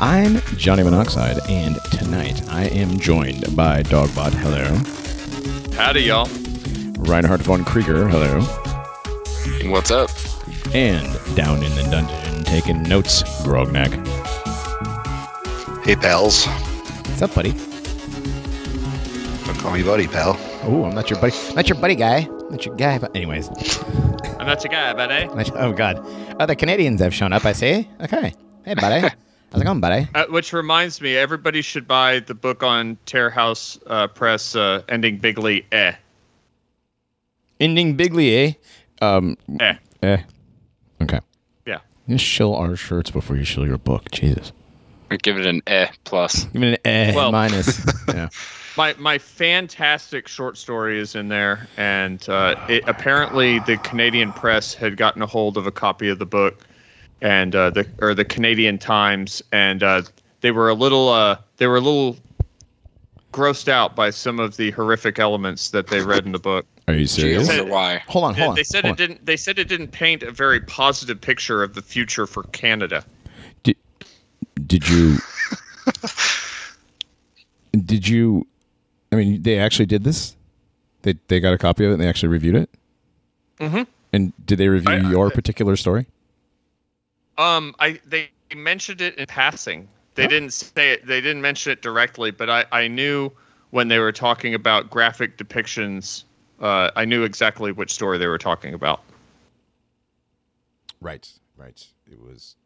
I'm Johnny Monoxide, and tonight I am joined by Dogbot. Hello. Howdy, y'all. Reinhardt von Krieger. Hello. What's up? And down in the dungeon taking notes, Grognak. Hey, pals. What's up, buddy? Don't call me buddy, pal. Oh, I'm not your buddy. Not your buddy guy. Not your guy. But anyways, I'm not your guy, buddy. not- oh god, other Canadians have shown up. I see. Okay. Hey, buddy. How's it going, buddy? Uh, which reminds me, everybody should buy the book on Terror House uh, Press, uh, Ending Bigly Eh. Ending bigly, eh? Um, Eh. eh. Okay. Yeah. You shill our shirts before you shill your book. Jesus. I give it an eh plus. Give me an eh Well- minus. yeah. My my fantastic short story is in there, and uh, it, apparently the Canadian press had gotten a hold of a copy of the book, and uh, the or the Canadian Times, and uh, they were a little uh, they were a little grossed out by some of the horrific elements that they read in the book. Are you Gee, I serious? wonder why. Hold on, hold on. they said it on. didn't. They said it didn't paint a very positive picture of the future for Canada. Did, did you? did you? I mean, they actually did this. They they got a copy of it and they actually reviewed it. Mhm. And did they review I- I- your particular story? Um, I they mentioned it in passing. They didn't say it. They didn't mention it directly, but I I knew when they were talking about graphic depictions. Uh, I knew exactly which story they were talking about. Right, right. It was.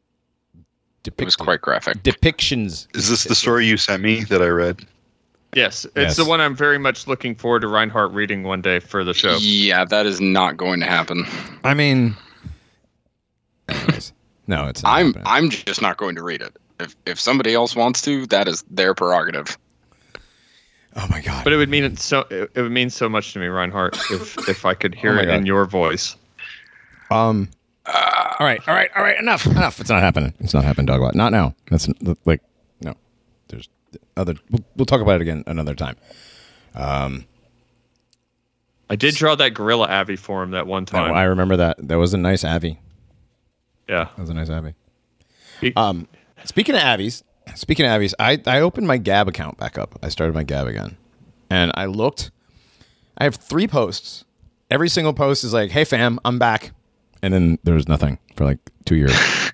It was quite graphic. depictions. Is this the story you sent me that I read? Yes, it's Yes. the one I'm very much looking forward to Reinhardt reading one day for the show. Yeah, that is not going to happen. I mean, anyways, no, it's. Not I'm happening. I'm just not going to read it. If if somebody else wants to, that is their prerogative. Oh my god! But it would mean it so it, it would mean so much to me, Reinhardt, if if I could hear Oh my it in your voice. Um. all right, all right, all right. Enough, enough. It's not happening. It's not happening, Dogbot. Not now. That's like no. There's other. We'll, we'll talk about it again another time. Um. I did draw that gorilla Avi for him that one time. I remember that. That was a nice Avi. Yeah. That was a nice Abby. Um, speaking of Avies, speaking of Avies, I I opened my Gab account back up. I started my Gab again, and I looked. I have three posts. Every single post is like, "Hey fam, I'm back," and then there was nothing for like two years.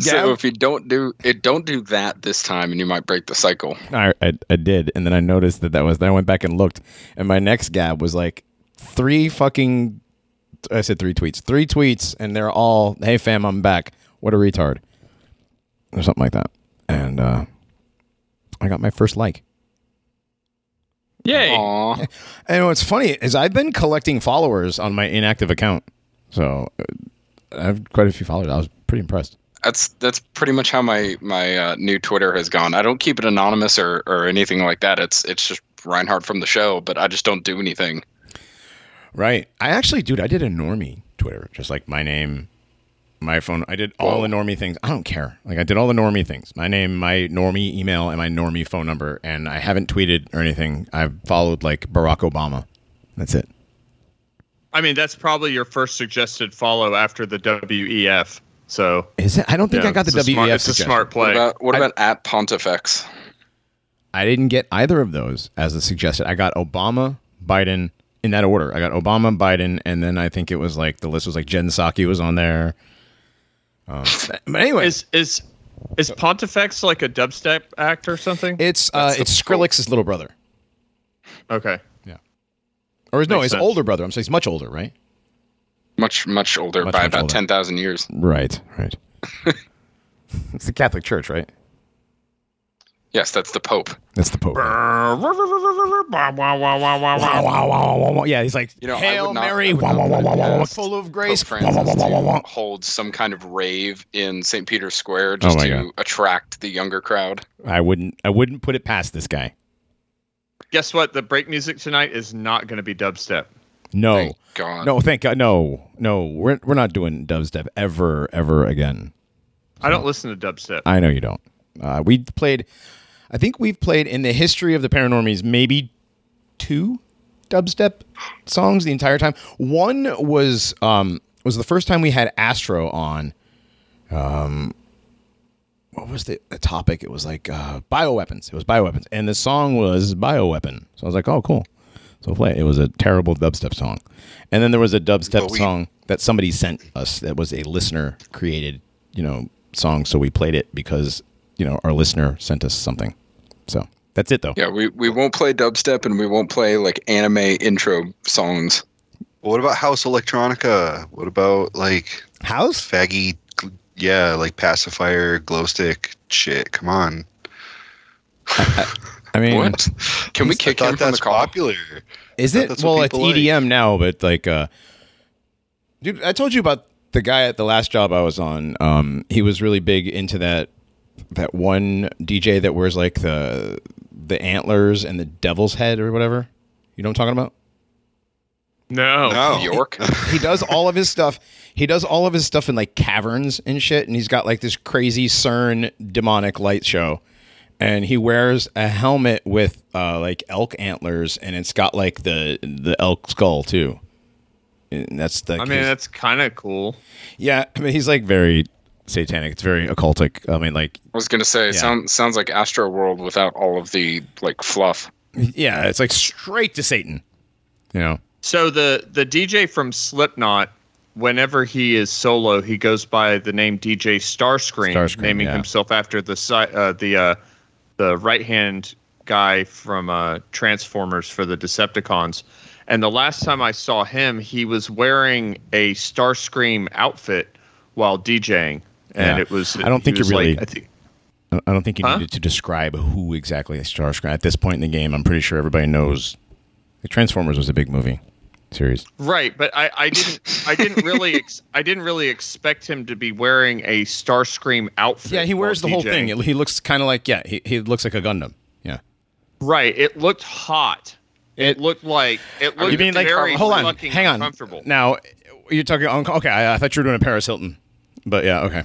So if you don't do it, don't do that this time, and you might break the cycle. I, I I did, and then I noticed that that was. Then I went back and looked, and my next Gab was like three fucking. I said three tweets, three tweets, and they're all, "Hey fam, I'm back." What a retard, or something like that. And uh, I got my first like. Yay. Aw, And what's funny is I've been collecting followers on my inactive account, so uh, I have quite a few followers. I was pretty impressed. that's that's pretty much how my my uh, new Twitter has gone. I don't keep it anonymous or or anything like that. It's it's just Reinhardt from the show, but I just don't do anything. Right. I actually, dude, I did a normie Twitter, just like my name, my phone. I did all the normie things. I don't care. Like I did all the normie things. My name, my normie email, and my normie phone number. And I haven't tweeted or anything. I've followed like Barack Obama. That's it. I mean, that's probably your first suggested follow after the WEF. So Is it? I don't think yeah, I got the WEF. smart, It's a suggestion. smart What play. about what I- about at Pontifex? I didn't get either of those as a suggested. I got Obama, Biden in that order. I got Obama, Biden, and then I think it was like the list was like Jen Psaki was on there. Um, but anyway, is is is Pontifex like a dubstep act or something? it's uh, the it's quote. Skrillex's little brother, okay. Yeah. Or is, no, Makes his sense. older brother. I'm saying he's much older, right? Much much older Much, by much about older. ten thousand years. Right, right. it's the Catholic Church, right? Yes, that's the Pope. That's the Pope. Yeah, he's like, You know, I Hail would not- Mary, would wow, wow, not wow, put wow, it wow, wow, past full of grace. Wow, Francis wow, wow, wow, wow. to hold some kind of rave in St. Peter's Square just my to God. attract the younger crowd. I wouldn't, I wouldn't put it past this guy. Guess what? The break music tonight is not going to be dubstep. No, Thank God. no, thank God, no, no. We're we're not doing dubstep ever, ever again. I don't listen to dubstep. I know you don't. Uh, we played. I think we've played in the history of the Paranormies maybe two dubstep songs the entire time. One was um was the first time we had Astro on, um, what was the, the topic? It was like uh, bioweapons. It was bioweapons, and the song was bioweapon. So I was like, oh, cool. So play. it. It was a terrible dubstep song, and then there was a dubstep we- song that somebody sent us. That was a listener created, you know, song. So we played it because you know our listener sent us something. So that's it, though. Yeah, we, we won't play dubstep and we won't play like anime intro songs. What about House Electronica? What about like House. faggy? Yeah, like pacifier, glow stick shit. Come on. I mean, What? Can we kick thought him from the that's call? popular. Is it? Well, it's people like. EDM now, but like, uh, dude, I told you about the guy at the last job I was on. Um, he was really big into that that one DJ that wears like the the antlers and the devil's head or whatever. You know what I'm talking about? No. No. York? He does all of his stuff. He does all of his stuff in like caverns and shit, and he's got like this crazy CERN demonic light show. And he wears a helmet with uh, like elk antlers, and it's got like the the elk skull too. And that's the. I mean, that's kind of cool. yeah. I mean, he's like very satanic. It's very occultic. I mean, like I was gonna say, Yeah. sound, sounds like Astro World without all of the like fluff. yeah, it's like straight to Satan. You know. So the the DJ from Slipknot, whenever he is solo, he goes by the name DJ Starscream, Starscream, naming yeah. himself after the uh, the uh, the right hand guy from uh, Transformers for the Decepticons. And the last time I saw him, he was wearing a Starscream outfit while DJing, and Yeah. it was. I don't think you was like- really- I think, I don't think you Huh? needed to describe who exactly Starscream at this point in the game. I'm pretty sure everybody knows. The Transformers was a big movie series. Right, but I, I didn't I didn't really ex- I didn't really expect him to be wearing a Starscream outfit. Yeah, he wears the while whole thing. He looks kind of like yeah, he, he looks like a Gundam. Yeah. Right, it looked hot. It, It- looked like it looked You mean like very hold on, hang on. Now you're talking. Okay, I, I thought you were doing a Paris Hilton, but yeah, okay.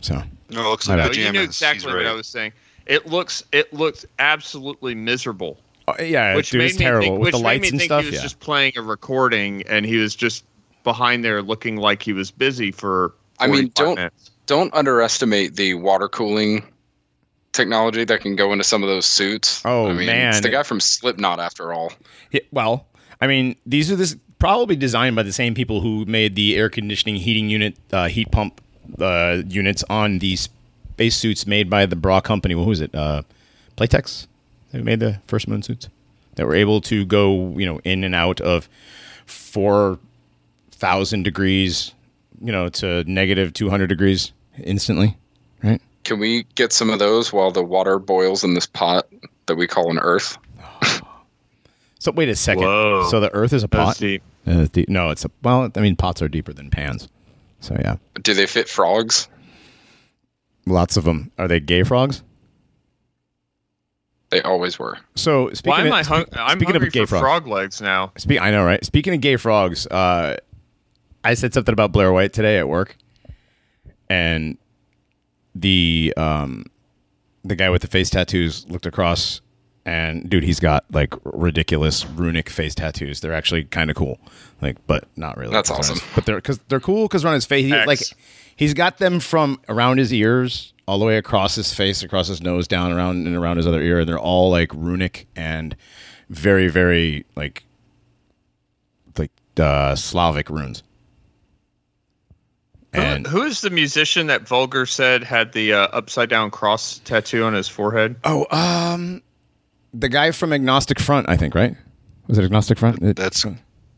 So No, it looks I like know. No, pajamas. you knew He's exactly what right. I was saying. It looks it looks absolutely miserable. oh, yeah, which dude, made me terrible think, with which the made lights me and think stuff. he was Yeah. just playing a recording and he was just behind there looking like he was busy for. I mean, don't- minutes. Don't underestimate the water cooling technology that can go into some of those suits. Oh, I mean, man. it's the guy from Slipknot after all. Yeah, well, I mean, these are this probably designed by the same people who made the air conditioning heating unit, uh, heat pump uh, units on these spacesuits made by the bra company. What was it? Uh, Playtex. They made the first moon suits that were able to go, you know, in and out of four thousand degrees, you know, to negative two hundred degrees instantly, right? Can we get some of those while the water boils in this pot that we call an earth? So wait a second. Whoa. So the Earth is a That was pot? deep. Uh, deep- no, it's a well. I mean, pots are deeper than pans. So yeah. Do they fit frogs? Lots of them. Are they gay frogs? They always were. So speaking Why am of, I hung- spe- I'm speaking hungry of gay for frogs, frog legs now. Speak, I know, right? Speaking of gay frogs, uh, I said something about Blair White today at work, and the um, the guy with the face tattoos looked across, and dude, he's got like ridiculous runic face tattoos. They're actually kind of cool, like, but not really. That's awesome. his- but they're because they're cool because they're on his face. He, like, he's got them from around his ears all the way across his face, across his nose, down around and around his other ear, and they're all like runic and very, very like like uh, Slavic runes. Who- And who is the musician that Vulgar said had the uh, upside down cross tattoo on his forehead? oh, um, the guy from Agnostic Front, I think, right? Was it Agnostic Front? That's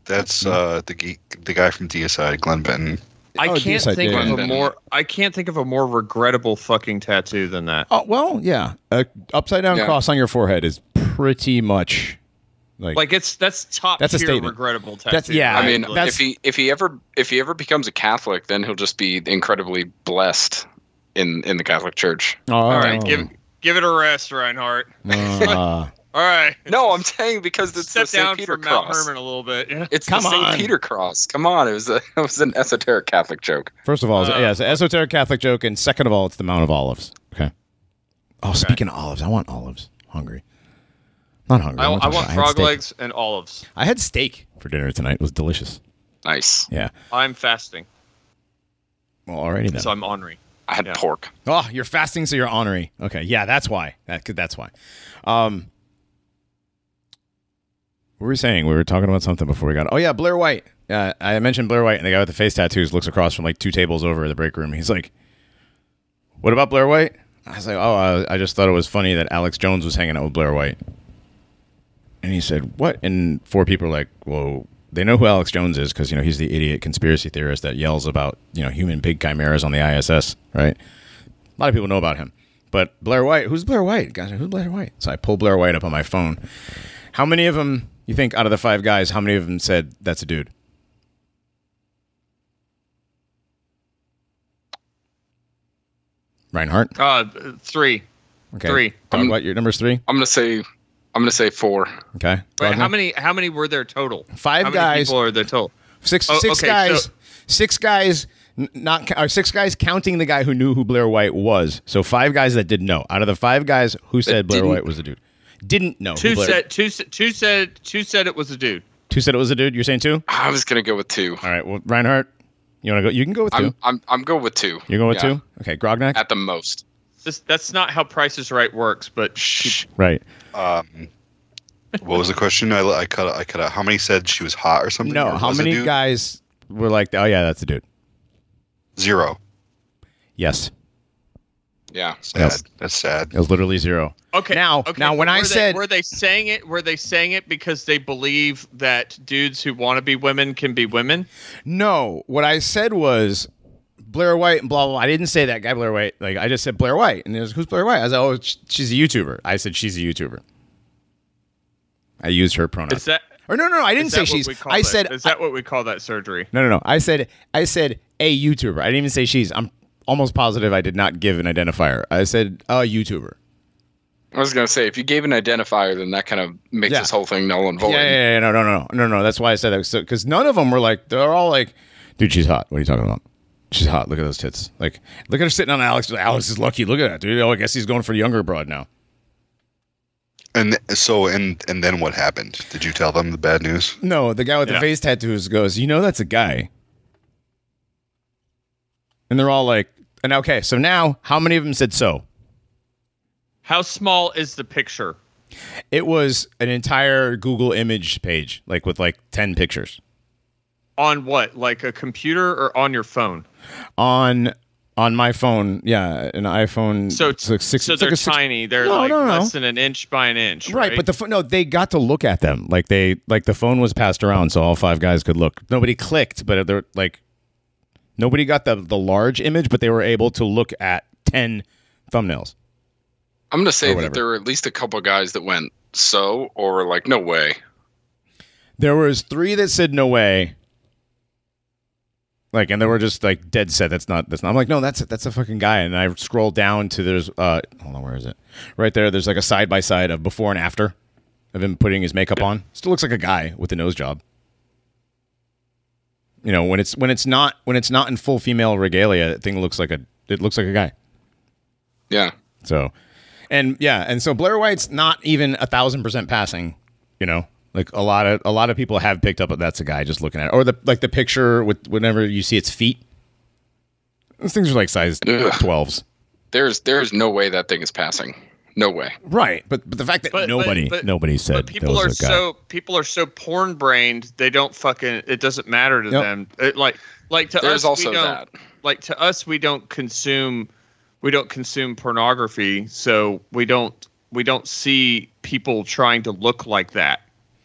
that's uh, the ge- the guy from Deicide, Glenn Benton. I Oh, can't Deicide, think yeah, of yeah. a more I can't think of a more regrettable fucking tattoo than that. Oh well, yeah. A upside down Yeah. cross on your forehead is pretty much like, Like it's that's top That's a tier statement. regrettable tattoo. That's- yeah, I mean, that's- if he if he ever if he ever becomes a Catholic, then he'll just be incredibly blessed in in the Catholic Church. oh, all right, give give it a rest, Reinhardt. uh, All right, No, I'm saying because it's step the St. Peter from Mount cross. Herman a little bit. Yeah. It's Come the St. on. Peter cross. Come on, it was a it was an esoteric Catholic joke. first of all, Uh, yeah, it's an esoteric Catholic joke, and second of all, it's the Mount of Olives. Okay. Oh, speaking of olives, I want olives. Hungry. Not hungry. I, want I want had frog legs and olives. I had steak for dinner tonight. It was delicious. Nice. Yeah. I'm fasting, Well, already then. so I'm ornery. I had Yeah. pork. Oh, you're fasting, so you're honorary. Okay, yeah, that's why. That that's why. Um, what were we saying? We were talking about something before we got. Oh yeah, Blair White. Uh, I mentioned Blair White, and the guy with the face tattoos looks across from like two tables over the break room. He's like, "What about Blair White?" I was like, "Oh, I, I just thought it was funny that Alex Jones was hanging out with Blair White." And he said, "What?" And four people are like, "Well, they know who Alex Jones is because you know he's the idiot conspiracy theorist that yells about you know human pig chimeras on the ISS, right?" A lot of people know about him. But Blair White, who's Blair White? Guys, who's Blair White? So I pull Blair White up on my phone. How many of them, you think, out of the five guys, how many of them said that's a dude? Reinhardt? Uh, three. Okay. Three. Dog, what? Your number's three? I'm gonna say I'm gonna say four. Okay. Wait, how many? How many were there total? Five how guys. Many people are there total? Six, Oh, six okay, guys. so- six guys. n- Not ca- or six guys counting the guy who knew who Blair White was. So five guys that didn't know. Out of the five guys who said Blair White was a dude, didn't know. Two Blair- said. Two. s- Two said. Two said it was a dude. Two said it was a dude. You're saying two? I was gonna go with two. All right. Well, Reinhardt, you want to go? You can go with 2 I'm I'm I'm going with two. You're going with Yeah, two. Okay. Grognak. at the most. This, that's not how Price is Right works. But Shh. right. Um, what was the question? I, I cut. I cut out. How many said she was hot or something? No. or How many guys were like, "Oh yeah, that's a dude"? Zero. Yes. Yeah. Sad. Yes. That's sad. It was literally zero. okay. Now- okay, now but when I they- said- were they saying it? Were they saying it because they believe that dudes who want to be women can be women? No. What I said was Blair White and blah blah. blah. I didn't say that guy Blair White. Like I just said Blair White, and it was who's Blair White? I was like, oh, she's a YouTuber. I said she's a YouTuber. I used her pronoun. Is that? or no, no, no. I didn't say what she's. we call I that? said Is that what we call that surgery? No, no, no. I said I said a YouTuber. I didn't even say she's. I'm almost positive I did not give an identifier. I said a YouTuber. I was gonna say if you gave an identifier, then that kind of makes Yeah. this whole thing null and void. Yeah, yeah, yeah, no, no, no, no, no. That's why I said that because none of them were like they're all like, dude, she's hot. What are you talking about? She's hot. Look at those tits. Like, look at her sitting on Alex. Alex is lucky. Look at that, dude. Oh, I guess he's going for the younger broad now. And so, and and then what happened? Did you tell them the bad news? No, the guy with the face tattoos goes, you know, that's a guy. And they're all like, and okay, so now how many of them said so? How small is the picture? It was an entire Google image page, like with like 10 pictures On what? Like a computer or on your phone? on on my phone. Yeah, an iPhone. So, it's like six, so they're a six- tiny. They're No, like no, no. less than an inch by an inch. Right, Right, but the pho- no, they got to look at them. Like they like the phone was passed around, so all five guys could look. Nobody clicked, but they're like nobody got the the large image, but they were able to look at ten thumbnails. I'm gonna say that there were at least a couple guys that went so or like no way. There was three that said no way. Like, and they were just like dead set. That's not. That's not. I'm like, no, that's that's a fucking guy. And I scroll down to there's. uh Hold on, where is it? Right there. There's like a side by side of before and after of him putting his makeup on. Still looks like a guy with a nose job. You know, when it's when it's not when it's not in full female regalia, that thing looks like a it looks like a guy. Yeah. So, and yeah, and so Blair White's not even a thousand percent passing. You know, like a lot of a lot of people have picked up that that's a guy just looking at it, or the like the picture with whenever you see its feet. Those things are like size twelves, There's there's no way that thing is passing. No way. right? But but the fact that But- but- nobody but- nobody said But that people was are a guy. so people are so porn brained. They don't fucking. It doesn't matter to Yep. them. It, like like to There's us, also we don't, that. Like to us, we don't consume. We don't consume pornography, so we don't we don't see people trying to look like that,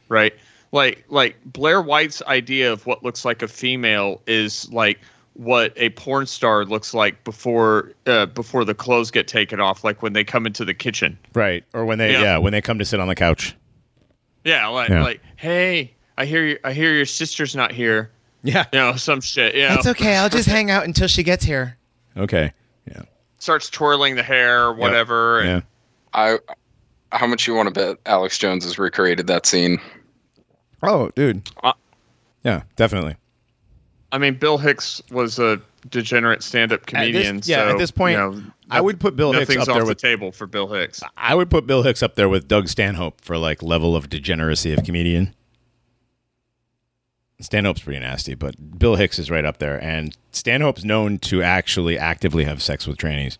right? Like like Blair White's idea of what looks like a female is like what a porn star looks like before uh, before the clothes get taken off, like when they come into the kitchen. right? Or when they yeah. Yeah. when they come to sit on the couch. Yeah, like Yeah. like, hey, I hear you, I hear your sister's not here. Yeah, You know, some shit. You know, okay. I'll just hang out until she gets here. Okay. Yeah. starts twirling the hair or whatever. and- Yeah. I how much you want to bet Alex Jones has recreated that scene? Oh, dude. Uh, yeah, definitely. I mean, Bill Hicks was a degenerate stand-up this- comedian. yeah, at this point, you know, I would put Bill Hicks up off there the with table for Bill Hicks. I would put Bill Hicks up there with Doug Stanhope for like level of degeneracy of comedian. Stanhope's pretty nasty, but Bill Hicks is right up there, and Stanhope's known to actually actively have sex with trannies.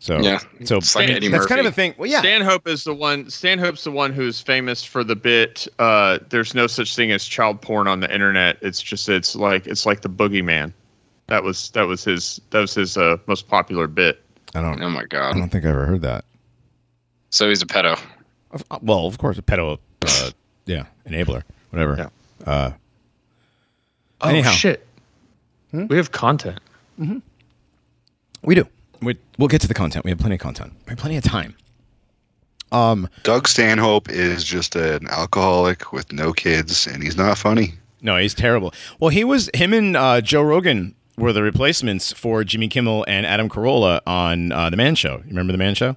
So Yeah. so It's like I mean, Eddie that's kind of a thing. Well, yeah, Stanhope is the one. Stanhope's the one who's famous for the bit. Uh, There's no such thing as child porn on the internet. It's just it's like it's like the boogeyman. That was that was his that was his uh, most popular bit. I don't. Oh my god. I don't think I ever heard that. So he's a pedo. Uh, Well, of course, a pedo, uh, yeah, enabler, whatever. Yeah. Uh, Oh Anyhow. shit! We have content. we do. We, we'll get to the content. We have plenty of content. We have plenty of time. Um, Doug Stanhope is just an alcoholic with no kids, and he's not funny. no, he's terrible. Well, he was him and uh, Joe Rogan were the replacements for Jimmy Kimmel and Adam Carolla on uh, the Man Show. You remember the Man Show?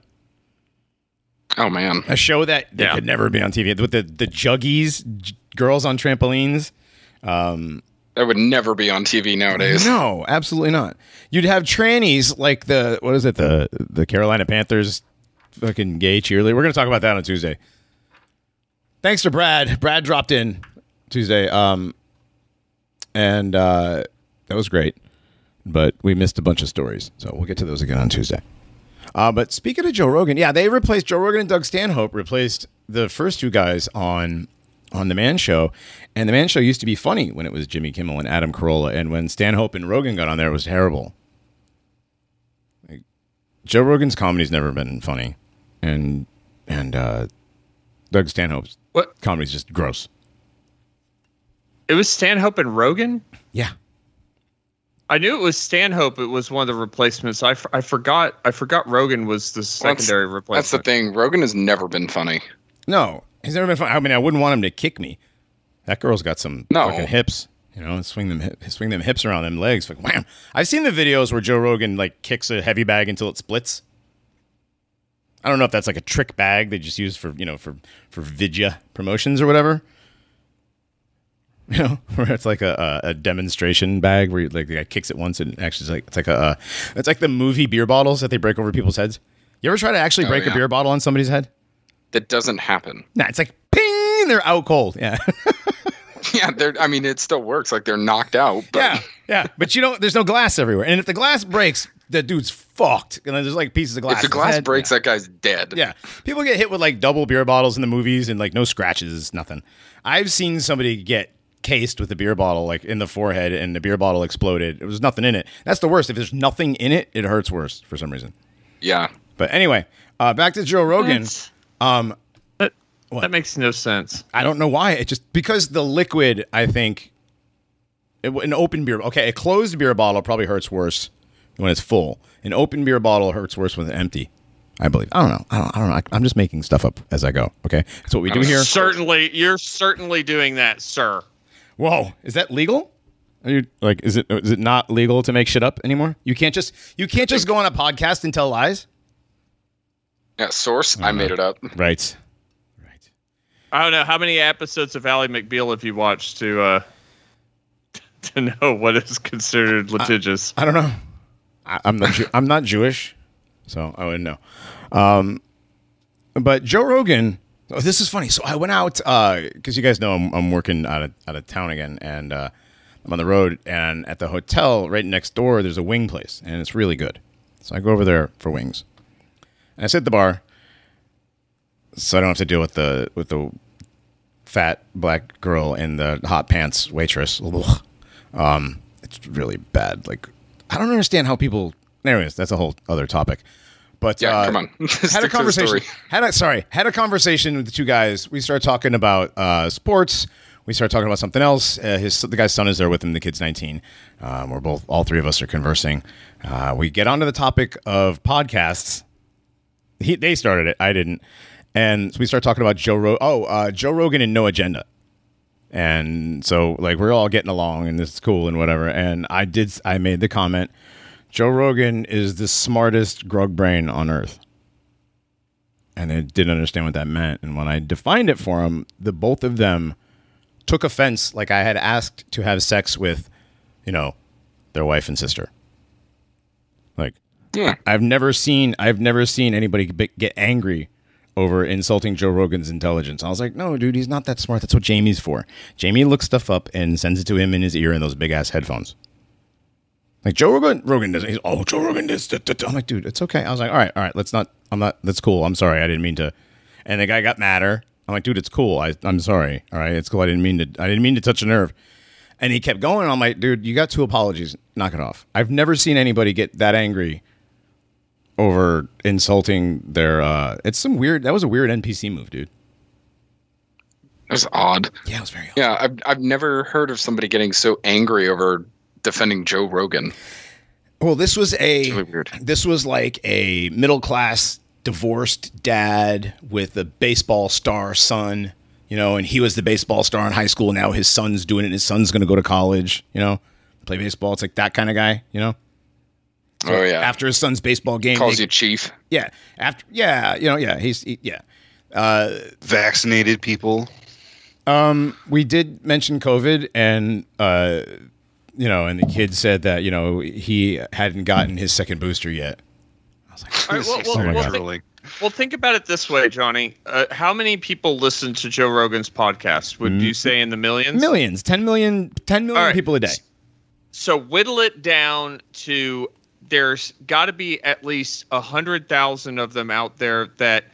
Oh man. A show that, that Yeah. could never be on TV with the the juggies, j- girls on trampolines. That would never be on TV nowadays. No, absolutely not. You'd have trannies like the what is it the the Carolina Panthers fucking gay cheerleader. We're gonna talk about that on Tuesday. Thanks to Brad. Brad dropped in Tuesday, um, and uh, that was great. But we missed a bunch of stories, so we'll get to those again on Tuesday. Uh, but speaking of Joe Rogan, yeah, they replaced Joe Rogan and Doug Stanhope replaced the first two guys on on the Man Show, and the Man Show used to be funny when it was Jimmy Kimmel and Adam Carolla, and when Stanhope and Rogan got on there, it was terrible. Like, Joe Rogan's comedy's never been funny, and and uh, Doug Stanhope's What? comedy's just gross. It was Stanhope and Rogan. Yeah, I knew it was Stanhope. It was one of the replacements. I, f- I forgot. I forgot Rogan was the Well, that's- secondary replacement. That's the thing. Rogan has never been funny. no, he's never been funny. I mean, I wouldn't want him to kick me. That girl's got some No. fucking hips. You know, swing them swing them hips around them legs. Like, wham. I've seen the videos where Joe Rogan like kicks a heavy bag until it splits. I don't know if that's like a trick bag they just use for you know for for Vidya promotions or whatever. You know, where it's like a, a, a demonstration bag where you, like the guy kicks it once and actually it's like it's like a uh, it's like the movie beer bottles that they break over people's heads. You ever try to actually Oh, break a beer bottle on somebody's head? That doesn't happen. Nah, it's like ping, they're out cold. Yeah. Yeah, they're. I mean, it still works. Like they're knocked out. But yeah. Yeah. But you don't there's no glass everywhere. And if the glass breaks, the dude's fucked. And then there's like pieces of glass. if the glass head. breaks, that guy's dead. Yeah. People get hit with like double beer bottles in the movies and like no scratches, nothing. I've seen somebody get cased with a beer bottle like in the forehead and the beer bottle exploded. There was nothing in it. That's the worst. If there's nothing in it, it hurts worse for some reason. Yeah. But anyway, uh, back to Joe Rogan. That's- Um, that, What? that makes no sense. I don't know why. It just because the liquid, I think, it, an open beer. Okay, a closed beer bottle probably hurts worse when it's full. An open beer bottle hurts worse when it's empty. I believe. I don't know. I don't. I don't know. I, I'm just making stuff up as I go. Okay, that's what we do here. Certainly, you're certainly doing that, sir. Whoa, is that legal? Are you like? Is it is it not legal to make shit up anymore? You can't just you can't just go on a podcast and tell lies. Yeah. Source. I made it up. Right. Right. I don't know how many episodes of Ally McBeal have you watched to uh to know what is considered litigious. I don't know. I, I'm not. Jew- I'm not Jewish, so I wouldn't know. Um, but Joe Rogan. Oh, this is funny. So I went out because you guys know I'm, I'm working out of out of town again, and uh, I'm on the road. And at the hotel right next door, there's a wing place, and it's really good. So I go over there for wings, and I sit at the bar, so I don't have to deal with the with the fat black girl in the hot pants waitress. Um, it's really bad. Like, I don't understand how people. Anyways, that's a whole other topic. But Yeah. uh, come on. had a conversation. Had a sorry. Had a conversation with the two guys. We started talking about uh, sports. We started talking about something else. Uh, his the guy's son is there with him. The kid's nineteen. Um, we're both all three of us are conversing. Uh, we get onto the topic of podcasts. He, they started it. I didn't. And so we start talking about Joe Rogan. Oh, uh, Joe Rogan and No Agenda. And so like we're all getting along and it's cool and whatever. And I did I made the comment, Joe Rogan is the smartest grug brain on earth. And they didn't understand what that meant. And when I defined it for them, the both of them took offense like I had asked to have sex with, you know, their wife and sister. Like Yeah. I've never seen I've never seen anybody get angry over insulting Joe Rogan's intelligence. I was like, no, dude, he's not that smart. That's what Jamie's for. Jamie looks stuff up and sends it to him in his ear in those big ass headphones. Like Joe Rogan, Rogan doesn't. He's oh Joe Rogan does. Da, da, da." I'm like, dude, it's okay. I was like, all right, all right, let's not. I'm not. That's cool. I'm sorry. I didn't mean to. And the guy got madder. I'm like, dude, it's cool. I, I'm sorry. All right, it's cool. I didn't mean to. I didn't mean to touch a nerve. And he kept going. I'm like, dude, you got two apologies. Knock it off. I've never seen anybody get that angry over insulting their. uh It's some weird. That was a weird NPC move, dude. It was odd. Yeah, it was very. Yeah, I've I've never heard of somebody getting so angry over defending Joe Rogan. Well, this was a really weird. this was like a middle class divorced dad with a baseball star son, you know, and he was the baseball star in high school. Now his son's doing it. His son's going to go to college, you know, play baseball. It's like that kind of guy, you know. Oh yeah, After his son's baseball game, calls they- you chief. yeah, after yeah, you know, yeah, he's he, yeah. Uh, Vaccinated people. Um, we did mention COVID, and uh, you know, and the kid said that you know he hadn't gotten his second booster yet. I was like, All right, well, well, Oh well, God. thi- Literally. well, think about it this way, Johnny. Uh, how many people listen to Joe Rogan's podcast? Would Mm. you say in the millions? millions, 10 million, 10 million All right. people a day. So whittle it down to there's got to be at least a hundred thousand of them out there that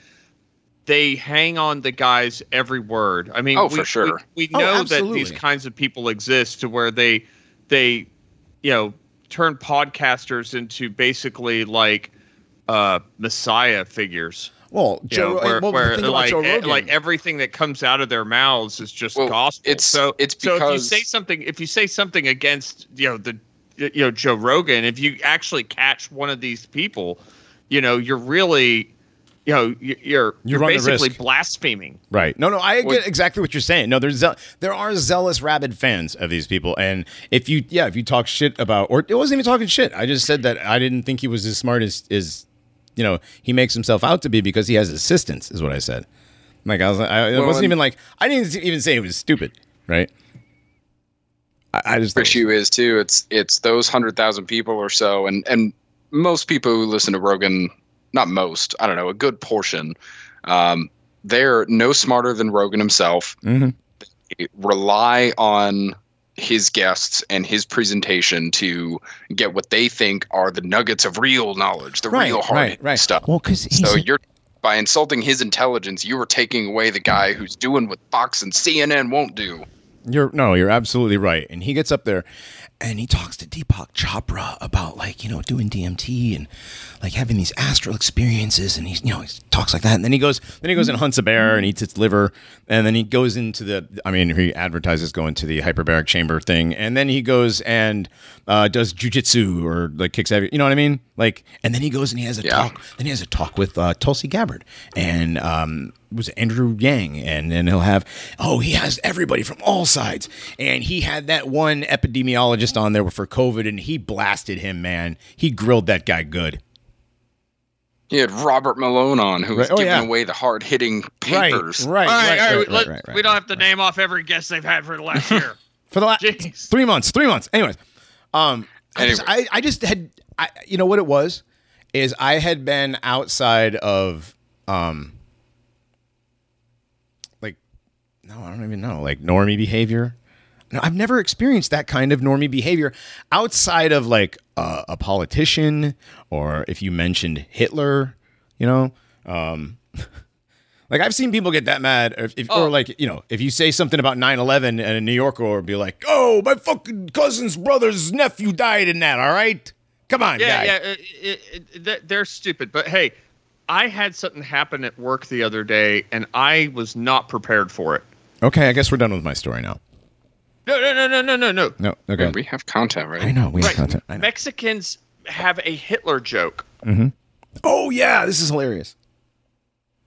they hang on the guy's every word. I mean, Oh, we, for sure. We, we Oh, know that these kinds of people exist to where they they you know turn podcasters into basically like uh messiah figures. Well, You Joe, know, where, well, where think about like Joe eh, Rogan. like everything that comes out of their mouths is just Well, gospel. it's- so it's so if you say something if you say something against you know the you know Joe Rogan, if you actually catch one of these people, you know you're really you know you- you're you're basically blaspheming. Right. No, no, I Well- get exactly what you're saying. No, there's ze- there are zealous, rabid fans of these people, and if you, yeah, if you talk shit about, or it wasn't even talking shit. I just said that I didn't think he was as smart as, as you know, he makes himself out to be because he has assistants, is what I said. Like I was, I, it Well, wasn't and- even like I didn't even say it was stupid, right? I, I just The issue is too. It's it's those hundred thousand people or so, and and most people who listen to Rogan, not most, I don't know, a good portion, um, they're no smarter than Rogan himself. Mm-hmm. Rely on his guests and his presentation to get what they think are the nuggets of real knowledge, the right, real hard right, right. stuff. Well, because So you're by insulting his intelligence, you are taking away the guy who's doing what Fox and CNN won't do. You're no, you're absolutely right. And he gets up there and he talks to Deepak Chopra about like, you know, doing DMT and like having these astral experiences and he's you know, he talks like that. And then he goes then he goes and hunts a bear and eats its liver. And then he goes into the I mean, he advertises going to the hyperbaric chamber thing. And then he goes and uh, does jujitsu or like kicks every you know what I mean? Like and then he goes and he has a Yeah. talk then he has a talk with uh, Tulsi Gabbard and um, was it Andrew Yang, and then he'll have oh he has everybody from all sides, and he had that one epidemiologist on there for COVID, and he blasted him, man. He grilled that guy good. He had Robert Malone on, who was Right, oh, giving yeah. away the hard hitting papers. right, All right, right, all right, right, right, let- right, right, we don't have to right. name off every guest they've had for the last year. for the last Jeez. three months, three months. Anyways, um, I, just, I, I just had, I, you know what it was, is I had been outside of, um, like, no, I don't even know, like normie behavior. No, I've never experienced that kind of normie behavior outside of like uh, a politician or if you mentioned Hitler, you know, um, like I've seen people get that mad, or, if, Oh. or like you know, if you say something about 9-11 and a New Yorker will be like, "Oh, my fucking cousin's brother's nephew died in that." All right, come on, Yeah, guy. yeah, uh, it, it, it, they're stupid. But hey, I had something happen at work the other day, and I was not prepared for it. Okay, I guess we're done with my story now. No, no, no, no, no, no, no. No, okay. We have content, right? I know we have content. I know. Mexicans have a Hitler joke. Mm-hmm. Oh yeah, this is hilarious.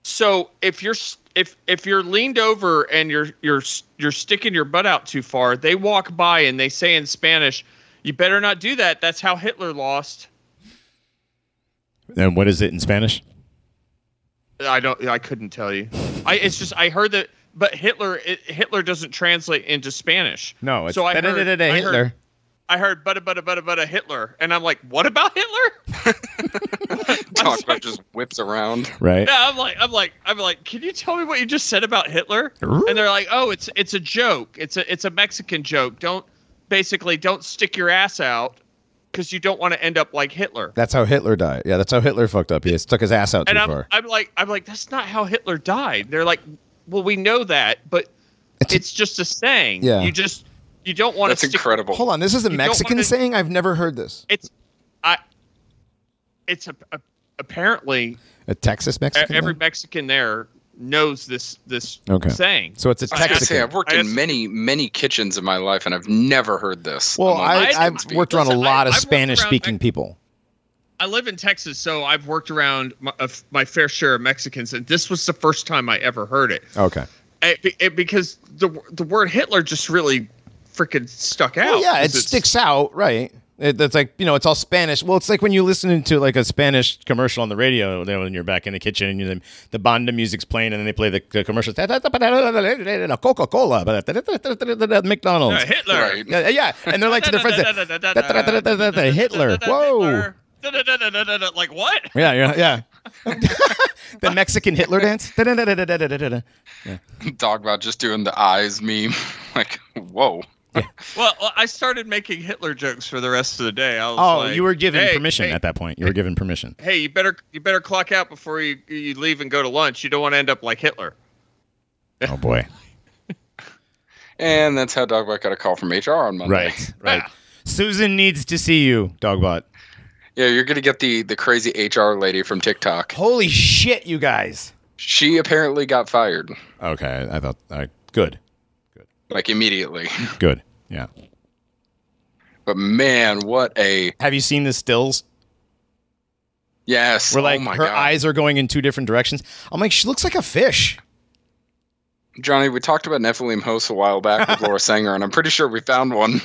So if you're if if you're leaned over and you're you're you're sticking your butt out too far, they walk by and they say in Spanish, "You better not do that. That's how Hitler lost." And what is it in Spanish? I don't. I couldn't tell you. I. It's just I heard that, but Hitler it, Hitler doesn't translate into Spanish. No, it's So I heard- da-da-da-da-da, I heard- Hitler. I heard butta butta butta butta Hitler, and I'm like, what about Hitler? Talk about just whips around. Right. Yeah, I'm like, I'm like, I'm like, can you tell me what you just said about Hitler? And they're like, oh, it's it's a joke. It's a it's a Mexican joke. Don't basically don't stick your ass out because you don't want to end up like Hitler. That's how Hitler died. Yeah, that's how Hitler fucked up. He stuck his ass out too And I'm far. I'm like I'm like that's not how Hitler died. They're like, well, we know that, but It's it's, a- just a saying. Yeah. You just you don't want to That's stick. incredible. Hold on, this is a You Mexican wanna- saying. I've never heard this. It's I. It's a, a, apparently A Texas Mexican. every thing? Mexican there knows this this Okay. saying. so it's a gotta Texas. say, I've worked I in many, many kitchens in my life, and I've never heard this. Well, I, I I've Mexican worked around a Listen, I- lot of I've Spanish-speaking around- people. I live in Texas, so I've worked around my, of my fair share of Mexicans, and this was the first time I ever heard it. Okay. It- it- because the the word Hitler just really freaking stuck out. Well, yeah, it sticks out, right? It, it's like you know, it's all Spanish. Well, it's like when you listen to like a Spanish commercial on the radio you when you're back in the kitchen and you, the banda music's playing, and then they play the, the commercial. Coca Cola, McDonald's. Uh, Hitler. Right. Yeah, yeah, and they're like to their friends, Hitler. Whoa. Like what? Yeah, yeah, yeah. the Mexican Hitler dance. Talk about just doing the eyes meme. like, whoa. Well, well, I started making Hitler jokes for the rest of the day. I was Oh, like, you were given hey, permission hey, at that point. You were given permission. Hey, you better you better clock out before you you leave and go to lunch. You don't want to end up like Hitler. Oh boy. And that's how Dogbot got a call from HR on Monday. Right, right. Susan needs to see you, Dogbot. Yeah, you're gonna get the the crazy HR lady from TikTok. Holy shit, you guys. She apparently got fired, Okay, I thought. All right, good, like immediately. good. Yeah. But man, what a Have you seen the stills? yes! Where like oh my her God. eyes are going in two different directions. I'm like, she looks like a fish. Johnny, we talked about Nephilim hosts a while back with Laura Sanger, and I'm pretty sure we found one.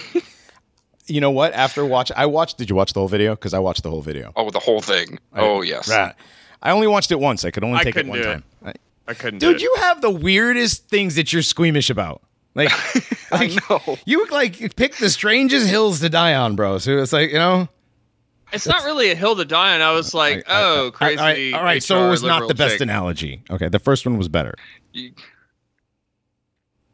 You know what? After watch, I watched. Did you watch the whole video? Because I watched the whole video. oh, the whole thing. Oh yes. Right. I only watched it once. I could only take it couldn't one do it. time. I- I couldn't. do Dude, it. you have the weirdest things that you're squeamish about. Like, I like know. you like pick the strangest hills to die on, bro. So it's like you know. It's not really a hill to die on. I was like, I- I- oh, I- crazy. All right, all right, so it was not the best chick. analogy. Okay, the first one was better. You-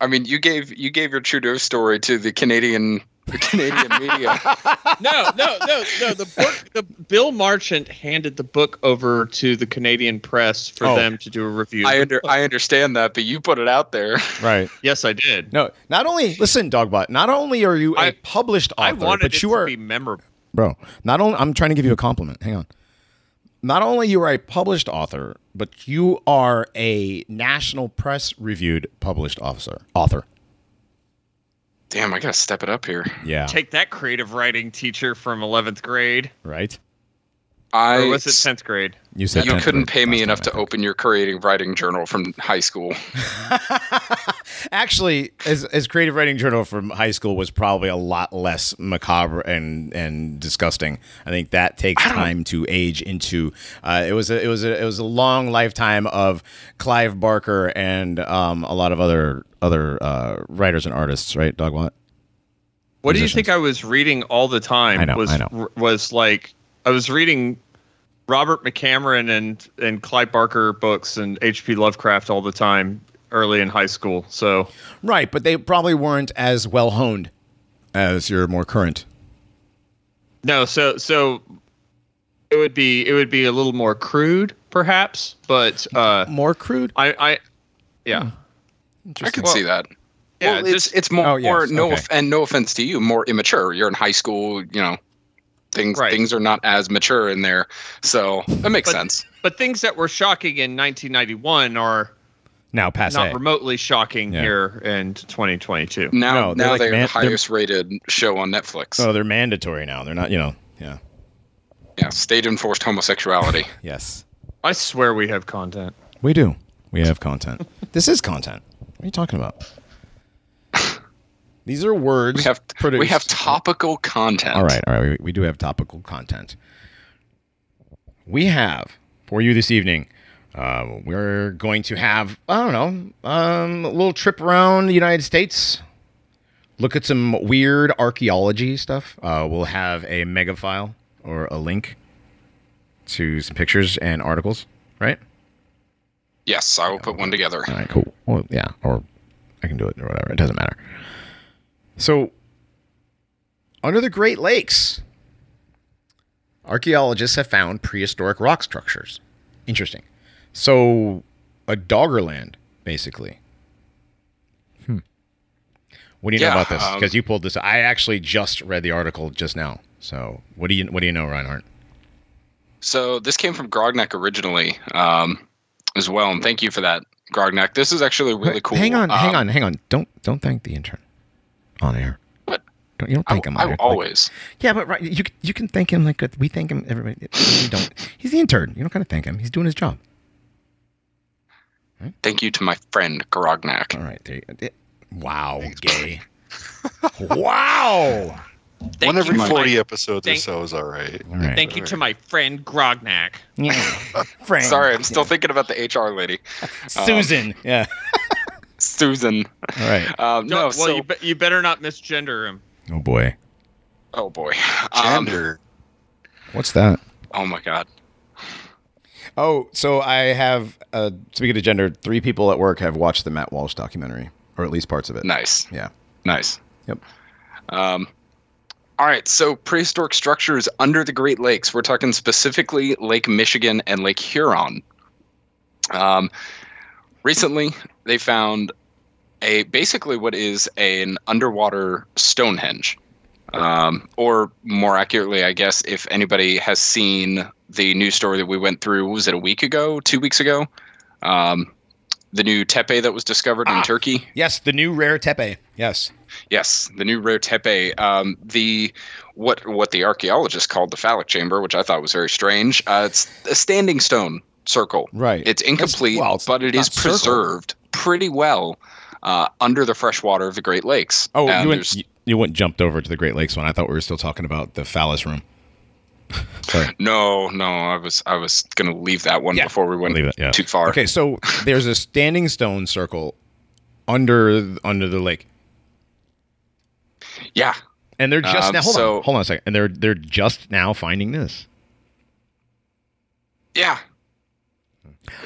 I mean, you gave you gave your Trudeau story to the Canadian the Canadian media. no, no, no, no. The book, the Bill Marchant handed the book over to the Canadian press for Oh. them to do a review. I under I understand that, but you put it out there. Right. yes, I did. No, not only listen, Dogbot. Not only are you a I- published I author, wanted but it you to are, be memorable. bro. Not only I'm trying to give you a compliment. Hang on. Not only you are a published author, but you are a national press reviewed published officer. Author. Damn, I gotta step it up here. Yeah. Take that creative writing teacher from 11th grade. right. I Or was it 10th grade? You said you couldn't pay me enough time, to open your creative writing journal from high school. Actually, as as creative writing journal from high school was probably a lot less macabre and and disgusting. I think that takes time to age into. Uh, it was a, it was a, it was a long lifetime of Clive Barker and um, a lot of other other uh, writers and artists, right? Dogbot. What do you think I was reading all the time? I know, was I know. was like I was reading Robert McCammon and and Clive Barker books and H.P. Lovecraft all the time early in high school. So Right, but they probably weren't as well honed as your more current. no, so so it would be it would be a little more crude, perhaps, but uh, More crude. I I yeah. I could Well, see that. Yeah, well, it's just- it's more, Oh, yes, more no okay. off- and no offense to you, more immature. You're in high school, you know. Things Right. things are not as mature in there, so that makes But- sense. But things that were shocking in 1991 are Now passe. not remotely shocking Yeah. here in 2022. Now No, they're now like they're man- the highest rated show on Netflix. Oh, they're mandatory now. They're not. You know. Yeah. yeah, state enforced homosexuality. Yes. I swear we have content. We do. We have content. this is content. What are you talking about? These are words. We have we have topical content. All right, all right. We, we do have topical content. We have for you this evening. Uh, we're going to have I don't know um, a little trip around the United States. Look at some weird archaeology stuff. Uh, we'll have a mega file or a link to some pictures and articles, right? Yes, I will put one together. All right, cool. Well, yeah, or I can do it or whatever. It doesn't matter. So, under the Great Lakes, archaeologists have found prehistoric rock structures. Interesting. So, a Doggerland, basically. Hmm. What do you know about this? um, Because you pulled this. I actually just read the article just now. So, what do you what do you know, Reinhardt? So this came from Grognak originally, um, as well, and thank you for that, Grognak. This is actually really cool. Hang on, hang Um, on, hang on. Don't don't thank the intern on air. But Don't you don't I, thank him? on I air. Like- always. yeah, but right, you you can thank him like we thank him. Everybody, you don't. He's the intern. You don't kind of thank him. He's doing his job. Thank you to my friend Grognak. All right. There you, it- wow, Thanks, gay. wow. Thank One every you, my- 40 episodes thank- or so is all right. All right. Thank you to my friend Grognak. Yeah. Frank. Sorry, I'm still thinking about the HR lady, Susan. yeah. Susan. All right. Um, no, well, so, you, be- you better not misgender him. Oh boy. oh boy. Um, Gender. What's that? oh my god. Oh, so I have. Uh, speaking of gender, three people at work have watched the Matt Walsh documentary, or at least parts of it. Nice. Yeah. Nice. Yep. Um, all right, so prehistoric structures under the Great Lakes. We're talking specifically Lake Michigan and Lake Huron. Um, recently, they found a basically what is an underwater Stonehenge, um, or more accurately, I guess, if anybody has seen the news story that we went through, was it a week ago, two weeks ago? Um, the new tepe that was discovered Ah. in Turkey. Yes, the new rare tepe. Yes. Yes, the new Rotepe. Um, the what what the archaeologists called the phallic chamber, which I thought was very strange. Uh, it's a standing stone circle. Right. It's incomplete, well, it's but it is not circle. preserved pretty well uh, under the fresh water of the Great Lakes. Oh, And you went, you, you went jumped over to the Great Lakes one. I thought we were still talking about the phallus room. Sorry. no, no, I was I was gonna leave that one Yeah, before we went yeah. too far. Okay, so there's a standing stone circle under under the lake, Yeah, and they're just Um, now. Hold so- on, hold on a second, and they're they're just now finding this. yeah.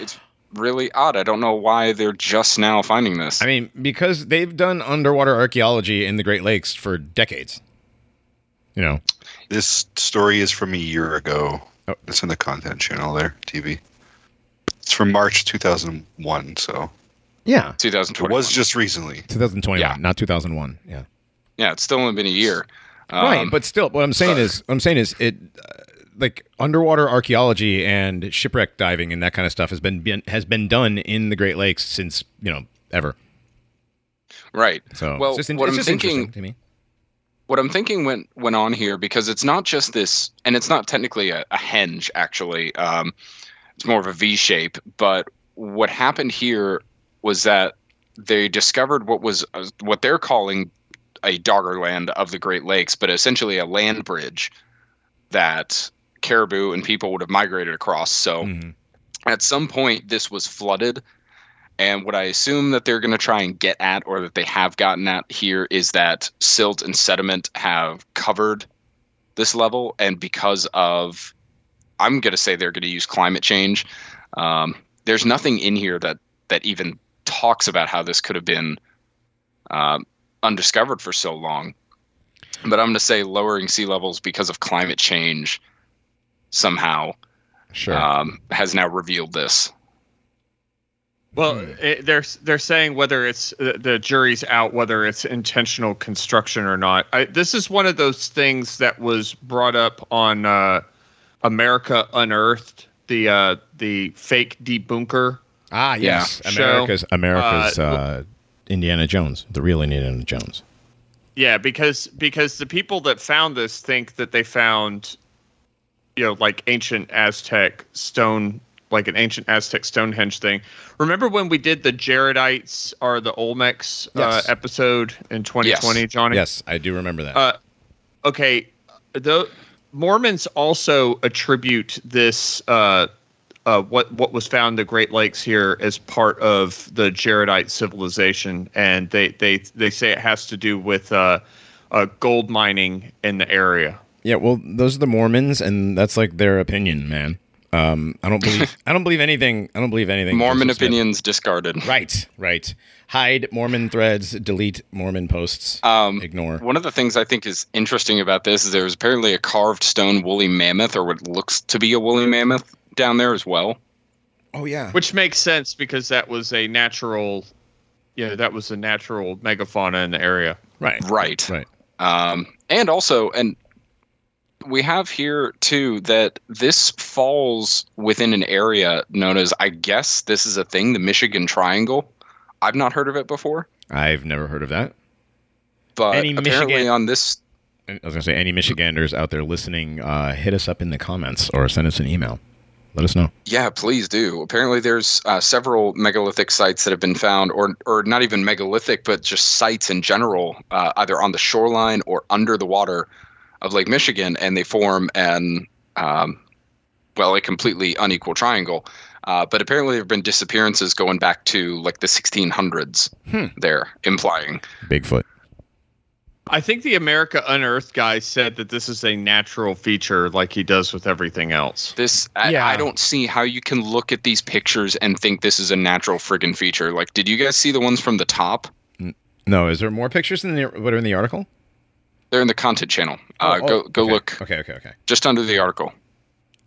It's really odd. I don't know why they're just now finding this. I mean, because they've done underwater archaeology in the Great Lakes for decades. You know, This story is from a year ago. Oh. It's in the content channel there, TV. It's from March 2001, so yeah, it was just recently. 2021, Yeah. not 2001. Yeah, yeah, it's still only been a year. right. Um, But still, what I'm saying is, what I'm saying is, it uh, like underwater archaeology and shipwreck diving and that kind of stuff has been, been has been done in the Great Lakes since you know ever. right. So Well, it's just, what it's I'm thinking- to me. what I'm thinking went went on here because it's not just this, and it's not technically a, a henge. Actually, um, it's more of a V shape. But what happened here was that they discovered what was uh, what they're calling a doggerland of the Great Lakes, but essentially a land bridge that caribou and people would have migrated across. So Mhm. at some point this was flooded and what i assume that they're going to try and get at or that they have gotten at here is that silt and sediment have covered this level and because of i'm going to say they're going to use climate change um, there's nothing in here that that even talks about how this could have been um, undiscovered for so long but i'm going to say lowering sea levels because of climate change somehow Sure. um, has now revealed this Well, Hmm. it, they're they're saying whether it's the, the jury's out whether it's intentional construction or not. I, this is one of those things that was brought up on uh, America Unearthed, the uh, the fake debunker. ah, yes, Show, America's America's uh, uh, Indiana Jones, the real Indiana Jones. Yeah, because because the people that found this think that they found, you know, like ancient Aztec stone, like an ancient Aztec Stonehenge thing. Remember when we did the Jaredites or the Olmecs Yes. uh, episode in 2020, Johnny? Yes, I do remember that. Uh, okay, the Mormons also attribute this uh, uh, what what was found in the Great Lakes here as part of the Jaredite civilization, and they they they say it has to do with uh, uh, gold mining in the area. yeah, well, those are the Mormons, and that's like their opinion, man. Um, I don't believe. I don't believe anything. I don't believe anything. Mormon opinions discarded. Right, right. Hide Mormon threads. Delete Mormon posts. Um, Ignore. One of the things I think is interesting about this is there's apparently a carved stone woolly mammoth, or what looks to be a woolly mammoth, down there as well. Oh yeah. Which makes sense because that was a natural, yeah, that was a natural megafauna in the area. Right. Right. Right. Um, and also, and we have here too that this falls within an area known as, I guess this is a thing, the Michigan Triangle. I've not heard of it before, I've never heard of that. but Any apparently Michigan- on this, I was gonna say, any Michiganders out there listening, uh, hit us up in the comments or send us an email. Let us know. yeah, please do. Apparently, there's uh, several megalithic sites that have been found, or or not even megalithic, but just sites in general, uh, either on the shoreline or under the water of Lake Michigan, and they form an um, well, a completely unequal triangle. Uh, but apparently, there have been disappearances going back to like the 1600s. Hmm. There, implying Bigfoot. I think the America Unearthed guy said that this is a natural feature, like he does with everything else. this. I, Yeah. I don't see how you can look at these pictures and think this is a natural friggin' feature. Like, did you guys see the ones from the top? No, is there more pictures than the, what are in the article? They're in the content channel. Uh, Oh, go oh, go okay. look Okay, okay, okay. just under the article.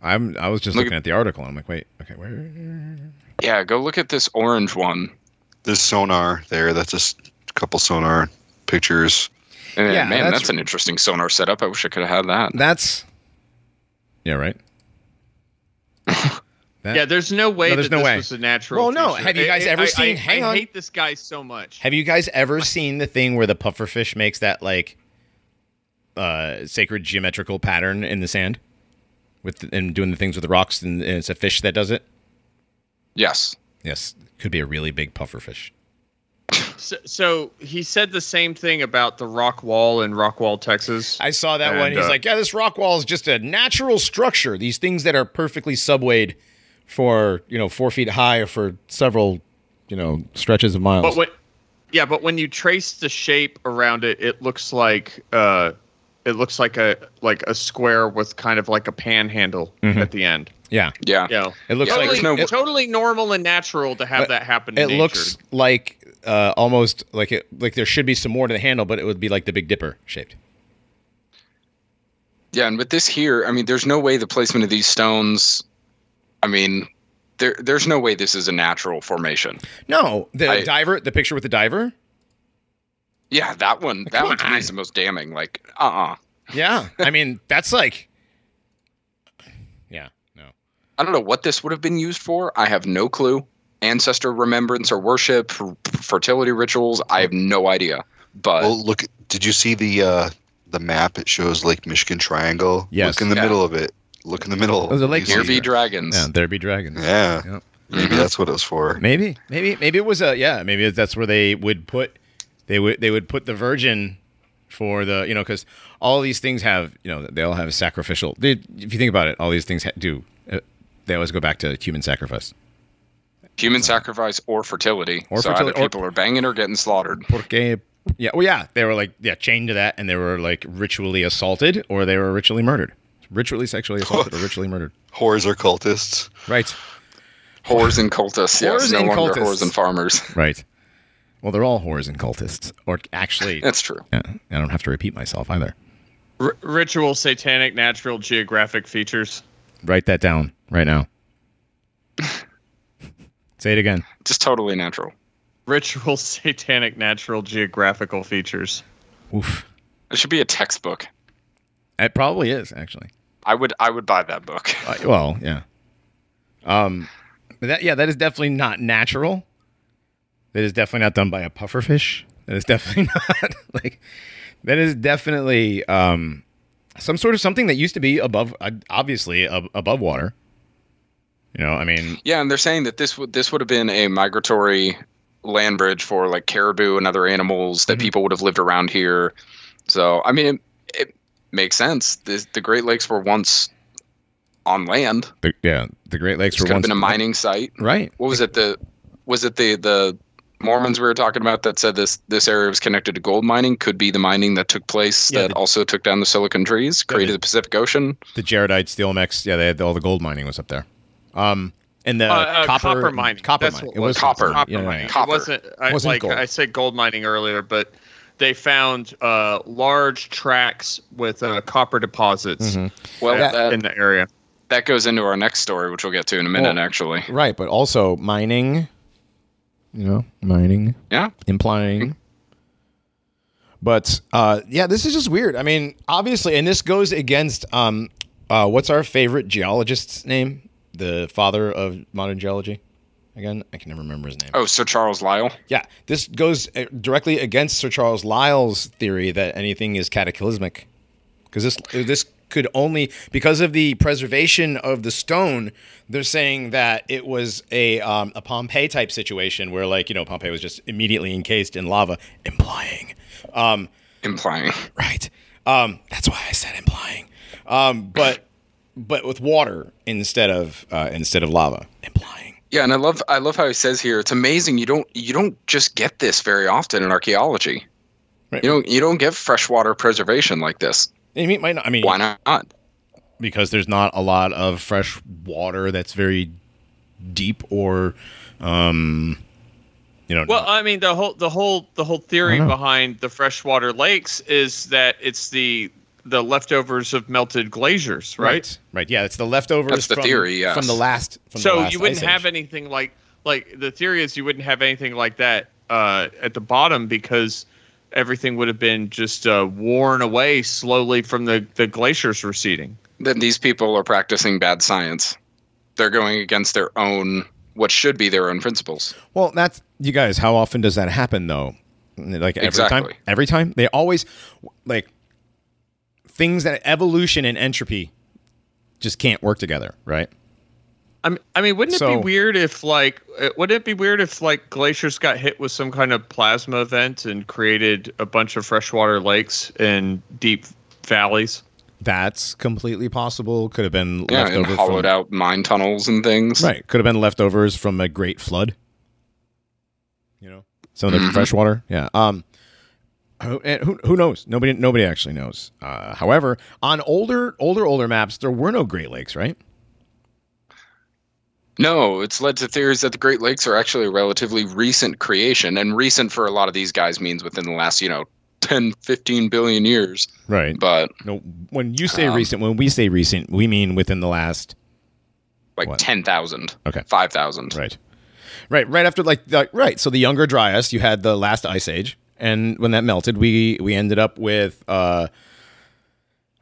I'm. I was just Look looking at- at the article. and I'm like, wait. Okay, where? Yeah, go look at this orange one. This sonar there. That's just a couple sonar pictures. And Yeah, man, that's- that's, an interesting sonar setup. I wish I could have had that. That's. Yeah. Right. That- Yeah, there's no way No, there's that no this way. was a natural. Well, no, feature. have you guys ever I- seen- I, hang I on. hate this guy so much. Have you guys ever seen the thing where the pufferfish makes that like uh sacred geometrical pattern in the sand with and doing the things with the rocks and, and it's a fish that does it? Yes. Yes, could be a really big pufferfish. So, so he said the same thing about the rock wall in Rockwall, Texas. I saw that And, one. He's uh, like, "Yeah, this rock wall is just a natural structure. These things that are perfectly subwayed for you know four feet high or for several you know stretches of miles." But when, yeah, but when you trace the shape around it, it looks like uh, it looks like a like a square with kind of like a panhandle Mhm. at the end. yeah, Yeah. You know, it looks Yeah, like there's totally, no- totally normal and natural to have that happen. it in nature. looks like uh, almost like it like there should be some more to the handle, but it would be like the Big Dipper shaped. Yeah, and with this here, I mean, there's no way the placement of these stones. I mean, there there's no way this is a natural formation. No, the I- diver, the picture with the diver. Yeah, that one. That Come one to me is the most damning. Like, uh, uh Yeah, I mean that's like, yeah, no. I don't know what this would have been used for. I have no clue. Ancestor remembrance or worship, f- fertility rituals. I have no idea. But Well, look. Did you see the uh, the map? It shows Lake Michigan Triangle. Yes. Look in the Yeah. middle of it. Look in the middle. Those are lake You here be dragons. Yeah, there be dragons. Yeah. Yep. Maybe that's what it was for. Maybe, maybe, maybe it was a yeah. Maybe that's where they would put they would they would put the virgin for the you know because all these things have you know they all have a sacrificial. They, if you think about it, all these things ha- do. Uh, they always go back to human sacrifice. Human sacrifice or fertility. Or so fertility- either or- people are banging or getting slaughtered. Porque yeah, well yeah, they were like yeah chained to that, and they were like ritually assaulted or they were ritually murdered, ritually sexually assaulted or ritually murdered. Whores are cultists. Right, Whores and cultists. Whores yes, no and longer cultists. whores and farmers. right. Well, they're all whores and cultists, or actually, That's true. yeah, I don't have to repeat myself either. R- ritual, satanic, natural, geographic features. Write that down right now. Say it again. Just totally natural. Ritual, satanic, natural, geographical features. Oof. It should be a textbook. It probably is actually. I would I would buy that book. Uh, well, yeah. Um, but that yeah, that is definitely not natural. That is definitely not done by a pufferfish. That is definitely not like. That is definitely um, some sort of something that used to be above, uh, obviously ab- above water. You know, I mean, Yeah, and they're saying that this would this would have been a migratory land bridge for like caribou and other animals that Mhm. people would have lived around here. So I mean, it, it makes sense. The, the Great Lakes were once on land. the, yeah, the Great Lakes It were once been a mining site. right. What was it? The was it the the Mormons we were talking about that said this this area was connected to gold mining could be the mining that took place Yeah, that the- also took down the silicon trees, created the- the Pacific Ocean. The Jaredite steel mix. Yeah, they had all the gold mining was up there. Um, and the Uh, uh, copper, copper mining. Copper That's mining. It was was Copper. Copper Yeah, yeah, mining. yeah. Copper. It wasn't, I, Wasn't like gold. I said gold mining earlier, but they found uh, large tracts with uh, copper deposits Mhm. Well, Yeah. that, in the area. that goes into our next story, which we'll get to in a minute, Well- actually. Right, but also mining. You know, mining. Yeah. implying. But uh, yeah, this is just weird. I mean, obviously, and this goes against um, uh, what's our favorite geologist's name? The father of modern geology. Again, I can never remember his name. Oh, Sir Charles Lyell. Yeah, this goes uh, directly against Sir Charles Lyell's theory that anything is cataclysmic, because this this could only because of the preservation of the stone. They're saying that it was a um, a Pompeii type situation where, like, you know, Pompeii was just immediately encased in lava, implying, um, Implying. right? Um, that's why I said implying, um, but but with water instead of uh, instead of lava, implying. Yeah, and I love I love how he says here, it's amazing you don't you don't just get this very often in archaeology. Right. You don't you don't get freshwater preservation like this. I mean, might not, I mean, Why not? because there's not a lot of fresh water that's very deep or um you know Well, I mean the whole the whole the whole theory behind the freshwater lakes is that it's the the leftovers of melted glaciers, right? right right yeah it's the leftovers That's the from, theory, yes. from the last from the So last you wouldn't ice have age. anything like like the theory is you wouldn't have anything like that uh, at the bottom because everything would have been just uh, worn away slowly from the the glaciers receding. Then these people are practicing bad science. They're going against their own what should be their own principles. well that's you guys how often does that happen though like every time every time they always like things that evolution and entropy just can't work together right I mean, I mean, wouldn't it So- be weird if like, uh, wouldn't it be weird if like glaciers got hit with some kind of plasma event and created a bunch of freshwater lakes in deep valleys? that's completely possible could have been Yeah, left and over hollowed from, out mine tunnels and things. Right. Could have been leftovers from a great flood. You know, some of the Mhm. fresh. Yeah. Um, who, and who, who knows? Nobody, nobody actually knows. Uh, however, on older, older, older maps, there were no Great Lakes, right? No, it's led to theories that the Great Lakes are actually a relatively recent creation. And recent for a lot of these guys means within the last, you know, 10, 15 billion years. Right. But No, when you say Um, recent, when we say recent, we mean within the last. like What? 10,000, Okay. 5,000. Right. Right. Right after, like, like, right. So the Younger Dryas, you had the last ice age, and when that melted, we we ended up with. uh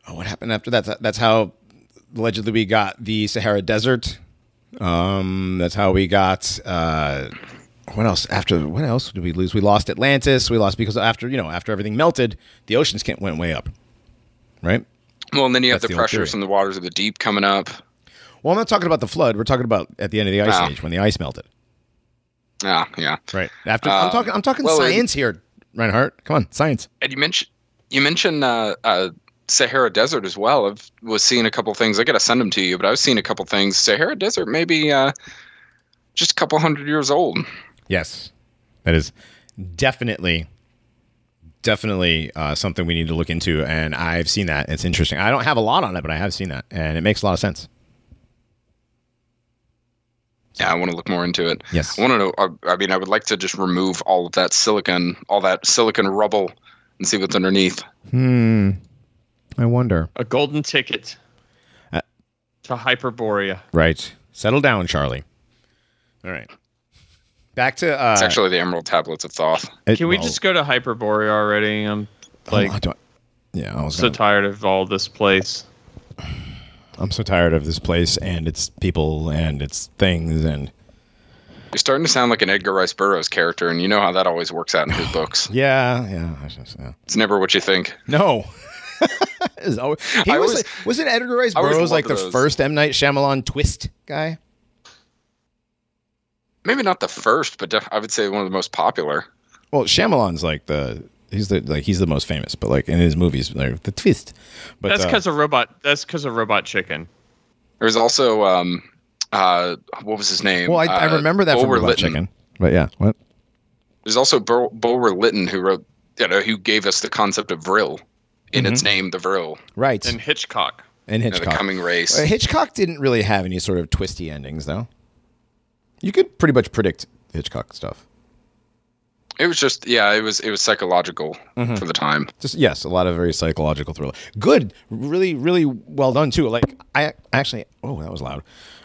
oh, What happened after that? That- That's how allegedly we got the Sahara Desert. Um, that's how we got. uh What else? After what else did we lose? We lost Atlantis. We lost because after you know after everything melted, the oceans can't went way up. Right. Well, and then you have the the pressures from the waters of the deep coming up. Well, I'm not talking about the flood. We're talking about at the end of the ice Ah. age when the ice melted. Yeah, yeah. Right. After I'm Um, talking. I'm talking well, science here, Reinhardt. Come on, science. And you mentioned you mentioned uh, uh, Sahara Desert as well. I've was seeing a couple things. I got to send them to you, but I was seeing a couple things. Sahara Desert maybe uh, just a couple hundred years old. Yes, that is definitely, definitely uh, something we need to look into. And I've seen that. It's interesting. I don't have a lot on it, but I have seen that, and it makes a lot of sense. Yeah, I want to look more into it. Yes. I want to know. I, I mean, I would like to just remove all of that silicon, all that silicon rubble, and see what's underneath. Hmm. I wonder. A golden ticket Uh, to Hyperborea. Right. Settle down, Charlie. All right. Back to. Uh, It's actually the Emerald Tablets of Thoth. it- Can we well, just go to Hyperborea already? I'm like on, I- yeah, I was so gonna, tired of all this place. I'm so tired of this place and its people and its things and You're starting to sound like an Edgar Rice Burroughs character, and you know how that always works out in his books. yeah, yeah. Just, yeah. It's never what you think. No. It's always- he I was always- wasn't Edgar Rice I always Burroughs like the those. first M Night Shyamalan twist guy? Maybe not the first, but def- I would say one of the most popular. Well, Shyamalan's like the he's the like he's the most famous, but like in his movies, like the twist. But That's uh, because of robot. That's because of Robot Chicken. There's also um, uh, what was his name? well, I, I Uh, remember that from Bulwer Robot Lytton. Chicken. But yeah, what? There's also Bul- Bulwer Lytton who wrote, you know, who gave us the concept of vril in its name, the vril, Right. And Hitchcock. And, Hitchcock. you know, the coming race. Uh, Hitchcock didn't really have any sort of twisty endings, though. You could pretty much predict Hitchcock stuff. It was just, yeah, it was it was psychological Mm-hmm. for the time. Just yes, a lot of very psychological thriller. Good, really, really well done too. Like I actually, oh, that was loud.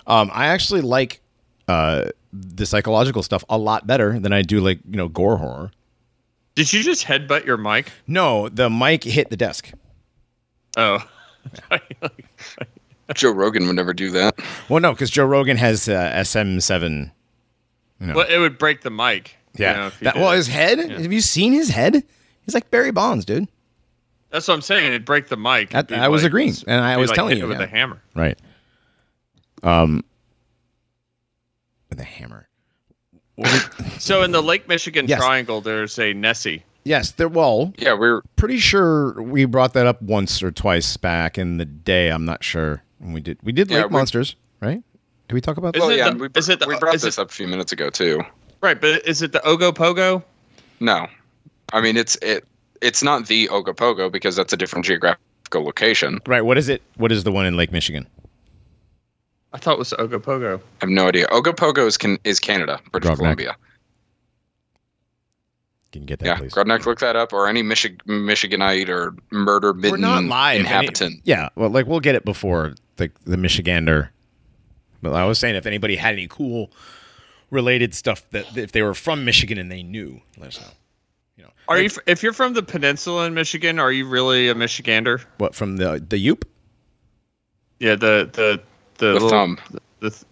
Um, I actually like uh the psychological stuff a lot better than I do like you know gore horror. Did you just headbutt your mic? No, the mic hit the desk. Oh. Joe Rogan would never do that. Well, no, because Joe Rogan has uh, SM7. well, it would break the mic. you Yeah. know, that, well, his head. Have you seen his head? He's like Barry Bonds, dude. That's what I'm saying. It'd break the mic. That- I was like- agreeing, and I was like telling you, with yeah. a hammer. Right. Um. With a hammer. So in the Lake Michigan Yes. Triangle, there's a Nessie. yes, there. Well, Yeah, we're pretty sure we brought that up once or twice back in the day. I'm not sure. And we did. We did Yeah, Lake Monsters, right? Did we talk about Is that? yeah. the- we, is it the- we brought is this it- up a few minutes ago too. Right, but is it the Ogopogo? No, I mean it's it. It's not the Ogopogo because that's a different geographical location. Right. What is it? What is the one in Lake Michigan? I thought it was Ogopogo. I have no idea. Ogopogo is can is Canada, British Grognak. Columbia. Can you get that, Yeah, please? Grognak, look that up, or any Michi- Michiganite or murder We're bitten not live. inhabitant. Any- yeah. Well, like we'll get it before like the Michigander. But I was saying if anybody had any cool related stuff that if they were from Michigan and they knew, let us know. You know, Are Like, you? If you're from the peninsula in Michigan, are you really a Michigander? what from the the Yoop? Yeah, the the the, The little- thumb. the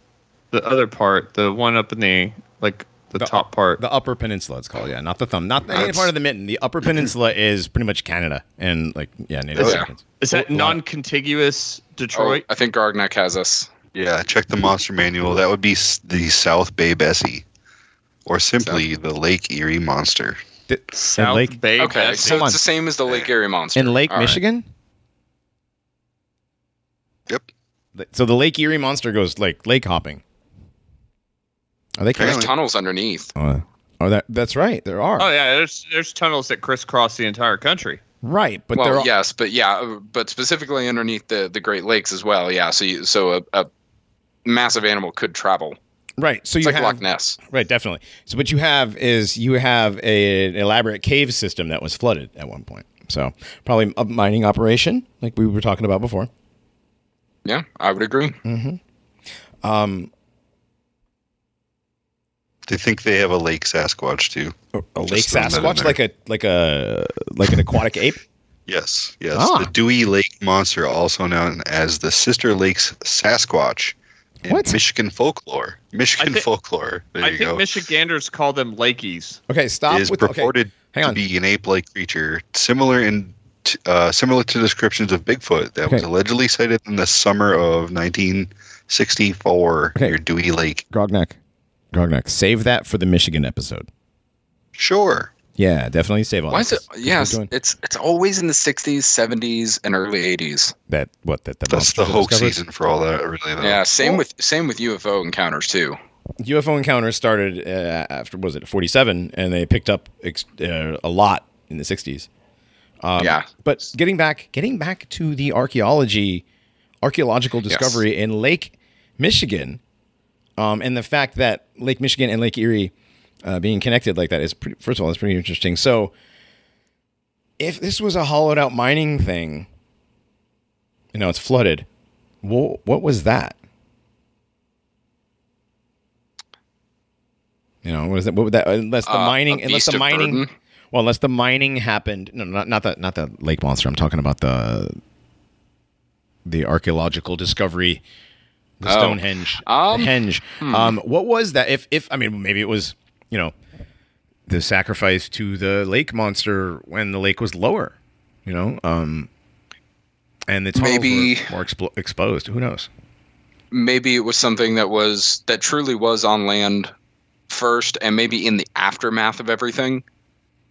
the other part, the one up in the like the, The- top part. The Upper Peninsula, it's called. Yeah, not the thumb, not any part of the mitten. The Upper Peninsula is pretty much Canada and like yeah, Native Oh, yeah. Is that non-contiguous Oh, Detroit? I think Grognak has us. Yeah, check the monster manual. That would be the South Bay Bessie, or simply the Lake Erie Monster. Th- South Lake Bay. Okay, Bessie. so it's the same as the Lake Erie Monster. in Lake All right. Michigan. Yep. Th- So the Lake Erie monster goes like lake hopping. Are they? There's tunnels underneath. Oh, oh, that that's right. There are. Oh yeah, there's there's tunnels that crisscross the entire country. Right, but they're well, all, yes, but yeah, uh, but specifically underneath the the Great Lakes as well. Yeah, so you, so a, a massive animal could travel. right. So It's you like have Loch Ness. right, definitely. So what you have is you have a, an elaborate cave system that was flooded at one point. So probably a mining operation, like we were talking about before. Yeah, I would agree. Um, They think they have a Lake Sasquatch too. a, a lake Just throwing that in Sasquatch, like a like a like an aquatic ape. Yes, yes. Ah. The Dewey Lake Monster, also known as the Sister Lakes Sasquatch in What? Michigan folklore. Michigan thi- folklore. There I you think go. Michiganders call them Lakeys. Okay, stop is with okay. purported hang to be an ape-like creature, similar in t- uh, similar to descriptions of Bigfoot that was allegedly sighted in the summer of 1964 Okay. near Dewey Lake. Grognak. Grognak. Save that for the Michigan episode. Sure. Yeah, definitely save all Why that, is it? 'cause we're Yes, doing it's it's always in the '60s, '70s, and early '80s. that what that the That's the monsters are hoax discovered? season for all that, really. Though. Yeah, same Well- with same with UFO encounters too. UFO encounters started uh, after was it 47 and they picked up ex- uh, a lot in the 60s. Um, Yeah. But getting back getting back to the archaeology archaeological discovery in Lake Michigan um, and the fact that Lake Michigan and Lake Erie uh, being connected like that is pretty, first of all it's pretty interesting. So if this was a hollowed out mining thing, you know, it's flooded. What was that? You know, what is that? What would that? Unless the Uh, mining, unless the mining, burden? Well, unless the mining happened. No, not not the not the lake monster. I'm talking about the the archaeological discovery, the Oh. Stonehenge, Um, Henge. Um, what was that? If if I mean, maybe it was you know the sacrifice to the lake monster when the lake was lower. You know, um, and the tunnels Maybe- more explo- exposed. Who knows? Maybe it was something that was that truly was on land first, and maybe in the aftermath of everything.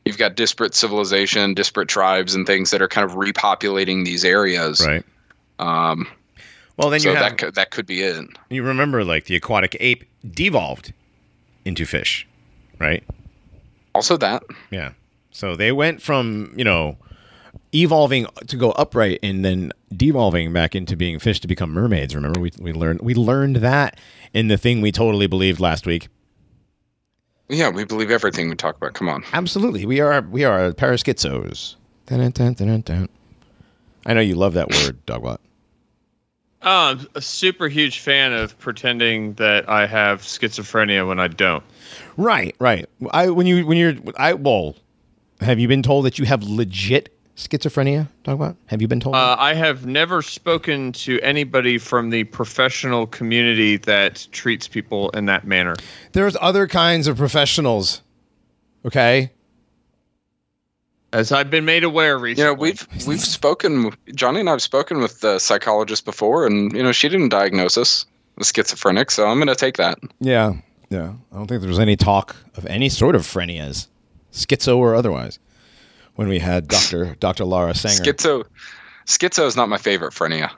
You've got disparate civilization, disparate tribes, and things that are kind of repopulating these areas. Right. Um, Well, then so you have that could, that could be it. you remember like the aquatic ape devolved into fish, right? Also, that Yeah. So they went from, you know, evolving to go upright and then devolving back into being fish to become mermaids. Remember we we learned we learned that in the thing we totally believed last week. Yeah, we believe everything we talk about. Come on. Absolutely. We are we are paraschizos. Dun, dun, dun, dun, dun. I know you love that word, Dogbot. Oh, I'm a super huge fan of pretending that I have schizophrenia when I don't. Right, right. I when you when you're I well, have you been told that you have legit schizophrenia, Dogbot? Have you been told? Uh, I have never spoken to anybody from the professional community that treats people in that manner. There's other kinds of professionals. Okay? As I've been made aware You recently. know, we've we've spoken. Johnny and I have spoken with the psychologist before, and you know, she didn't diagnose us with schizophrenic, so I'm going to take that. Yeah, yeah. I don't think there was any talk of any sort of phrenias, schizo or otherwise, when we had Doctor Doctor Lara Sanger. Schizo, schizo is not my favorite phrenia.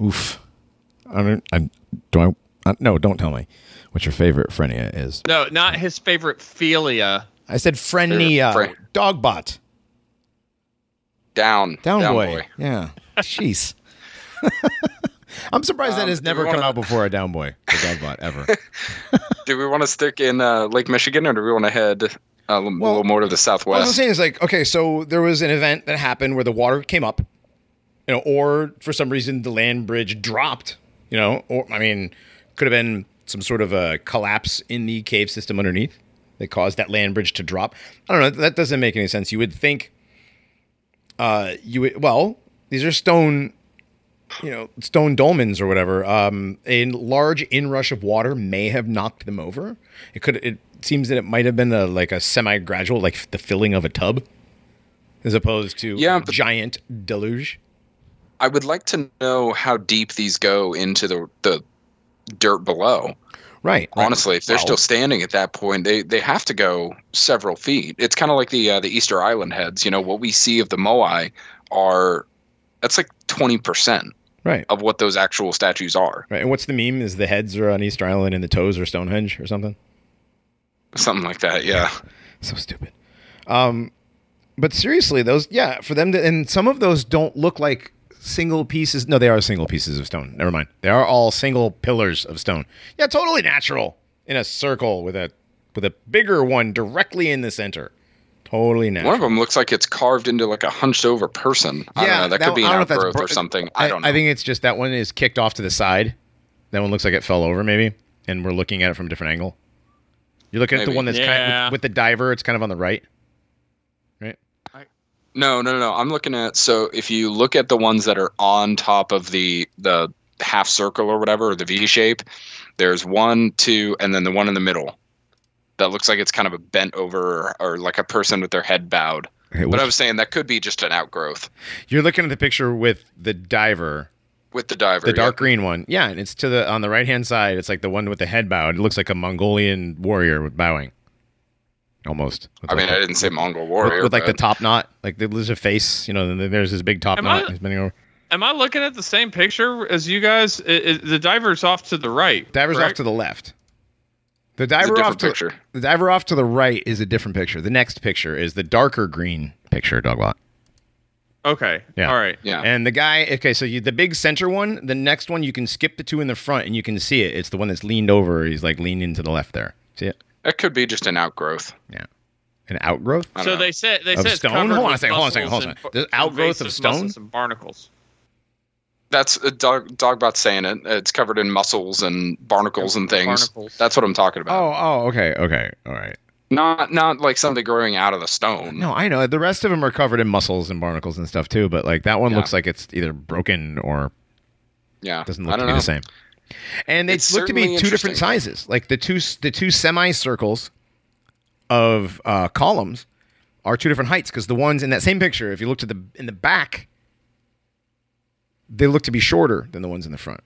Oof. I don't. I do. I uh, no. Don't tell me what your favorite phrenia is. no, not his favorite philia. I said phrenia. Favorite Dogbot. Down, Down, boy. Yeah. Jeez. I'm surprised that Um, has never come wanna- out before a down boy, the Dogbot ever. Do we want to stick in uh, Lake Michigan, or do we want to head uh, a little Well, more to the What I was southwest? saying is like, okay, so there was an event that happened where the water came up, you know, or for some reason the land bridge dropped, you know, or I mean, could have been some sort of a collapse in the cave system underneath that caused that land bridge to drop. I don't know. That doesn't make any sense. You would think, uh, you would well, these are stone, you know, stone dolmens or whatever. Um, a large inrush of water may have knocked them over. It could. It seems that it might have been a like a semi-gradual, like the filling of a tub, as opposed to Yeah, a giant deluge. I would like to know how deep these go into the the dirt below. Right. right. Honestly, if they're Well, still standing at that point, they they have to go several feet. It's kind of like the uh, the Easter Island heads. You know what we see of the moai are that's like twenty percent right. of what those actual statues are. Right. And what's the meme? Is the heads are on Easter Island and the toes are Stonehenge or something? Something like that. Yeah. So stupid. Um, but seriously, those yeah, for them to and some of those don't look like single pieces. No, they are single pieces of stone. Never mind. They are all single pillars of stone. Yeah, totally natural in a circle with a with a bigger one directly in the center. Totally natural. One of them looks like it's carved into like a hunched over person. I don't know. That, could be an I don't know if that's outgrowth bro- or something. I don't know. I think it's just that one is kicked off to the side. That one looks like it fell over, maybe, and we're looking at it from a different angle. You're looking at the one that's kind of, with, with the diver. It's kind of on the right, right? No, no, no, no. I'm looking at so if you look at the ones that are on top of the the half circle or whatever, or the V shape, there's one, two, and then the one in the middle. That looks like it's kind of a bent over or, or like a person with their head bowed. Okay, But I was saying that could be just an outgrowth you're looking at the picture with the diver, with the diver. the yeah. dark green one. Yeah, and it's to the on the right hand side. It's like the one with the head bowed. It looks like a Mongolian warrior with bowing, almost. I mean, like I a- didn't say Mongol with, warrior. with like the top knot, like there's a face. You know, then there's this big top Am knot. I- He's bending over. Am I looking at the same picture as you guys? I- I- the diver's off to the right. Diver's off to the left. The diver off to picture. the diver off to the right is a different picture. The next picture is the darker green picture, Dogbot. Okay. Yeah. All right. Yeah. And the guy, okay, so you, the big center one, the next one you can skip the two in the front and you can see it. It's the one that's leaned over. He's like leaning to the left there. See it? That could be just an outgrowth. Yeah. An outgrowth. So know. they said they Of said it's stone? Hold on a second, hold on a second, hold on a second. and There's outgrowth of invasive stone? mussels and barnacles. That's a dog. Dogbot's saying it. It's covered in mussels and barnacles and things. Barnacles. That's what I'm talking about. Oh, oh, okay, okay, all right. Not not like something growing out of the stone. No, I know. The rest of them are covered in mussels and barnacles and stuff too, but like that one Yeah. looks like it's either broken or Yeah, doesn't look to be know. the same. And they look to be two different sizes. Like the two the two semicircles of uh, columns are two different heights because the ones in that same picture, if you looked at the in the back, they look to be shorter than the ones in the front.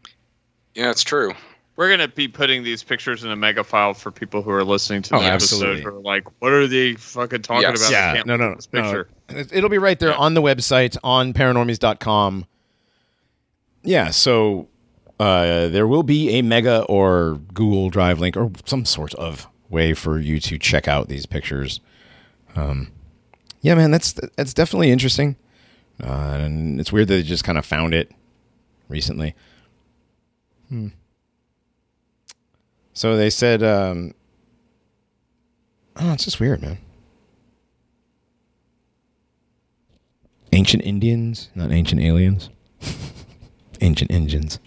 Yeah, it's true. We're gonna be putting these pictures in a mega file for people who are listening to Oh, the absolutely. episode who are like, "What are they fucking talking Yes. about?" I yeah, can't no, no, no, This no. picture. It- It'll be right there Yeah. on the website on paranormies.com. Yeah, so uh, there will be a Mega or Google Drive link or some sort of way for you to check out these pictures. Um, yeah, man, that's that's definitely interesting, uh, and it's weird that they just kind of found it recently. Hmm. So they said, um, oh, it's just weird, man. Ancient Indians, not ancient aliens. ancient engines.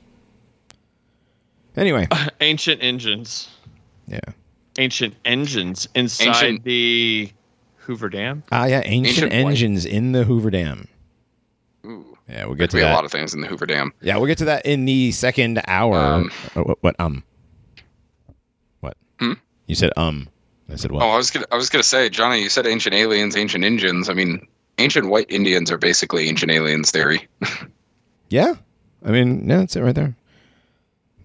Anyway, Ancient engines. yeah. Ancient engines inside Ancient- the Hoover Dam. Ah, yeah, ancient, Ancient what? engines in the Hoover Dam. Ooh, Yeah, we'll get could to be a lot of things in the Hoover Dam. yeah, we'll get to that in the second hour. Um, Oh, what, what? Um. What? Hmm? You said um. I said what? Oh, I was gonna, I was gonna say, Johnny, you said ancient aliens, ancient Indians. I mean, ancient white Indians are basically ancient aliens theory. Yeah, I mean, yeah, that's it right there.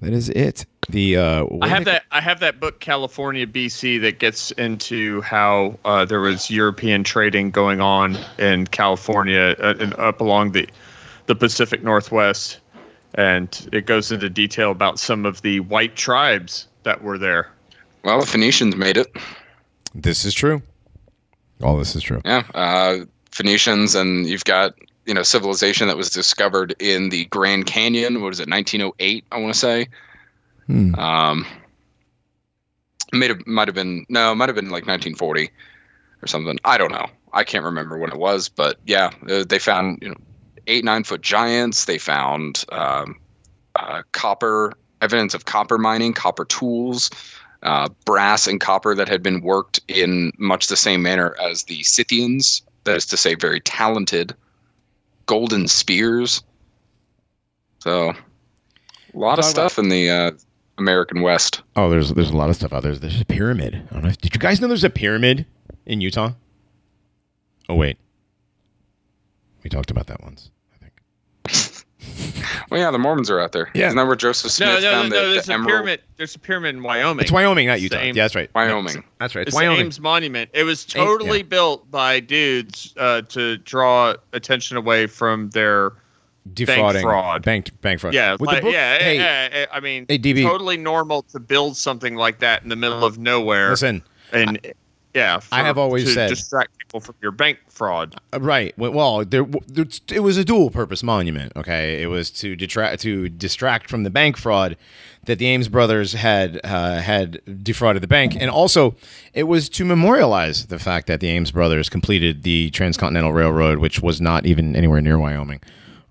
That is it. The uh, I have that. I have that book, California, BC, that gets into how uh, there was European trading going on in California uh, and up along the the Pacific Northwest, and it goes into detail about some of the white tribes that were there. Well, the Phoenicians made it. This is true. All this is true. Yeah, uh, Phoenicians, and you've got you know civilization that was discovered in the Grand Canyon. What is it, 1908? I want to say. Hmm. Um, might have might have been no, might have been like 1940 or something. I don't know. I can't remember when it was, but yeah, uh, they found you know eight nine foot giants. They found um, uh, copper evidence of copper mining, copper tools, uh, brass and copper that had been worked in much the same manner as the Scythians. That is to say, very talented. Golden spears. So, a lot of Talk about- stuff in the uh, American West. Oh, there's there's a lot of stuff out there. There's a pyramid. I don't know. Did you guys know there's a pyramid in Utah? Oh wait, we talked about that once. I think. Well, yeah, the Mormons are out there. Yeah. Isn't that where Joseph Smith No, no, no, found no. the, There's the a emerald? pyramid. There's a pyramid in Wyoming. It's Wyoming, not It's Utah. the Ames- yeah, that's right. Wyoming. That's right. It's, It's Wyoming. Ames Monument. It was totally yeah. built by dudes uh, to draw attention away from their Defrauding. fraud. Bank bank fraud. yeah, With the like, book- yeah, Hey, yeah, yeah, I mean, Hey, DB. totally normal to build something like that in the middle of nowhere, listen. and yeah, I have always said to said- distract people from your bank fraud. Uh, Right. Well, there, it was a dual-purpose monument. Okay, it was to detract to distract from the bank fraud that the Ames brothers had uh, had defrauded the bank, and also it was to memorialize the fact that the Ames brothers completed the Transcontinental Railroad, which was not even anywhere near Wyoming.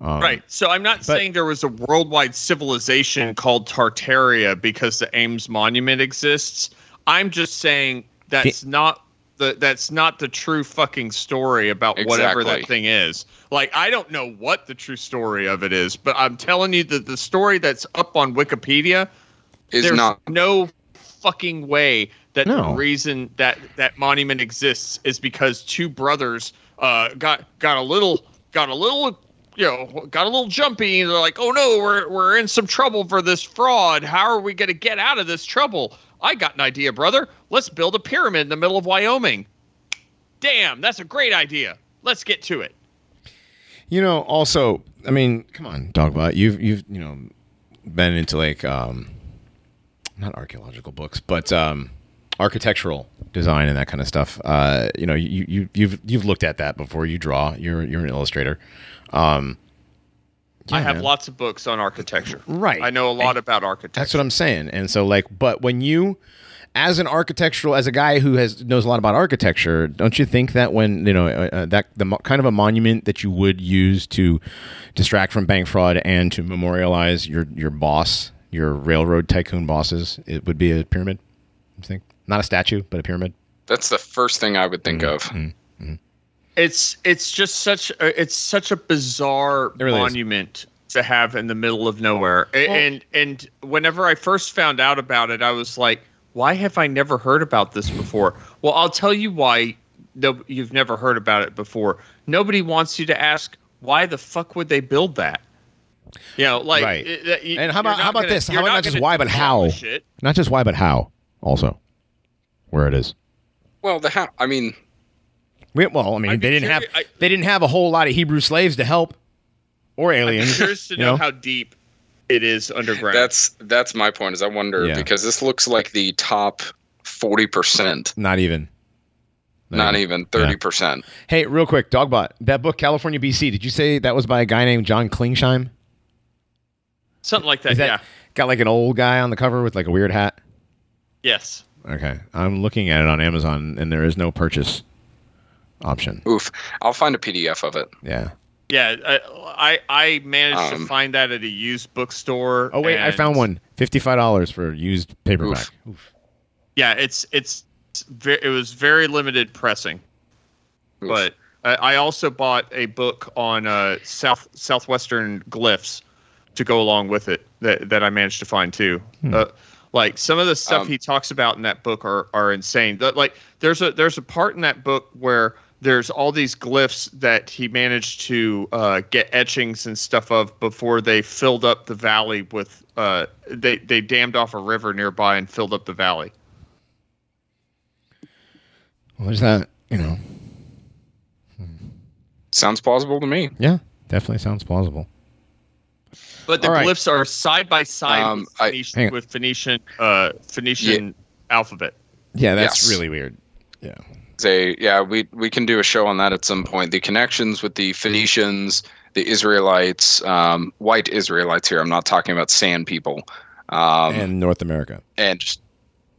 Um, Right. So I'm not saying there was a worldwide civilization called Tartaria because the Ames Monument exists. I'm just saying that's not the that's not the true fucking story about whatever that thing is. Like I don't know what the true story of it is, but I'm telling you that the story that's up on Wikipedia Is there's not no fucking way that No. the reason that that monument exists is because two brothers uh, got got a little got a little you know got a little jumpy and they're like oh no we're we're in some trouble for this fraud how are we going to get out of this trouble i got an idea brother let's build a pyramid in the middle of wyoming damn that's a great idea let's get to it You know, also, I mean, come on, Dogbot, you've you've you know been into like um, not archaeological books, but um, architectural design and that kind of stuff. Uh, you know, you you you've you've looked at that before. You draw. You're you're an illustrator. Um, i have man. lots of books on architecture Right. i know a lot about architecture That's what I'm saying. And so, like, but when you, as an architectural, as a guy who has knows a lot about architecture, don't you think that when you know uh, uh, that the mo- kind of a monument that you would use to distract from bank fraud and to memorialize your your boss, your railroad tycoon bosses, it would be a pyramid? You think not a statue, but a pyramid? that's the first thing I would think of. It's it's just such a, it's such a bizarre It really is. monument to have in the middle of nowhere A- and and whenever i first found out about it i was like why have i never heard about this before well i'll tell you why no, you've never heard about it before nobody wants you to ask why the fuck would they build that you know like Right. it- that And how about- how about gonna- this? How about not just why, but how? demolish. Not just why, but how. Also, where it is. Well, the how I mean, We, well, I mean, I'd they didn't have I- they didn't have a whole lot of Hebrew slaves to help, or i'm aliens. curious to you know how deep it is underground that's that's my point. Is I wonder Yeah. because this looks like the top forty percent, Not even. not even thirty percent. Hey, real quick, Dogbot. That book, California BC. Did you say that was by a guy named John Klingsheim? Something like that. Is that yeah. got like an old guy on the cover with like a weird hat? Yes. Okay, I'm looking at it on Amazon, and there is no purchase option. Oof, I'll find a PDF of it. Yeah. Yeah. I I, I managed Um, to find that at a used bookstore. Oh wait, I found one. Fifty-five dollars for used paperback. Oof. Yeah, it's it's, it's ve- it was very limited pressing, Oof. but I, I also bought a book on uh, south southwestern glyphs to go along with it that that I managed to find too. Uh, like some of the stuff Um, he talks about in that book are are insane. That- Like there's a there's a part in that book where there's all these glyphs that he managed to uh, get etchings and stuff of before they filled up the valley with uh, they they dammed off a river nearby and filled up the valley. Well, there's that. You know. sounds plausible to me. Yeah, definitely sounds plausible. But the All right. glyphs are side by side Um, with, Phoenician, Hang on. with Phoenician uh, Phoenician alphabet. Yeah, that's Yes. really weird. Yeah. Say, yeah, we we can do a show on that at some point. The connections with the Phoenicians, the Israelites, um, white Israelites here. I'm not talking about sand people. Um, and, and North America. And just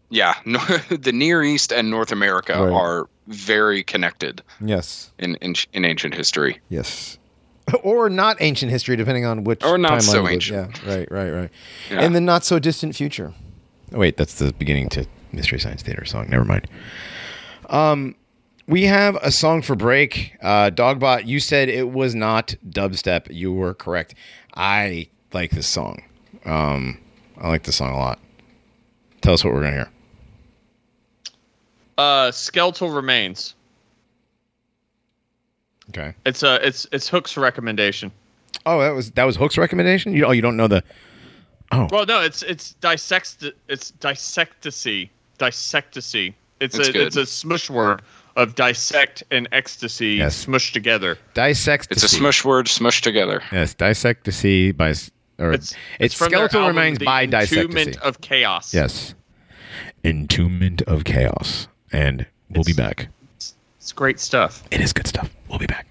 yeah, no, the Near East and North America Right. are very connected Yes. in, in in ancient history. Yes. Or not ancient history, depending on which Or not timeline so ancient. Yeah, right, right, right. Yeah. In the not so distant future. Oh, wait, that's the beginning to Mystery Science Theater song. Never mind. Um, we have a song for break. Uh, Dogbot, you said it was not dubstep. You were correct. I like this song. Um, I like this song a lot. Tell us what we're gonna hear. Uh, skeletal remains. Okay. It's a it's it's Hook's recommendation. Oh, that was that was Hook's recommendation. You oh, you don't know the. Oh, Well, no, it's it's dissect it's dissectasy dissectasy. It's That's a good. it's a smush word of dissect and ecstasy Yes. smushed together. dissect. It's a smush word smushed together. Yes, dissect to see by or It's it's, from their skeletal album, remains The by dissect to Entombment of Chaos. Yes, entombment of chaos, and we'll be back. it's great stuff. It is good stuff. We'll be back.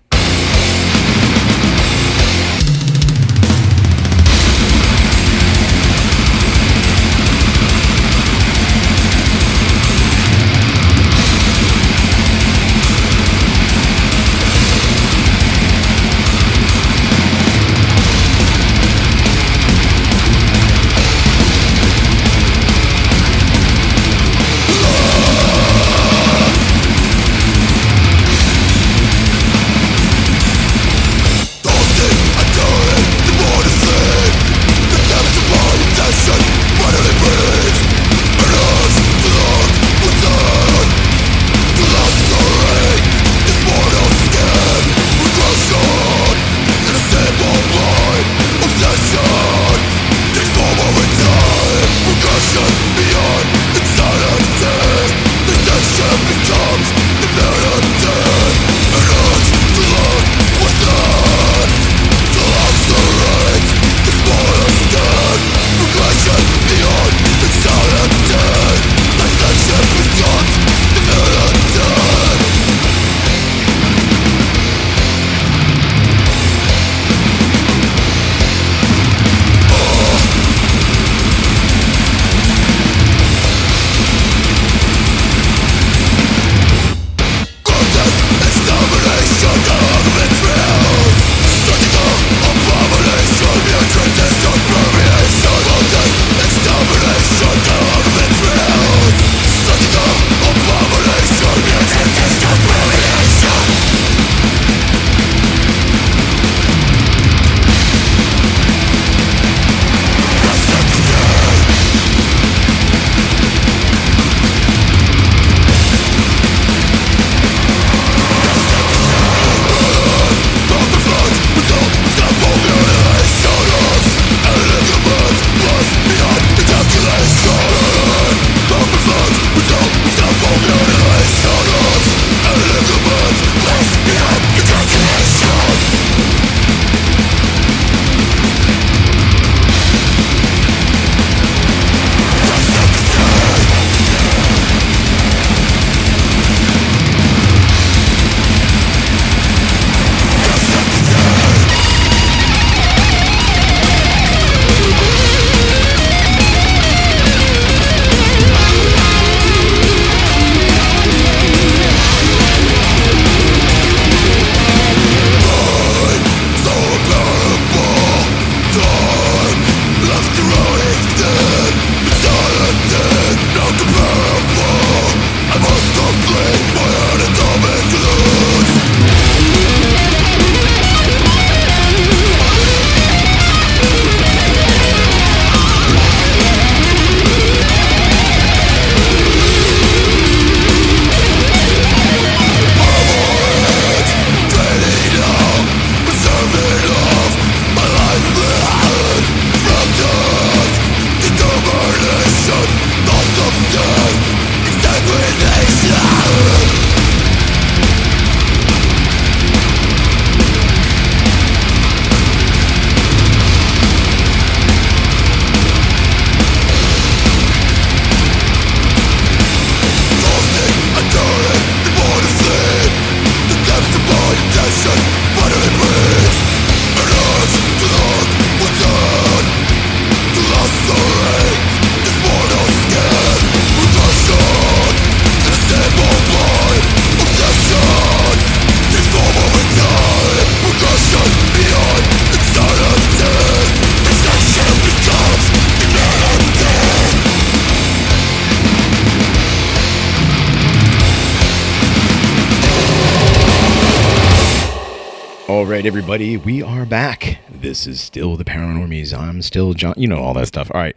Everybody, we are back. This is still the Paranormies. I'm still John. You know all that stuff. All right,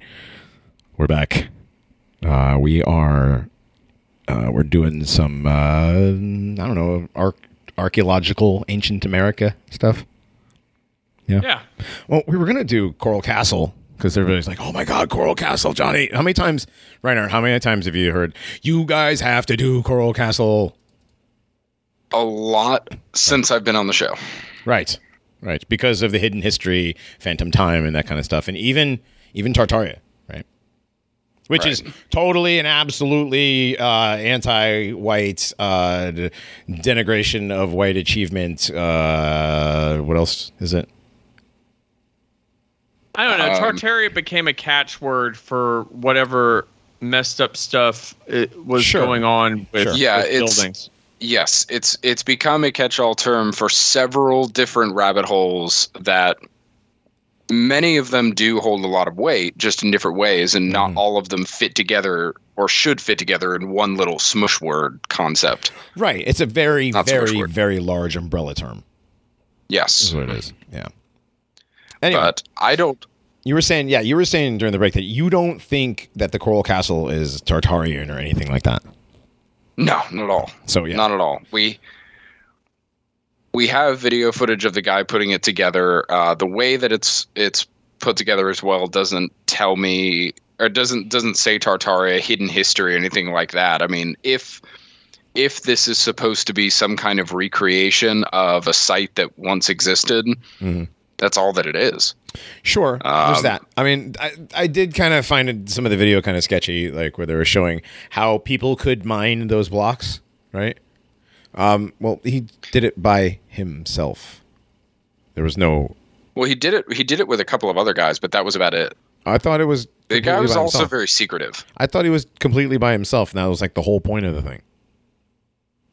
we're back. Uh, we are. Uh, we're doing some. Uh, I don't know, arch- archaeological ancient America stuff. Yeah. Yeah. Well, we were gonna do Coral Castle because everybody's like, "Oh my God, Coral Castle, Johnny!" How many times, Reiner? How many times have you heard you guys have to do Coral Castle? A lot since I've been on the show. Right, right, because of the hidden history, Phantom Time, and that kind of stuff, and even even Tartaria, right? Which is totally and absolutely uh, anti-white uh, denigration of white achievement. Uh, what else is it? I don't know. Um, Tartaria became a catchword for whatever messed up stuff it was Sure. going on with, Sure. Yeah, with it's- buildings. Yes, it's it's become a catch-all term for several different rabbit holes that many of them do hold a lot of weight, just in different ways, and not Mhm. all of them fit together or should fit together in one little smush word concept. Right, it's a very, Not very, very large umbrella term. Yes, Is what it is. Yeah. Anyway, but I don't. you were saying, yeah, you were saying during the break that you don't think that the Coral Castle is Tartarian or anything like that. No, not at all. So yeah, Not at all. We we have video footage of the guy putting it together. Uh, the way that it's it's put together as well doesn't tell me or doesn't doesn't say Tartaria hidden history or anything like that. I mean, if if this is supposed to be some kind of recreation of a site that once existed, Mhm. that's all that it is. Sure. there's Um, that. I mean, I, I did kind of find some of the video kind of sketchy, like where they were showing how people could mine those blocks, right? Um, well, he did it by himself. There was no. Well, he did it. He did it with a couple of other guys, but that was about it. I thought it was. The guy was also himself. very secretive. I thought he was completely by himself, and that was like the whole point of the thing.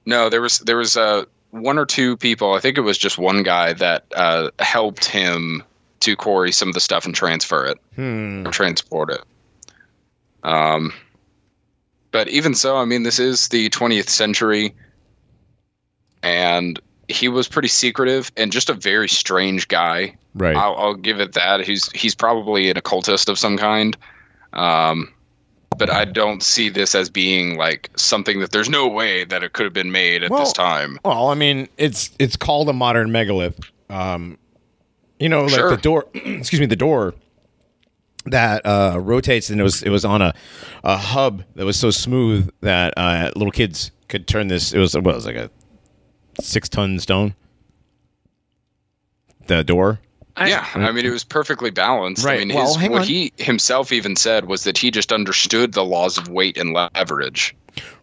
No, there was there was uh, one or two people. I think it was just one guy that uh, helped him to quarry some of the stuff and transfer it Hmm. or transport it. Um, but even so, I mean, this is the 20th century, and he was pretty secretive and just a very strange guy. Right. I'll, I'll give it that. He's he's probably an occultist of some kind. Um, but I don't see this as being like something that there's no way that it could have been made at Well, this time. Well, I mean, it's it's called a modern megalith. Um, you know, like Sure. the door. excuse me, the door that uh, rotates, and it was it was on a a hub that was so smooth that uh, little kids could turn this. It was what was it, like a six ton stone. The door. I- yeah, I mean, it was perfectly balanced. Right, I mean, well, his, hang what on. he himself even said was that he just understood the laws of weight and leverage.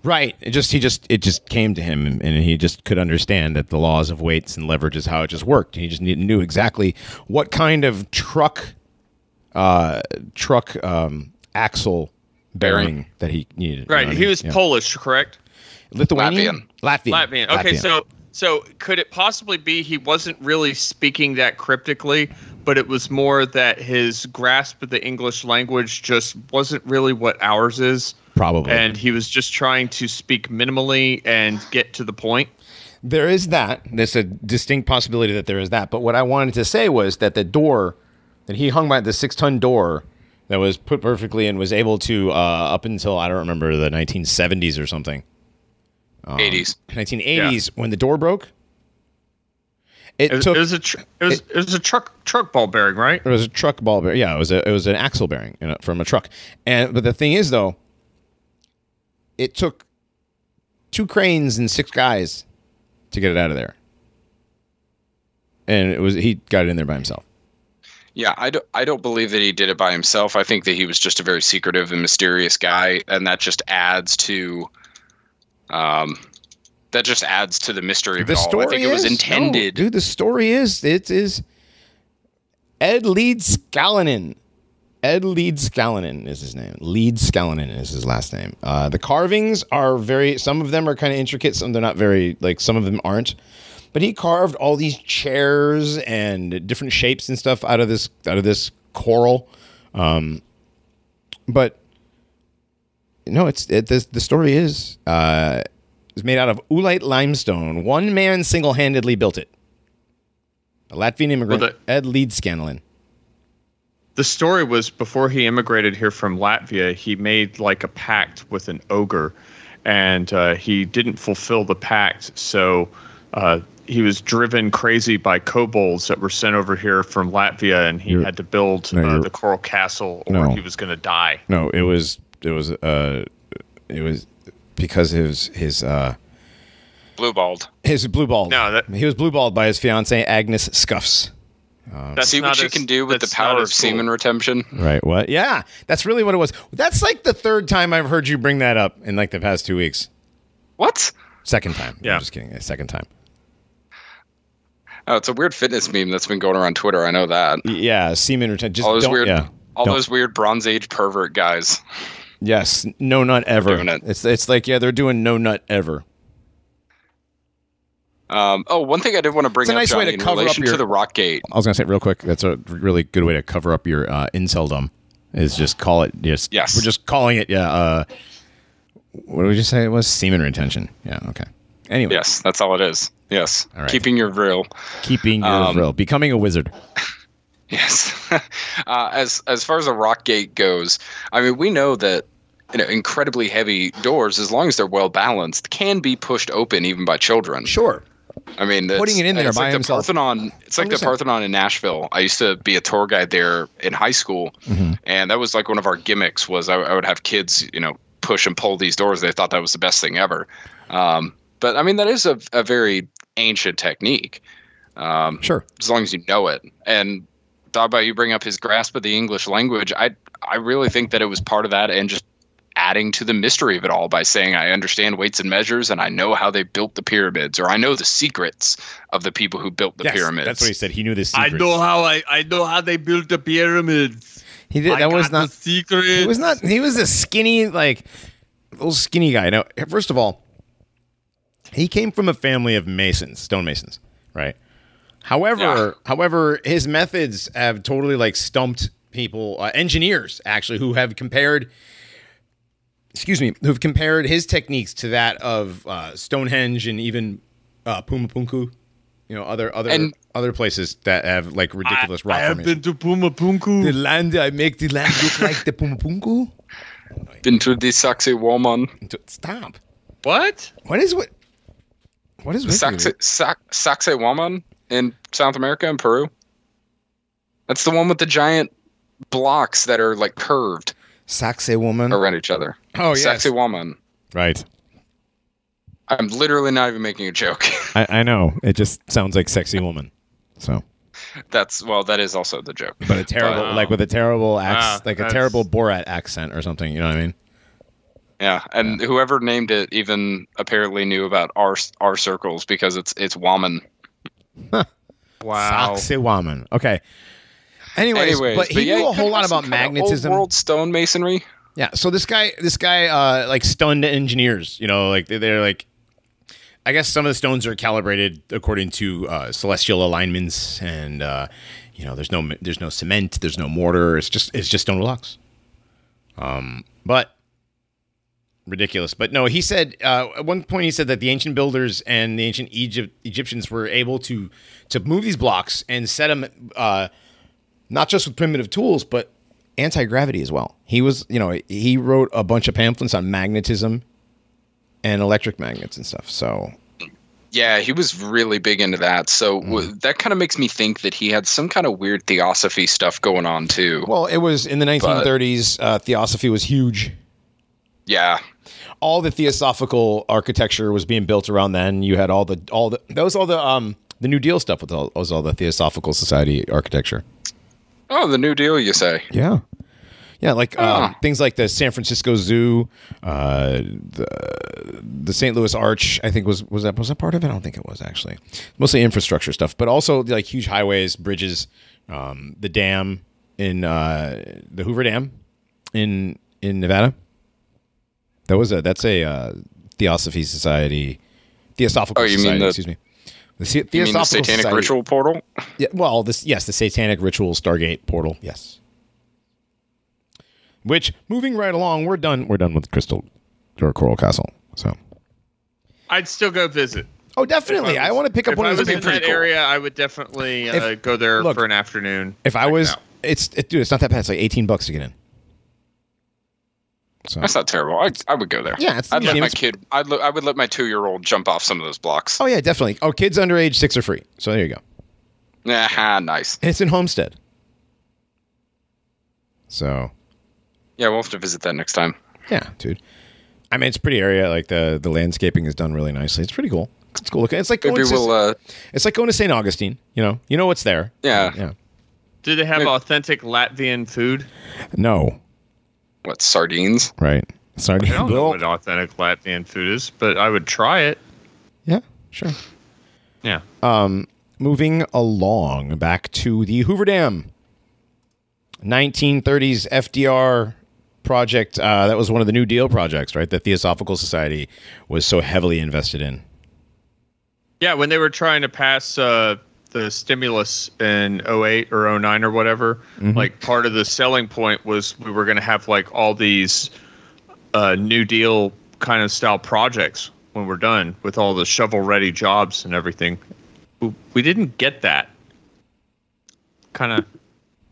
Right. It just he just it just came to him, and, and he just could understand that the laws of weights and leverage is how it just worked. He just knew, knew exactly what kind of truck, uh, truck um, axle bearing, Bearing. that he needed. you know Right. I He mean? was Yeah. Polish, correct? Lithuanian, Latvian, Latvian. Okay, so so could it possibly be he wasn't really speaking that cryptically, but it was more that his grasp of the English language just wasn't really what ours is, probably. and he was just trying to speak minimally and get to the point. There is that. There's a distinct possibility that there is that. But what I wanted to say was that the door that he hung by, the six ton door that was put perfectly and was able to, uh, up until, I don't remember, the 1970s or something. Um, 80s. 1980s, when the door broke, it, It, was- took. it was a tr- it was it was a truck truck ball bearing, right? it was a truck ball bearing. Yeah, it was a it was an axle bearing you know, from a truck. And but the thing is though, it took two cranes and six guys to get it out of there. And it was he got it in there by himself. Yeah, I don't, I don't believe that he did it by himself. I think that he was just a very secretive and mysterious guy, and that just adds to, um, that just adds to the mystery of The story I think it was intended. no, dude, the story is it is Ed Leedskalnin. Ed Leedskalnin is his name. Leedskalnin is his last name. Uh, the carvings are very. Some of them are kind of intricate. Some they're not very. Like some of them aren't. But he carved all these chairs and different shapes and stuff out of this out of this coral. Um, but no, it's it, this, the story is uh, it's made out of oolite limestone. One man single handedly built it. A Latvian immigrant, Well, Ed Leedskalnin. The story was before he immigrated here from Latvia, he made like a pact with an ogre, and uh, he didn't fulfill the pact. So uh, he was driven crazy by kobolds that were sent over here from Latvia, and he You're- had to build no, uh, the coral castle, or No. he was going to die. No, it was it was uh it was because his his uh Blue balled. his blue balled. No, that- he was blue balled by his fiancee Agnes Skuvst. Um, that's See what you as- can do with the power of as cool. semen retention. Right. What? Yeah, that's really what it was. That's like the third time I've heard you bring that up in like the past two weeks. What? Second time. Yeah. I'm just kidding. Second time. Oh, it's a weird fitness meme that's been going around Twitter. I know that. Yeah, semen retention. Just All those don't. weird, Yeah. all Don't- those weird Bronze Age pervert guys. Yes. No nut ever. doing it. It's it's like yeah, they're doing no nut ever. Um, oh, one thing I did want to bring It's a up, nice way Johnny, to in cover up your- to the Rock Gate. I was gonna say real quick. That's a really good way to cover up your uh, inceldom. Is just call it. Just Yes. We're just calling it. Yeah. Uh, what did we just say? It was semen retention. Yeah. Okay. Anyway. Yes, that's all it is. Yes, All right. keeping your real. Keeping your Um, real. Becoming a wizard. Yes. uh, as as far as a rock gate goes, I mean, we know that you know incredibly heavy doors, as long as they're well balanced, can be pushed open even by children. Sure. I mean, that's- Putting it in there it's by like himself. The Parthenon. It's like the 100%. Parthenon in Nashville. I used to be a tour guide there in high school, Mm-hmm. and that was like one of our gimmicks. Was I, I would have kids, you know, push and pull these doors. They thought that was the best thing ever. Um, but I mean, that is a, a very ancient technique. Um, Sure. as long as you know it. And thought about you bring up his grasp of the English language. I I really think that it was part of that and just adding to the mystery of it all by saying I understand weights and measures and I know how they built the pyramids or I know the secrets of the people who built the Yes, pyramids. That's what he said. He knew the secrets. I know how I I know how they built the pyramids. He did. I That was not. the secret. He was not. He was a skinny, like little skinny guy. Now, first of all, he came from a family of masons, stonemasons, right? However, Yeah. however, his methods have totally like stumped people, uh, engineers actually, who have compared. Excuse me, who've compared his techniques to that of uh, Stonehenge and even uh, Pumapunku, you know, other other And- other places that have like ridiculous rock I have been to Pumapunku. The land I make the land look like the Pumapunku. Been to the Sacsayhuaman. Stop. what? What is what? What is with Saxe. Sac, Sacsayhuaman in South America and Peru. That's the one with the giant blocks that are like curved Sacsayhuaman. around each other. Oh yes. Sacsayhuaman. Right. I'm literally not even making a joke. I, I know. It just sounds like sexy woman. So, That's well, that is also the joke. but a terrible, Wow. like with a um, terrible ah, accent, Wow, like a terrible Borat accent or something. You know what I mean? Yeah, and whoever named it even apparently knew about our our circles because it's it's woman. Wow. sexy woman. Okay. Anyways, Anyways, but he yeah, knew a whole lot some about kinda magnetism. Old world stonemasonry. Yeah. So this guy, this guy, uh, like stunned engineers. You know, like they're, they're like, I guess some of the stones are calibrated according to uh, celestial alignments, and uh, you know, there's no there's no cement, there's no mortar. It's just it's just stone blocks. Um, but ridiculous. But no, he said uh, at one point he said that the ancient builders and the ancient Egypt Egyptians were able to to move these blocks and set them. Uh, not just with primitive tools, but anti gravity as well. He was, you know, he wrote a bunch of pamphlets on magnetism and electric magnets and stuff. So, Yeah, he was really big into that. So Mm. w- that kind of makes me think that he had some kind of weird theosophy stuff going on too. well, it was in the 1930s, uh, theosophy was huge. yeah, All the theosophical architecture was being built around then. You had all the, all the, that was all the, um, the New Deal stuff with all, was all the Theosophical Society architecture. Oh, the New Deal, you say? Yeah. Yeah, like um, Ah. things like the San Francisco Zoo, uh, the the St. Louis Arch. I think was was that was that part of it? I don't think it was actually. Mostly infrastructure stuff, but also like huge highways, bridges, um, the dam in uh, the Hoover Dam in in Nevada. That was a that's a uh, Theosophy Society, Theosophical Oh, you mean the- excuse me. The, the- You mean the Satanic Society- Ritual Portal? yeah, well, this yes, the Satanic Ritual Stargate portal. Yes. Which moving right along, we're done. We're done with Crystal or Coral Castle. So I'd still go visit. Oh, definitely. I, was- want to pick up if one I of those. was in that cool. area, I would definitely uh, If- go there look, for an afternoon. If I was, out. it's it, dude. It's not that bad. It's like eighteen bucks to get in. So That's not terrible. I, I would go there. yeah, it's I'd let museum. my kid. I'd let, I would let my two year old jump off some of those blocks. Oh yeah, definitely. Oh, kids under age six are free. So there you go. Ah, nice. And it's in Homestead. So Yeah, we'll have to visit that next time. yeah, dude. I mean, it's a pretty area. Like the the landscaping is done really nicely. It's pretty cool. It's cool looking. It's like going Maybe to, we'll. Uh, it's like going to St. Augustine. You know, you know what's there. yeah. Yeah. Do they have Maybe- authentic Latvian food? No. What sardines? Right. Sorry. I don't know what authentic Latvian food is, but I would try it. Yeah. Sure. Yeah. Um, moving along back to the Hoover Dam 1930s FDR project uh, that was one of the New Deal projects right the Theosophical Society was so heavily invested in Yeah, when they were trying to pass uh, the stimulus in 08 or 09 or whatever, like part of the selling point was we were going to have like all these uh, New Deal kind of style projects when we're done with all the shovel ready jobs and everything. We- We didn't get that. Kind of,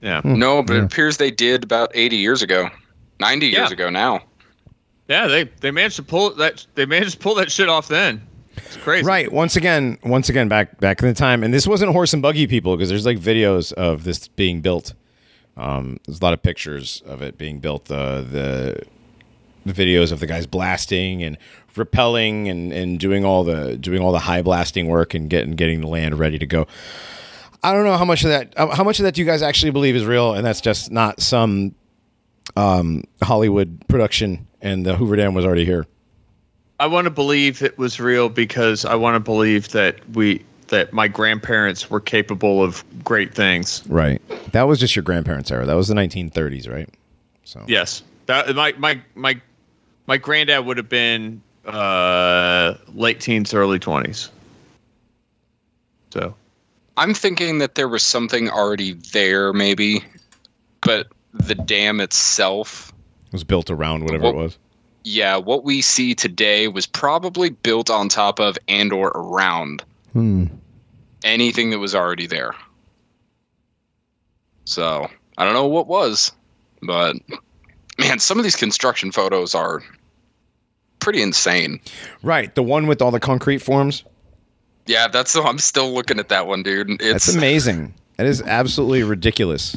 yeah. No, but Yeah. it appears they did about 80 years ago, 90 years ago now. Yeah, they, they managed to pull that. They managed to pull that shit off then. It's crazy. right once again once again back back in the time and this wasn't horse and buggy people because there's like videos of this being built um, there's a lot of pictures of it being built uh, the the videos of the guys blasting and repelling and, and doing all the doing all the high blasting work and getting getting the land ready to go. I don't know how much of that how much of that do you guys actually believe is real and that's just not some um, Hollywood production and the Hoover Dam was already here. I want to believe it was real because I want to believe that we that my grandparents were capable of great things. Right. That was just your grandparents' era. That was the 1930s, right? So Yes, that my my my my granddad would have been uh, late teens, early twenties. So I'm thinking that there was something already there, maybe, but the dam itself, it was built around whatever Well- it was. yeah, what we see today was probably built on top of and or around hmm. anything that was already there. So I don't know what was, but man, some of these construction photos are pretty insane. Right. The one with all the concrete forms. Yeah, that's the. I'm still looking at that one, dude. It's That's amazing. That is absolutely ridiculous.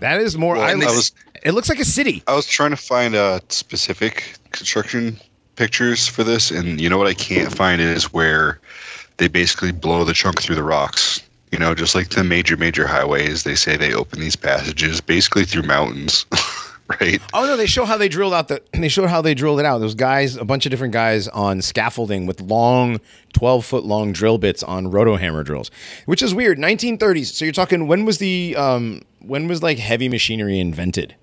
That is more. Well, I, it I was- looks like a city. I was trying to find uh, specific construction pictures for this, and you know what I can't find is where they basically blow the chunk through the rocks. You know, just like the major, major highways, they say they open these passages basically through mountains, right? Oh no, they show how they drilled out the. They showed how they drilled it out. Those guys, a bunch of different guys on scaffolding with long, twelve foot long drill bits on roto hammer drills, which is weird. 1930s. So you're talking when was the um when was like heavy machinery invented?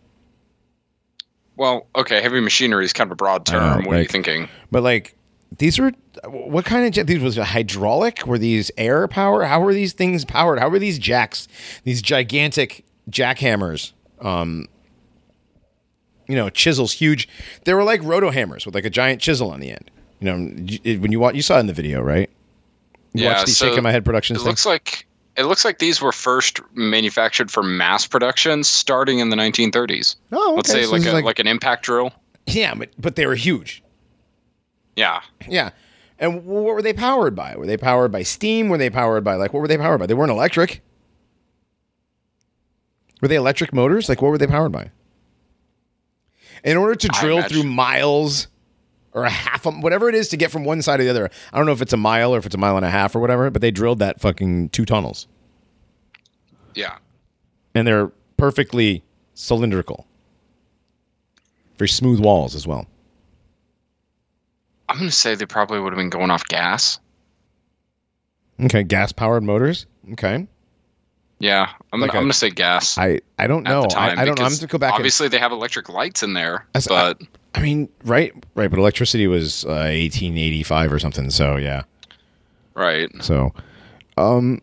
well, okay. Heavy machinery is kind of a broad I know, term. what are you thinking? But like these were what kind of jet? These was hydraulic? Were these air power? How were these things powered? How were these jacks? These gigantic jackhammers? Um, you know, chisels, huge. They were like roto hammers with like a giant chisel on the end. You know, when you watch, you saw it in the video, right? You Yeah, watched the so shaking my head productions It thing. looks like it looks like these were first manufactured for mass production starting in the 1930s. oh, Let's say So like a, is like, an impact drill. yeah, but but they were huge. Yeah. Yeah. And what were they powered by? Were they powered by steam? Were they powered by like what were they powered by? They weren't electric. Were they electric motors? Like what were they powered by? In order to drill through miles or a half, a, whatever it is to get from one side to the other. I don't know if it's a mile or if it's a mile and a half or whatever, but they drilled that fucking two tunnels, Yeah. and they're perfectly cylindrical, very smooth walls as well. I'm gonna say they probably would have been going off gas. Okay, gas powered motors. Okay, Yeah, I'm, Like I'm a- gonna say gas. I I don't know. I, I don't know. I'm to go back. and- Obviously, they have electric lights in there, I- but I mean, right, right, but electricity was uh, 1885 or something. So yeah, right. so, um,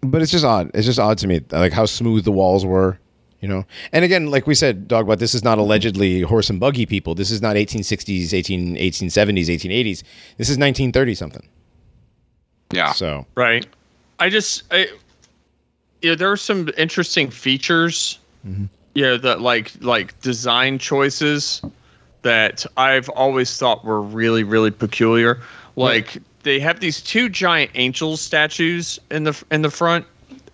but it's just odd. It's just odd to me, like how smooth the walls were, You know, and again, like we said, dog, Dogbot, this is not allegedly horse and buggy people. This is not 1860s, 18, 1870s, 1880s. This is 1930 something. Yeah. So Right. I just, I, yeah, there are some interesting features. Yeah, that like like design choices that I've always thought were really really peculiar. Like they have these two giant angel statues in the in the front.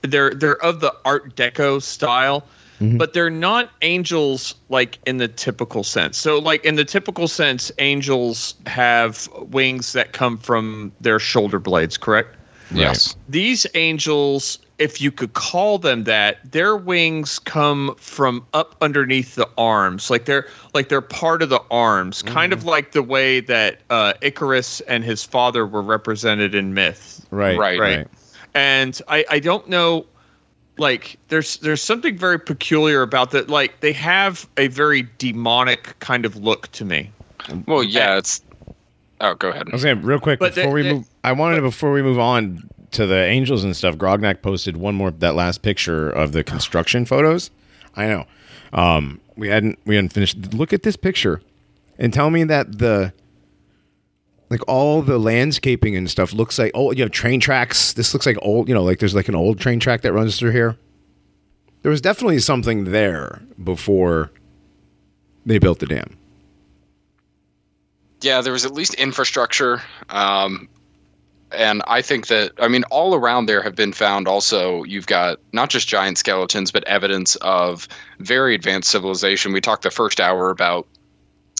They're they're of the Art Deco style. Mm-hmm. But they're not angels like in the typical sense. So, like in the typical sense, angels have wings that come from their shoulder blades, correct? Yes. these angels if you could call them that their wings come from up underneath the arms like they're like they're part of the arms kind of like the way that uh, icarus and his father were represented in myth right, Right. Right. and i i don't know like there's there's something very peculiar about that like they have a very demonic kind of look to me Well, yeah, it's. Oh, go ahead. I was saying real quick But before the- we the- move. I wanted to before we move on to the angels and stuff. Grognak posted one more that last picture of the construction photos. I know. Um, we hadn't we hadn't finished. Look at this picture, and tell me that the like all the landscaping and stuff looks like oh you have train tracks. This looks like old. You know, like there's like an old train track that runs through here. There was definitely something there before they built the dam. Yeah, there was at least infrastructure. Um, and I think that, I mean, all around there have been found also, you've got not just giant skeletons, but evidence of very advanced civilization. We talked the first hour about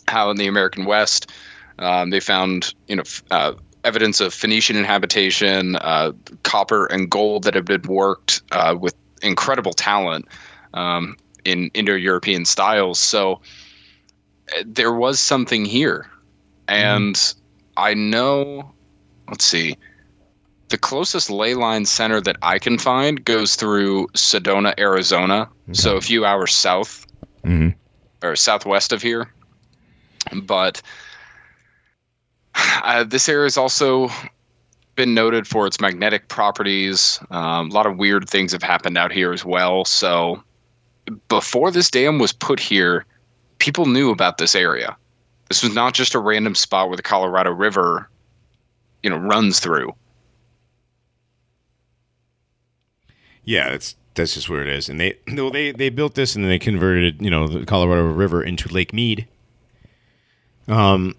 how in the American West um, they found, you know, f- uh, evidence of Phoenician inhabitation, uh, copper and gold that had been worked uh, with incredible talent um, in Indo-European styles. So uh, there was something here, and I know. Let's see. The closest ley line center that I can find goes through Sedona, Arizona, so a few hours south Mhm. or southwest of here. But uh, this area has also been noted for its magnetic properties. Um, a lot of weird things have happened out here as well. So before this dam was put here, people knew about this area. This was not just a random spot where the Colorado River, you know, runs through. Yeah, that's that's just where it is. And they well, they they built this and then they converted you know the Colorado River into Lake Mead. Um,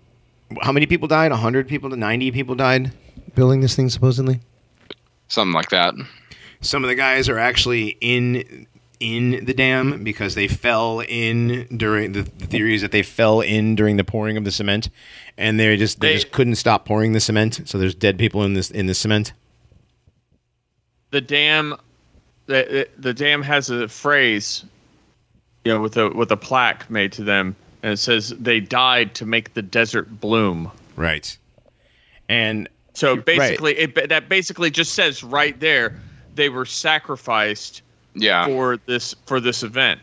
how many people died? hundred people to ninety people died building this thing supposedly. Something like that. Some of the guys are actually in in the dam because they fell in during the, the theory is that they fell in during the pouring of the cement, and they just they, They- just couldn't stop pouring the cement. So there's dead people in this in the cement. the dam the, the dam has a phrase you know with a with a plaque made to them and it says they died to make the desert bloom Right. And so basically it that basically just says right there they were sacrificed Yeah. for this for this event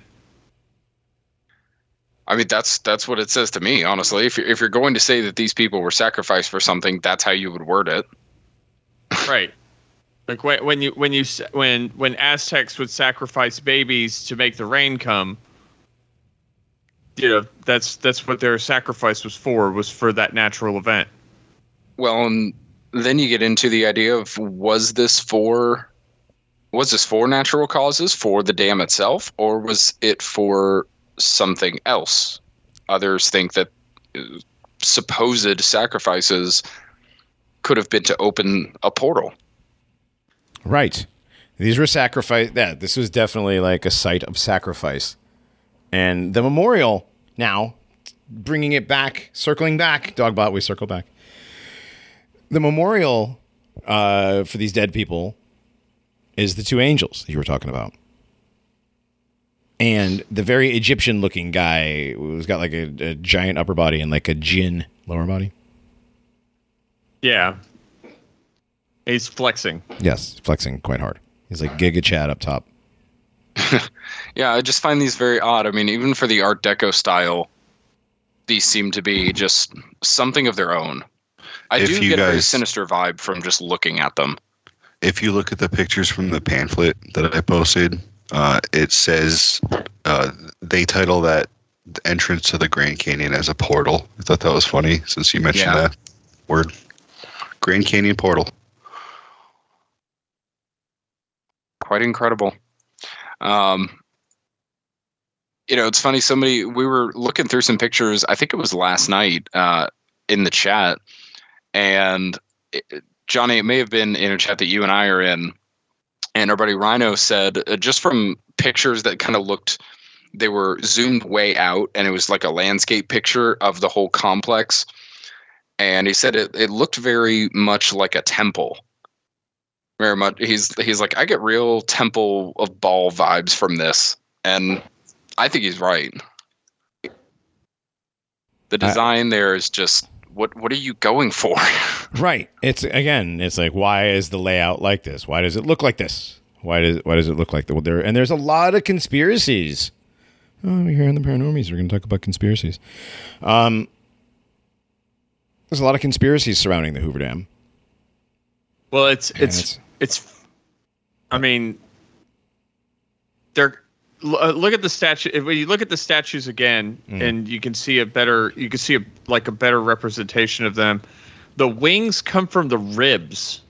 I mean, that's that's what it says to me, honestly. If you're, if you're going to say that these people were sacrificed for something, that's how you would word it. right like when, when you when you when when aztecs would sacrifice babies to make the rain come you know that's that's what their sacrifice was for was for that natural event Well, and then you get into the idea of was this for was this for natural causes for the dam itself or was it for something else? Others think that uh, supposed sacrifices could have been to open a portal. Right. These were sacrifice. Yeah, this was definitely like a site of sacrifice. And the memorial now, bringing it back, circling back, Dogbot, we circle back. The memorial uh, for these dead people is the two angels you were talking about. And the very Egyptian looking guy who's got like a, a giant upper body and like a jinn lower body. Yeah. He's flexing. Yes, flexing quite hard. He's like Giga Chad up top. Yeah, I just find these very odd. I mean, even for the Art Deco style, these seem to be just something of their own. I If do you get a very sinister vibe from just looking at them. If you look at the pictures from the pamphlet that I posted, Uh, it says uh, they title that the entrance to the Grand Canyon as a portal. I thought that was funny since you mentioned Yeah. that word. Grand Canyon portal. quite incredible. Um, you know, it's funny. Somebody we were looking through some pictures. I think it was last night uh, in the chat, and it, Johnny, it may have been in a chat that you and I are in. And our buddy Rhino said, uh, just from pictures that kind of looked, they were zoomed way out, and it was like a landscape picture of the whole complex. And he said it, it looked very much like a temple very much he's he's like i get real temple of Baal vibes from this and i think he's right the I- design there is just what what are you going for Right. It's again. It's like why is the layout like this? Why does it look like this? Why does why does it look like that? Well, there and there's a lot of conspiracies. Oh, we're here in the paranormies. We're going to talk about conspiracies. Um, there's a lot of conspiracies surrounding the Hoover Dam. Well, it's And it's it's. I mean, they're l- look at the statue. If you look at the statues again, Mm. and you can see a better, you can see a, like a better representation of them. The wings come from the ribs.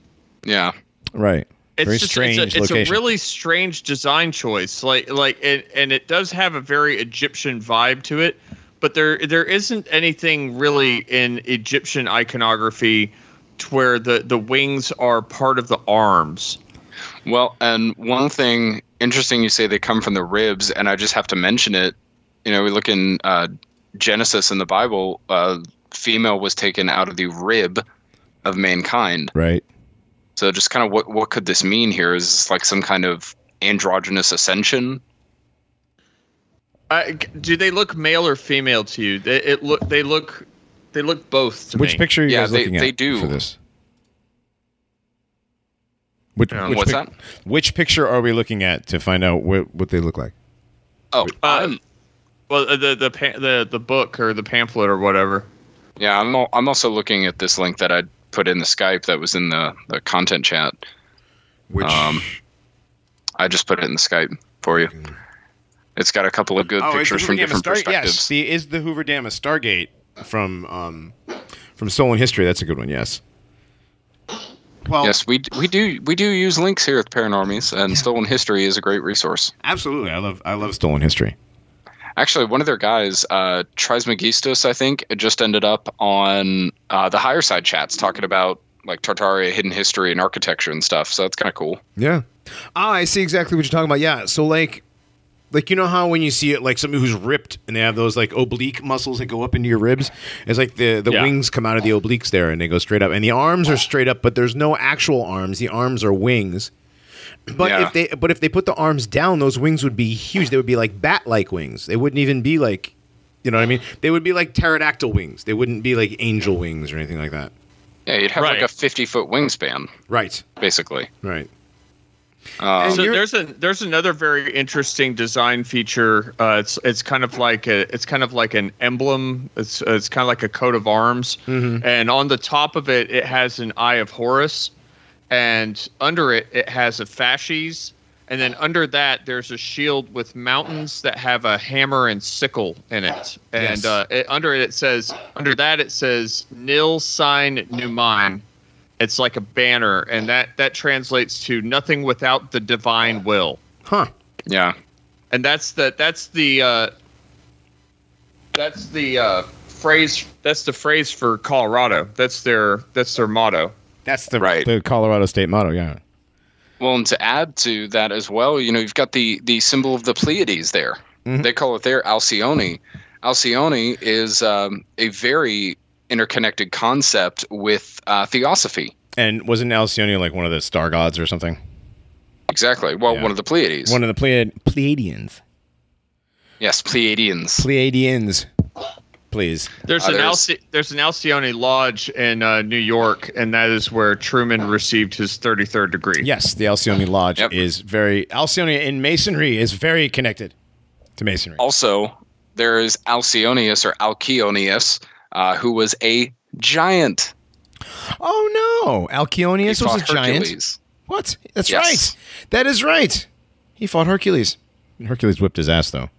yeah right. It's Very just strange it's, a, it's a really strange design choice. Like like it, and it does have a very Egyptian vibe to it, but there there isn't anything really in Egyptian iconography to where the the wings are part of the arms. Well and one thing interesting you say they come from the ribs and i just have to mention it you know we look in uh, genesis in the bible uh, female was taken out of the rib of mankind Right. So just kind of what what could this mean here? Is this like some kind of androgynous ascension? Uh, do they look male or female to you? They, it look they look they look both to me. Which me. picture are you Yeah, guys they- looking at they do. for this? Which, Yeah. which, What's pic- that? which picture are we looking at to find out what, what they look like? Oh, Uh, I'm, Well, uh, the the pa- the the book or the pamphlet or whatever. yeah, I'm al- I'm also looking at this link that I put in the Skype that was in the the content chat. Which Um, I just put it in the Skype for you. It's got a couple of good Oh, pictures from Dam different Star- perspectives. Yes, the, is the Hoover Dam a Stargate from um, from Stolen History? That's a good one. Yes. Well, Yes, we we do we do use links here at Paranormies, and Stolen History is a great resource. absolutely. I love I love Stolen History. Actually, one of their guys, uh, Trismegistus, I think, just ended up on uh, the Higherside Chats talking about like Tartaria, hidden history, and architecture and stuff. So that's kind of cool. Yeah. Ah, I see exactly what you're talking about. Yeah. So like like you know how when you see it like somebody who's ripped and they have those like oblique muscles that go up into your ribs, it's like the the Yeah. wings come out of the obliques there and they go straight up and the arms are straight up, but there's no actual arms. The arms are wings. But Yeah. if they but if they put the arms down, those wings would be huge. They would be like bat-like wings. They wouldn't even be like you know what I mean? They would be like pterodactyl wings. They wouldn't be like angel wings or anything like that. Yeah, you'd have like a 50 foot wingspan, Right. basically. Right. Um, So there's a there's another very interesting design feature. Uh, it's it's kind of like a it's kind of like an emblem. It's it's kind of like a coat of arms, and on the top of it it has an eye of Horus, and under it it has a fasces, and then under that there's a shield with mountains that have a hammer and sickle in it, and Yes. uh, it, under it it says under that it says nil sine numine. It's like a banner, and that that translates to nothing without the divine will. Huh. yeah. And that's the that's the uh, that's the uh, phrase. That's the phrase for Colorado. That's their that's their motto. That's the Right. the Colorado state motto, yeah. Well, and to add to that as well, you know, you've got the the symbol of the Pleiades there. Mhm. They call it their Alcyone. Alcyone is um, a very interconnected concept with uh, theosophy. And wasn't Alcyone like one of the star gods or something? Exactly. Well, Yeah. one of the Pleiades. One of the Pleiad- Pleiadians. yes, Pleiadians. Pleiadians. Please. There's Uh, an there's- Alci- there's an Alcyone Lodge in uh, New York, and that is where Truman received his 33rd degree. Yes, the Alcyone Lodge Yep. is very Alcyone in masonry is very connected to masonry. Also, there is Alcyonius or Alcyonius, uh, who was a giant. Oh no, He Alcyonius was a giant. What? That's Yes. right. That is right. He fought Hercules. Hercules whipped his ass though.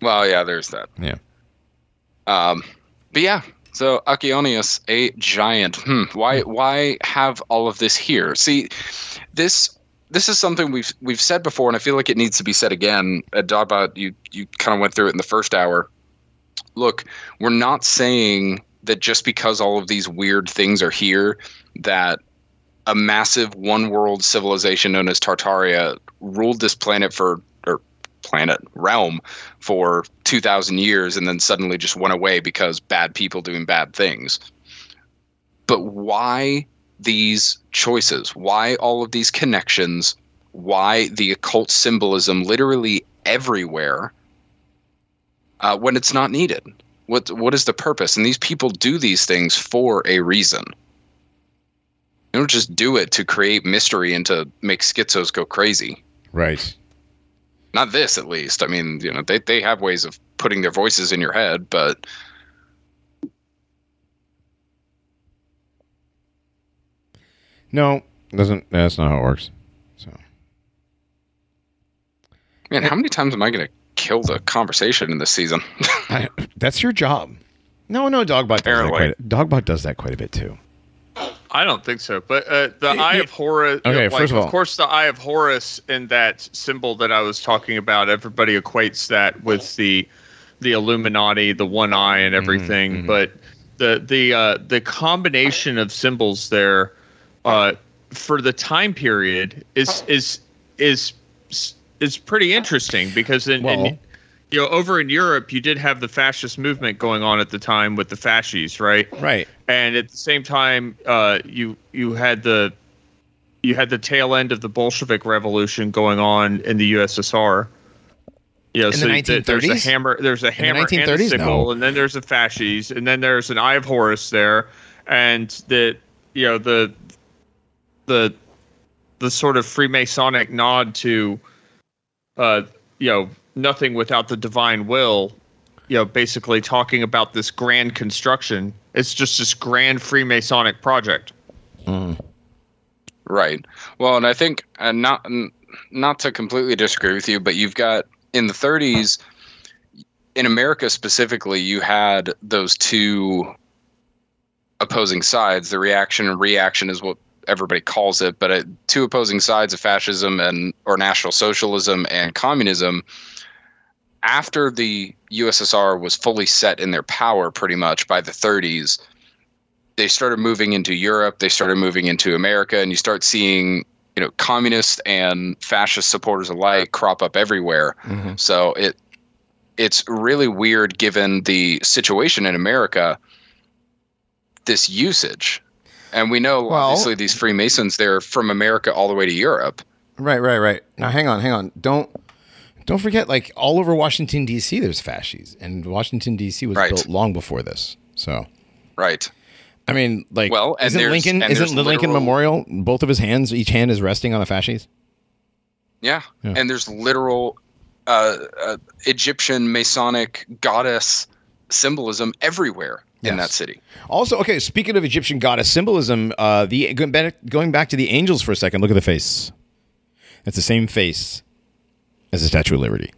Well, yeah, there's that. Yeah. Um, but yeah, so Achionius, a giant. Hmm, why why have all of this here? See, this this is something we've we've said before, and I feel like it needs to be said again. At Dogbot, you you kind of went through it in the first hour. Look, we're not saying that just because all of these weird things are here, that a massive one world civilization known as Tartaria ruled this planet for or planet realm for 2000 years and then suddenly just went away because bad people doing bad things. But why these choices? Why all of these connections? Why the occult symbolism literally everywhere uh, when it's not needed? What what is the purpose? And these people do these things for a reason. They don't just do it to create mystery and to make schizos go crazy. Right. Not this, at least. I mean, you know, they they have ways of putting their voices in your head, but No, doesn't. That's not how it works. So man, how many times am I going to kill the conversation in this season? I, that's your job. No, no, Dogbot does that quite. Dogbot does that quite a bit too. I don't think so. But uh, the Eye of Horus. Okay, like, first of all- of course, the Eye of Horus and that symbol that I was talking about, everybody equates that with the the Illuminati, the one eye, and everything. mhm. But the the uh, the combination of symbols there uh, for the time period is is is is pretty interesting because in, Well- in you know over in Europe you did have the fascist movement going on at the time with the fascists, right? Right. and at the same time, uh, you you had the you had the tail end of the Bolshevik Revolution going on in the USSR. You know, In the so th- there's a hammer, there's a hammer and a 1930s? sickle, No. and then there's a fasces, and then there's an Eye of Horus there, and the you know the the the sort of Freemasonic nod to uh, you know nothing without the divine will you know, basically talking about this grand construction. It's just this grand Freemasonic project. Right. Well, and I think uh, not not to completely disagree with you, but you've got in the 30s in America specifically, you had those two opposing sides. The reaction and reaction is what everybody calls it, but uh, two opposing sides of fascism and or national socialism and communism. After the USSR was fully set in their power, pretty much by the 30s, they started moving into Europe, they started moving into America, and you start seeing, you know, communist and fascist supporters alike crop up everywhere. Mhm. So it it's really weird given the situation in America, this usage. And we know Well- obviously these Freemasons they're from America all the way to Europe. Right. Right. Right. Now, hang on. Hang on. Don't. Don't forget, like all over Washington D.C., there's fascies, and Washington D.C. was Right. built long before this. So, Right. I mean, like, Well, and isn't Lincoln? and Isn't the Lincoln literal- Memorial? Both of his hands, each hand is resting on a fasces. Yeah. Yeah. And there's literal uh, uh, Egyptian Masonic goddess symbolism everywhere in that city. Also, okay, speaking of Egyptian goddess symbolism, uh, the going back, going back to the angels for a second, look at the face. It's the same face as the Statue of Liberty.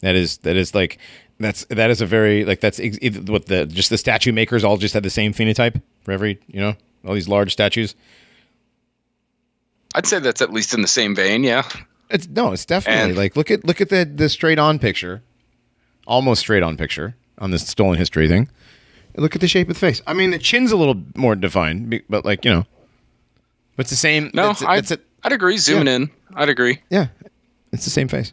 That is that is like that's that is a very like that's ex- what the just the statue makers all just had the same phenotype for every you know all these large statues. I'd say that's at least in the same vein, yeah. It's no, it's definitely And- like look at look at the the straight on picture, almost straight on picture on this stolen history thing. Look at the shape of the face. I mean, the chin's a little more defined, but like you know, but it's the same. No, it's, I'd, it's a, I'd agree. Zooming in, I'd agree. yeah, it's the same face.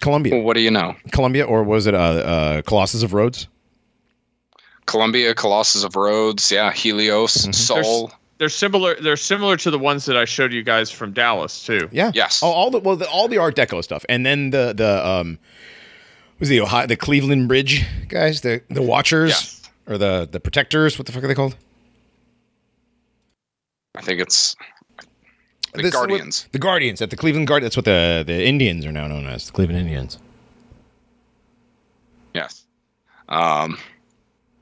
Columbia, Well, what do you know? Columbia, or was it uh, uh, Colossus of Rhodes? Columbia, Colossus of Rhodes, yeah, Helios, Mm-hmm. Sol. They're similar. They're similar to the ones that I showed you guys from Dallas too. Yeah. Yes. Oh, all the well, the, all the Art Deco stuff, and then the the um, was the Ohio the Cleveland Bridge guys, the the Watchers Yes. or the the Protectors. What the fuck are they called? I think it's the This- Guardians. The Guardians at the Cleveland Guard. That's what the the Indians are now known as. The Cleveland Indians. Yes. Um,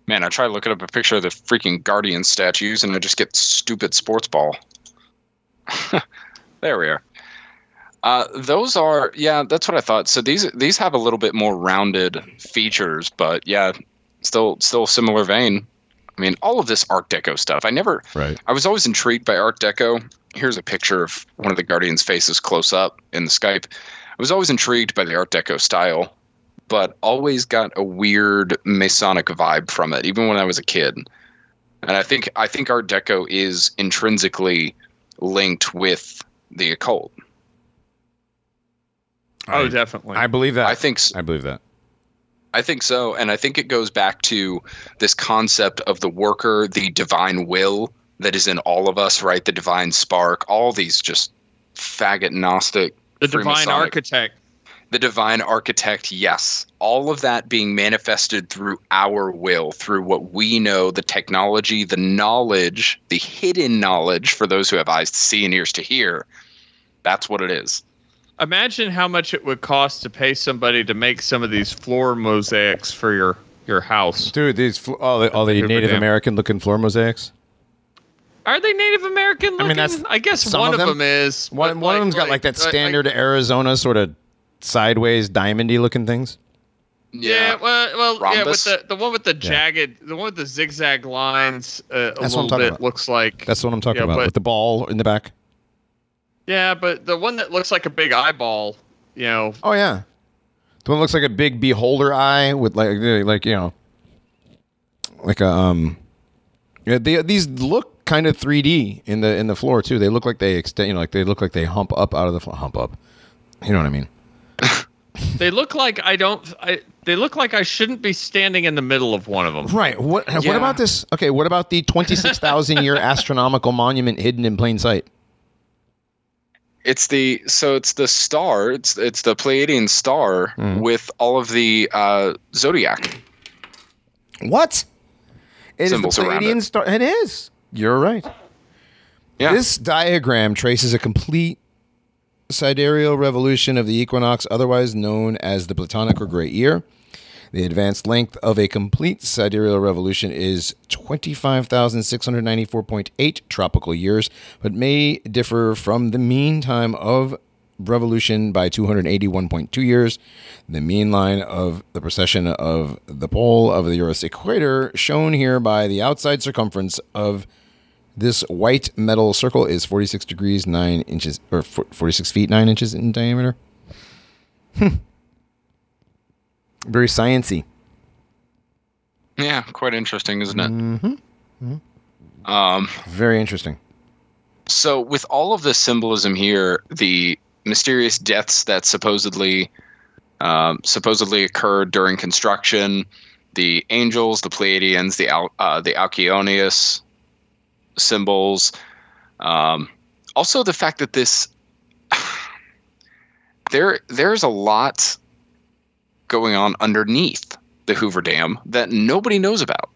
man, I try looking up a picture of the freaking Guardian statues, and I just get stupid sports ball. There we are. Uh, those are yeah, that's what I thought. So these these have a little bit more rounded features, but yeah, still still similar vein. I mean, all of this Art Deco stuff. I never Right. I was always intrigued by Art Deco. Here's a picture of one of the Guardians' faces close up in the Skype. I was always intrigued by the Art Deco style, but always got a weird Masonic vibe from it, even when I was a kid. And I think I think Art Deco is intrinsically linked with the occult. Oh, I- definitely. I believe that. I think s- I believe that. I think so, and I think it goes back to this concept of the worker, the divine will that is in all of us, right? The divine spark, all these just faggot gnostic, the divine architect. the divine architect, yes, all of that being manifested through our will, through what we know, the technology, the knowledge, the hidden knowledge for those who have eyes to see and ears to hear. That's what it is. Imagine how much it would cost to pay somebody to make some of these floor mosaics for your your house. Dude, these fl- all the, all the Native Dam. American looking floor mosaics. Are they Native American looking? I mean, that's- I guess some one of of them- them, is. One, but one of them's got like that like- standard Arizona sort of sideways diamondy looking things. Yeah, well, well, yeah, Rhombus? with the the one with the jagged, the one with the zigzag lines, uh, a That's what I'm little talking bit about. looks like. That's what I'm talking Yeah, about but- with the ball in the back. Yeah, but the one that looks like a big eyeball, you know, Oh yeah, the one that looks like a big beholder eye with like like you know, like a um. Yeah, they, these look kind of 3D in the in the floor too. They look like they extend, you know, like they look like they hump up out of the floor. Hump up, you know what I mean? they look like I don't. I, they look like I shouldn't be standing in the middle of one of them. Right. What what about this? Okay, what about the 26,000 year astronomical monument hidden in plain sight? It's the so it's the star. It's it's the Pleiadian star Mm. with all of the uh, zodiac. What? It is Symbols the Pleiadian star. It is. You're right. Yeah. This diagram traces a complete sidereal revolution of the equinox, otherwise known as the Platonic or Great Year. The advanced length of a complete sidereal revolution is 25,694.8 tropical years, but may differ from the mean time of revolution by 281.2 years. The mean line of the precession of the pole of the Earth's equator, shown here by the outside circumference of this white metal circle is 46 degrees 9 inches, or 46 feet 9 inches in diameter. Hmm. Very sciency. Yeah, quite interesting, isn't it? Mm-hmm. Um, Very interesting. so with all of the symbolism here, the mysterious deaths that supposedly um, supposedly occurred during construction, the angels, the Pleiadians, the Al- uh, the Alcyonius symbols, um, also the fact that this there there's a lot going on underneath the Hoover Dam that nobody knows about.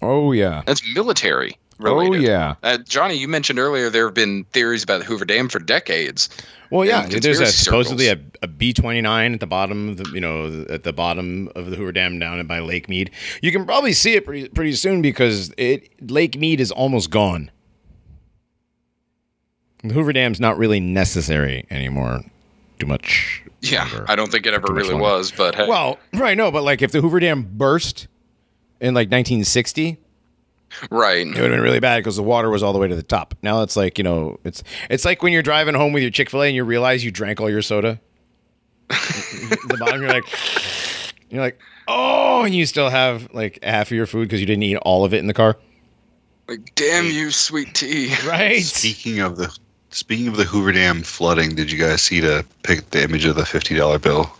Oh, yeah. That's military Oh, yeah. Uh, Johnny, you mentioned earlier there have been theories about the Hoover Dam for decades. Well, yeah. There's a, supposedly a, a B twenty nine at the bottom of the you know at the bottom of the Hoover Dam down by Lake Mead. You can probably see it pretty pretty soon because it Lake Mead is almost gone. The Hoover Dam's not really necessary anymore. Too much. Yeah, longer. I don't think it ever really longer. was, but hey, Well, right, no, but like if the Hoover Dam burst in like 1960, right. it would have been really bad because the water was all the way to the top. Now it's like you know, it's it's like when you're driving home with your Chick Fil A and you realize you drank all your soda. the bottom, you're like, you're like, oh, and you still have like half of your food because you didn't eat all of it in the car, Like, damn you, sweet tea. right? Speaking of the speaking of the Hoover Dam flooding, did you guys see the pic the image of the fifty dollar bill?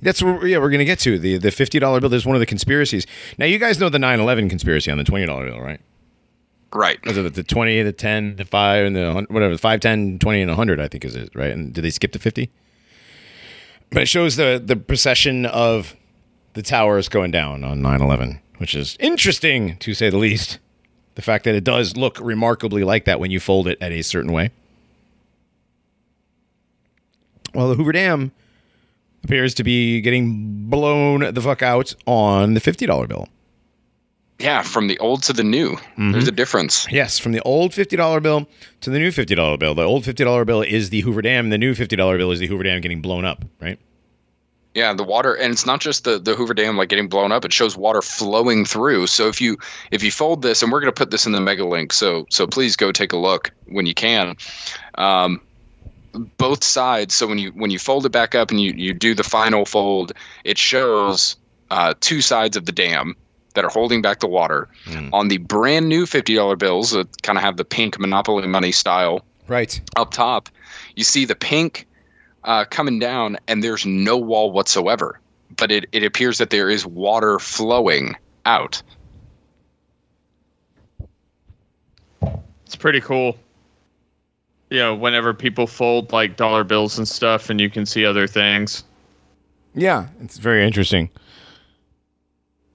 That's what yeah we're gonna get to the the fifty dollar bill. There's one of the conspiracies. Now you guys know the 9-11 conspiracy on the twenty dollar bill, right? Right. Was it the 20, the 10, the 5, and the hun- whatever, the 5, 10, 20, and 100, I think is it, right? And did they skip the 50? But it shows the, the procession of the towers going down on 9 11, which is interesting to say the least. The fact that it does look remarkably like that when you fold it at a certain way. Well, the Hoover Dam appears to be getting blown the fuck out on the $50 bill. Yeah, from the old to the new, there's a difference. Yes, from the old fifty dollar bill to the new fifty dollar bill. The old fifty dollar bill is the Hoover Dam. The new fifty dollar bill is the Hoover Dam getting blown up. Right. Yeah, the water, and it's not just the the Hoover Dam like getting blown up. It shows water flowing through. So if you if you fold this, and we're going to put this in the mega link, so so please go take a look when you can. Um, both sides. So when you when you fold it back up and you you do the final fold, it shows uh, two sides of the dam that are holding back the water. On the brand new fifty dollar bills that kind of have the pink Monopoly money style Right. up top, you see the pink uh, coming down, and there's no wall whatsoever. But it, it appears that there is water flowing out. It's pretty cool. You know, whenever people fold like dollar bills and stuff, and you can see other things. Yeah, it's very interesting.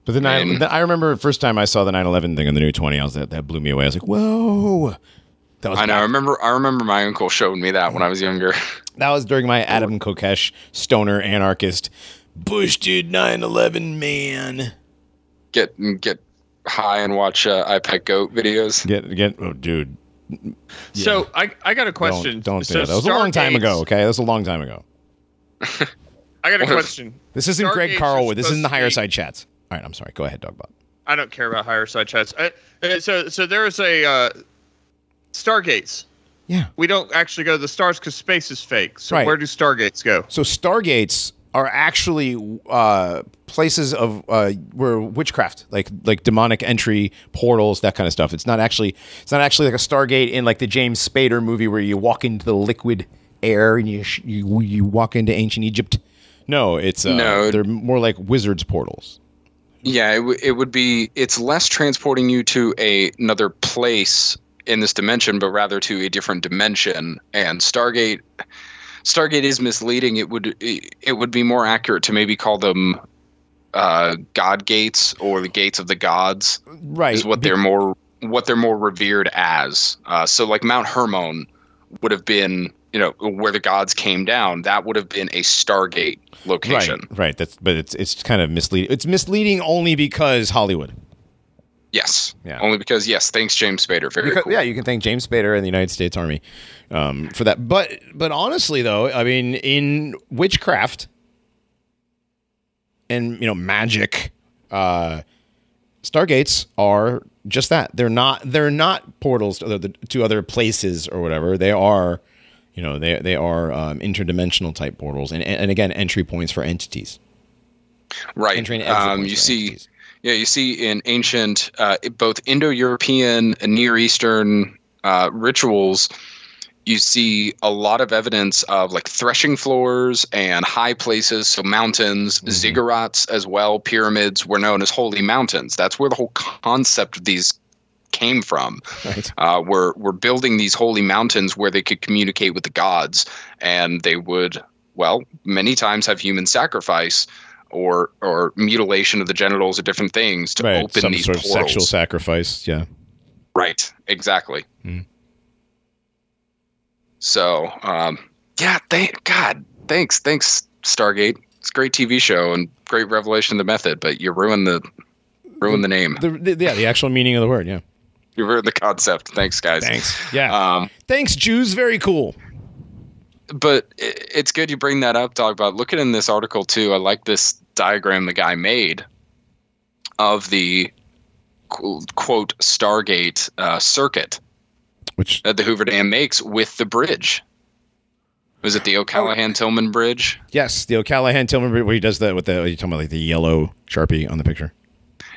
But then I, And- then I remember the first time I saw the 9/11 thing on the new 20, I was that that blew me away. I was like, "Whoa!" That was I know. I remember. I remember my uncle showed me that when I was younger. that was during my Adam Kokesh stoner anarchist Bush dude 9/11 man. get get high and watch uh, iPad Goat videos. Get get oh dude. So I I got a question. Don't don't do so that. That was a long time ago. Okay, that was a long time ago. I got a question. This isn't Greg Stargates are Carlwood. This isn't the higher be- side chats. All right, I'm sorry. Go ahead, Dogbot. I don't care about Higherside Chats. Uh, uh, so so there is a uh, Stargates. Yeah. We don't actually go to the stars because space is fake. So Right. where do Stargates go? So Stargates are actually uh, places of uh, where witchcraft, like like demonic entry portals, that kind of stuff. It's not actually it's not actually like a Stargate in like the James Spader movie where you walk into the liquid air and you sh- you, you walk into ancient Egypt. No, it's uh, No. they're more like wizards portals. Yeah, it, w- it would be. It's less transporting you to a, another place in this dimension, but rather to a different dimension. And Stargate, Stargate is misleading. It would it would be more accurate to maybe call them uh, God gates or the gates of the gods. Right. Is what they're more what they're more revered as. Uh, so like Mount Hermon would have been you know where the gods came down. That would have been a Stargate location. Right, right. That's but it's it's kind of misleading. It's misleading only because Hollywood. Yes. Yeah. Only because yes, thanks James Spader. Very Because, cool. Yeah, you can thank James Spader and the United States Army um, for that. But but honestly, though, I mean, in witchcraft and you know magic, uh, stargates are just that. They're not they're not portals to other, to other places or whatever. They are. You know, they they are um, interdimensional type portals, and and again, entry points for entities. Right. Um, you see, entities. Yeah, you see in ancient, uh, both Indo-European and Near Eastern uh, rituals, you see a lot of evidence of like threshing floors and high places, so mountains, Mm-hmm. ziggurats as well. Pyramids were known as holy mountains. That's where the whole concept of these came from. Right. Uh, we're we're building these holy mountains where they could communicate with the gods, and they would, well, many times have human sacrifice or or mutilation of the genitals or different things to Right. open Some these sort of portals. sexual sacrifice. Yeah. Right. Exactly. Mm. So, um, yeah. Thank God. Thanks. Thanks, Stargate. It's a great TV show and great revelation of the method, but you ruined the ruined the name. The, the, yeah, the actual meaning of the word. Yeah. You ruined the concept. Thanks, guys. Thanks. Yeah. Um, Thanks, Jews. Very cool. but it's good you bring that up, dog. About Looking in this article too. I like this diagram the guy made of the quote Stargate uh, circuit Which that the Hoover Dam makes with the bridge. Was it the O'Callaghan Tillman Bridge? yes, the O'Callaghan Tillman Bridge, where he does that with the you talking about like the yellow sharpie on the picture.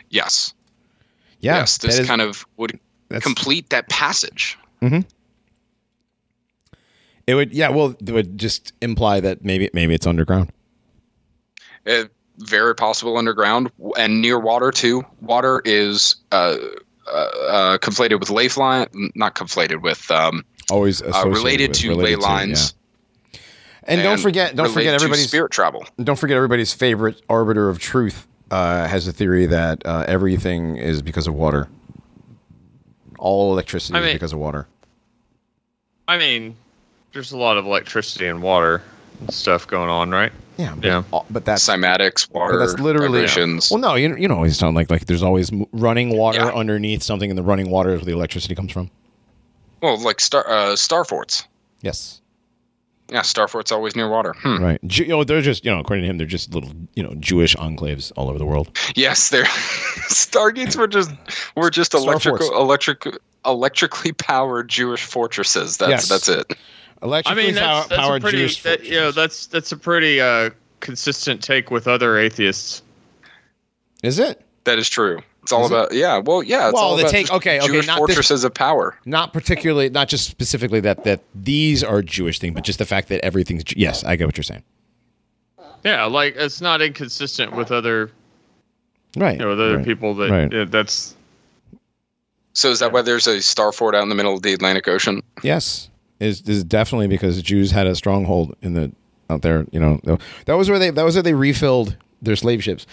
Yes. Yeah, yes. This that is- kind of would complete that passage. it would yeah well it would just imply that maybe maybe it's underground. Uh, very possible underground and near water too. Water is uh, uh, uh, conflated with ley line, not conflated with um, Always uh, associated related with- to related ley lines. yeah. And, don't forget don't forget everybody's spirit travel. don't forget everybody's favorite arbiter of truth uh, has a theory that uh, everything is because of water. All electricity I is because of water. I mean, there's a lot of electricity and water and stuff going on, right? Yeah, but, Yeah. all- but that's cymatics, water, but that's literally vibrations. well, no, you you know, it's not like like there's always running water Yeah. underneath something, and the running water is where the electricity comes from. Well, like star uh, star forts. Yes, Yeah, star forts always near water. Hmm. right. Ju- you know, they're just you know, according to him, they're just little you know Jewish enclaves all over the world. Yes, they're stargates were just were just electrical electric electrically powered Jewish fortresses. That's Yes. that's it. I mean, that's, pow- that's a powered pretty, Jewish. that, you know, that's that's a pretty uh, consistent take with other atheists. is it? That is true. It's all Is it? about yeah. Well, yeah. It's Well, all the about take- just okay, okay, Jewish not this- fortresses of power. Not particularly, not just specifically that that these are Jewish thing, but just the fact that everything's. Yes, I get what you're saying. Yeah, like it's not inconsistent with other, Right. you know, with other right. people that Right. uh, that's So is that why there's a star fort out in the middle of the Atlantic Ocean? Yes, is is definitely because Jews had a stronghold in the out there. You know, that was where they that was where they refilled their slave ships.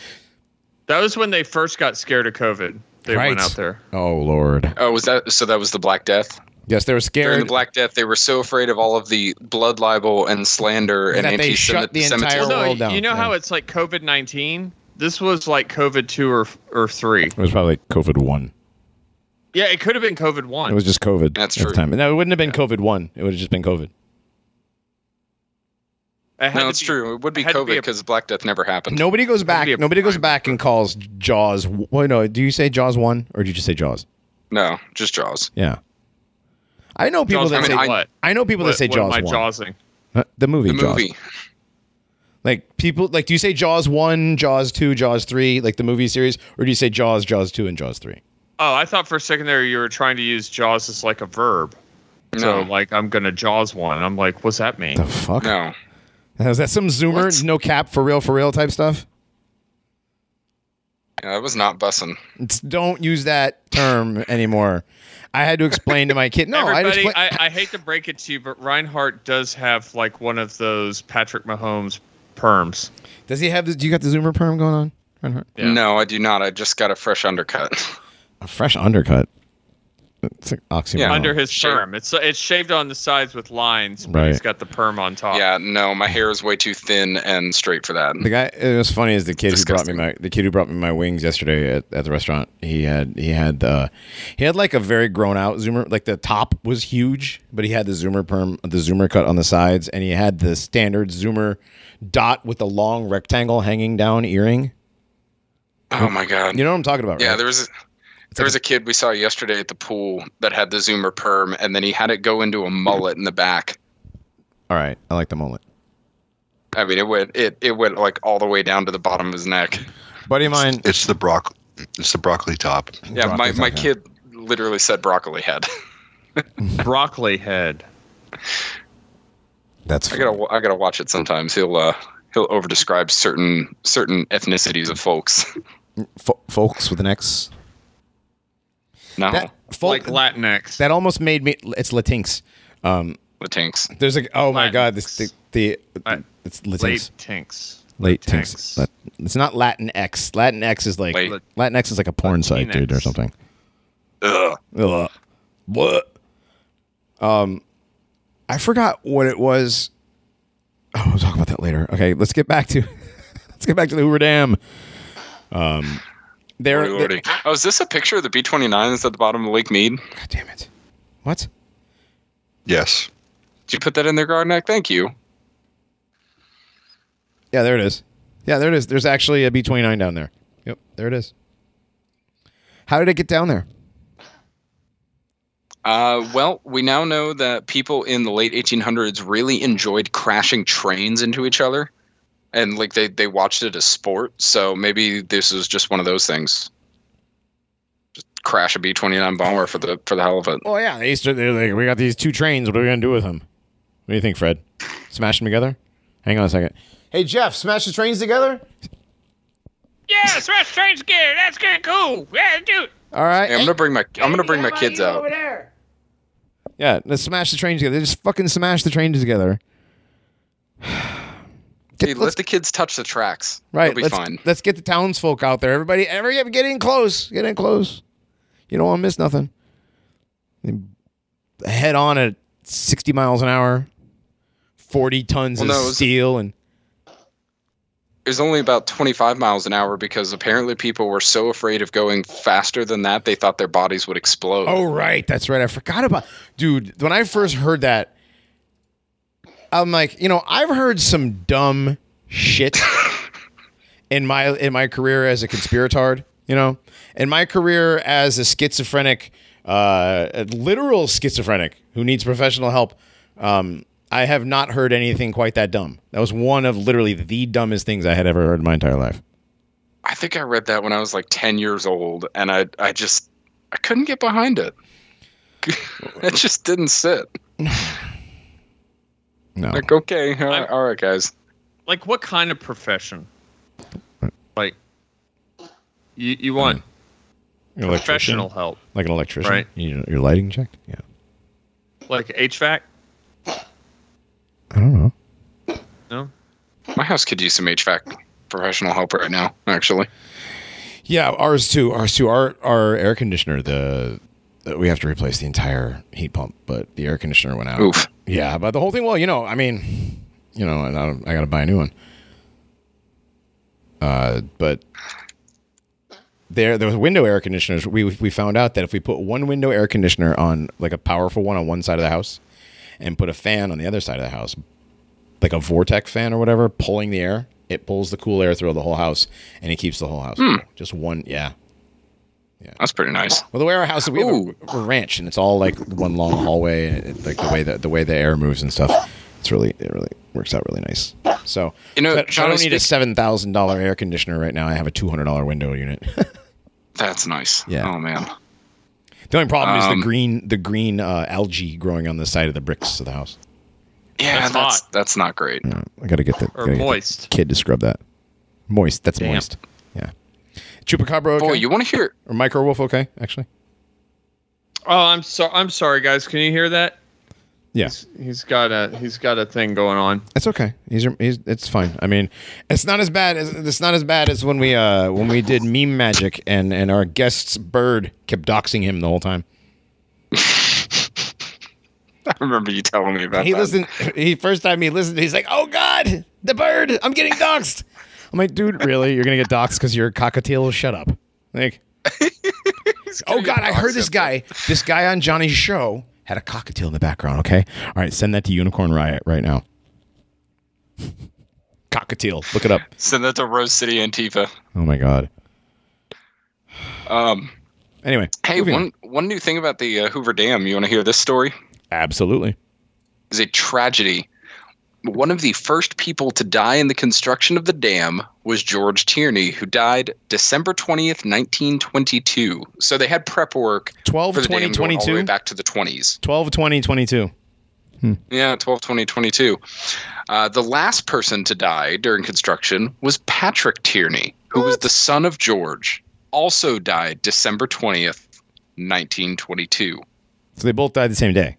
that was when they first got scared of COVID. They Right. went out there. Oh Lord. Oh, was that so? That was the Black Death. Yes, they were scared. During the Black Death, they were so afraid of all of the blood libel and slander and That they shut the entire anti-Semitism. Well, no, world down, you know how it's like COVID nineteen. This was like COVID two or or three. it was probably COVID one. Yeah, it could have been COVID one. It was just COVID. That's true. time. No, it wouldn't have been COVID one. It would have just been COVID. It had No, it's be- true. It would be had to COVID be because Black Death never happened. Nobody goes back. Nobody goes back and calls Jaws. Wait, no. Do you say Jaws one or did you just say Jaws? No, just Jaws. Yeah. I know people Jaws, that I mean, say. I, I- what? I know people What, that say what Jaws am I one. jawsing? Uh, the movie. The Jaws. movie. Like people like, do you say Jaws one, Jaws two, Jaws three, like the movie series, or do you say Jaws, Jaws two, and Jaws three? Oh, I thought for a second there you were trying to use jaws as like a verb. So like I'm gonna jaws one. I'm like, what's that mean? The fuck? No. Is that some Zoomer, What? no cap, for real, for real type stuff? Yeah, that was not bussing. It's, don't use that term anymore. I had to explain to my kid. No, I Everybody, just I, I hate to break it to you, but Reinhardt does have like one of those Patrick Mahomes perms. does he have? The, do you got the Zoomer perm going on? Reinhardt? Yeah. No, I do not. I just got a fresh undercut. A fresh undercut. It's an oxymoron. Yeah. Under his perm, it's it's shaved on the sides with lines, but Right. he's got the perm on top. yeah, no, my hair is way too thin and straight for that. The guy. It was funny is the kid who brought me my the kid who brought me my wings yesterday at, at the restaurant. He had he had uh he had like a very grown out zoomer. Like the top was huge, but he had the zoomer perm, the zoomer cut on the sides, and he had the standard zoomer dot with the long rectangle hanging down earring. Oh my god. You know what I'm talking about? Yeah, right? there was a, there was a kid we saw yesterday at the pool that had the zoomer perm, and then he had it go into a mullet in the back. All right, I like the mullet. I mean, it went it it went like all the way down to the bottom of his neck. Buddy of mine, It's the broccoli. It's the broccoli top. Yeah, my, Broccoli's my okay. kid literally said broccoli head. Broccoli head. That's I gotta I gotta watch it sometimes. He'll uh he'll over describe certain certain ethnicities of folks. Fo- folks with an X. No, That folk, Like Latinx. that almost made me. It's Latinx. Um, Latinx. there's a. Oh my god, this the, the Lat- it's Latinx. Late tinks. Late Latinx. tinks. It's not Latin X. Latin X is like Late. Latin X is like a porn site, dude, or something. Ugh. Ugh. What? Um, I forgot what it was. Oh, we'll talk about that later. Okay, let's get back to let's get back to the Hoover Dam. Um, there. Lordy, lordy. Oh, is this a picture of the B twenty nine that's at the bottom of Lake Mead? God damn it! What? Yes. Did you put that in there, Grognak? Thank you. Yeah, there it is. Yeah, there it is. There's actually a B twenty nine down there. Yep, there it is. How did it get down there? Uh, well, we now know that people in the late 1800s really enjoyed crashing trains into each other, and like they they watched it as sport. So maybe this is just one of those things. Just crash a B twenty nine bomber for the for the hell of it. Oh yeah, they used to. They're like, we got these two trains. What are we gonna do with them? What do you think, Fred? Smash them together? Hang on a second. Hey Jeff, smash the trains together. Yeah, smash trains together. That's good. Cool. Yeah, dude. All right. Hey, I'm gonna bring my I'm gonna bring my kids out. Yeah, let's smash the trains together. Just fucking smash the trains together. Let's- the kids touch the tracks. right. They'll be let's, fine. let's get the townsfolk out there. Everybody, every get in close. Get in close. You don't want to miss nothing. Head on at sixty miles an hour, forty tons Well, of no, was- steel, and it was only about 25 miles an hour because apparently people were so afraid of going faster than that they thought their bodies would explode. Oh right, that's right. I forgot about dude. When I first heard that, I'm like, you know, I've heard some dumb shit in my in my career as a conspiratard. You know, in my career as a schizophrenic, uh, a literal schizophrenic who needs professional help. Um, I have not heard anything quite that dumb. That was one of literally the dumbest things I had ever heard in my entire life. I think I read that when I was like 10 years old and I I just I couldn't get behind it. it just didn't sit. No, Like okay, all right, all right, guys. Like what kind of profession? Like you you want An electrician? professional help, like an electrician, Right. You, your lighting checked. Yeah, like HVAC? I don't know. No. My house could use some HVAC professional help right now, actually. Yeah, ours too. Ours too. Our our air conditioner, the we have to replace the entire heat pump, but the air conditioner went out. Oof. Yeah, but the whole thing. Well, you know, I mean, you know, and I, I got to buy a new one. Uh, but there, there was window air conditioners. We we found out that if we put one window air conditioner on, like a powerful one on one side of the house, and put a fan on the other side of the house, like a vortex fan or whatever, pulling the air, it pulls the cool air through the whole house, and it keeps the whole house. cool. Just one, yeah. That's pretty nice. Well, the way our house, we have Ooh. a, a ranch, and it's all like one long hallway, and it, like the way that the way the air moves and stuff. It's really it really works out really nice. So You know, so I don't need a seven thousand dollar air conditioner right now. I have a two hundred dollar window unit. That's nice. Yeah. Oh man. the only problem is Um, the green the green uh, algae growing on the side of the bricks of the house. Yeah, That's that's that's, not great. Yeah, I got to get the Or gotta get the kid to scrub that. Moist. That's Damn. moist. Yeah. Chupacabra okay? Boy, you want to hear it? or micro wolf okay? Actually. Oh, I'm so I'm sorry, guys. Can you hear that? Yeah. He's, he's got a he's got a thing going on. It's okay. He's, he's it's fine. I mean, it's not as bad as it's not as bad as when we uh when we did meme magic and and our guest's bird kept doxing him the whole time. I remember you telling me about He that. listened. He first time he listened, he's like, "Oh God, the bird! I'm getting doxed." I'm like, "Dude, really? You're gonna get doxed because you're a cockatiel? Shut up!" Like, oh God, I heard this guy. This guy on Johnny's show had a cockatiel in the background. Okay, all right, send that to Unicorn Riot right now. Cockatiel, look it up. Send that to Rose City Antifa. Oh my God. Um, Anyway, hey, moving on. one one new thing about the uh, Hoover Dam. You want to hear this story? Absolutely. Is a tragedy. One of the first people to die in the construction of the dam was George Tierney, who died December 20th, 1922. So they had prep work 12 for the 20 dam going all the way 22. back to the 20s. 12 20 22. Yeah, 12 20 22. Uh, the last person to die during construction was Patrick Tierney, who was the son of George, also died December 20th, 1922. So they both died the same day.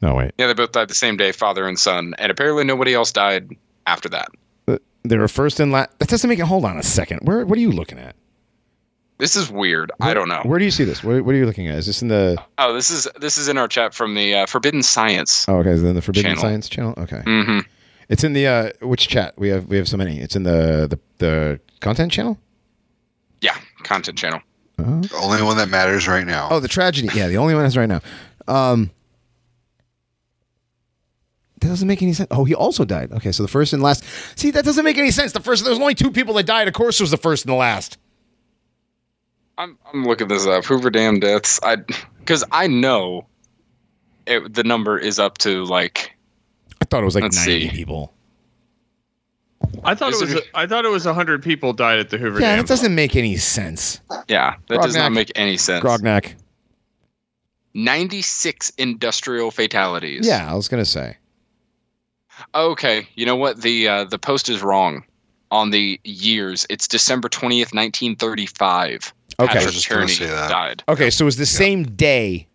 No, wait. Yeah, they both died the same day, father and son, and apparently nobody else died after that. They were first and last. That doesn't make it. Hold on a second. Where? What are you looking at? This is weird. I don't know. Where do you see this? What, what are you looking at? Is this in the? Oh, this is this is in our chat from the uh, Forbidden Science. Oh, okay. Is it in the Forbidden Channel. Science channel? Okay. hmm It's in the uh, which chat? We have we have so many. It's in the the, the content channel. Yeah, content channel. The only one that matters right now. Oh, the tragedy. Yeah, the only one is right now. Um, that doesn't make any sense. Oh, he also died. Okay, so the first and last. See, that doesn't make any sense. The first. There's only two people that died. Of course, it was the first and the last. I'm I'm looking this up. Hoover Dam deaths. I because I know it, the number is up to like I thought it was like Let's 90 see. people. I thought Is it was it- I thought it was hundred people died at the Hoover Yeah, Dam. Yeah, that doesn't make any sense. yeah that does not make any sense. Grognak. 96 industrial fatalities. Yeah, I was gonna say. Okay, you know what? The uh, the post is wrong on the years. It's December 20th, 1935. Okay. I Patrick just gonna Tierney that. died. Okay, so it was the same day,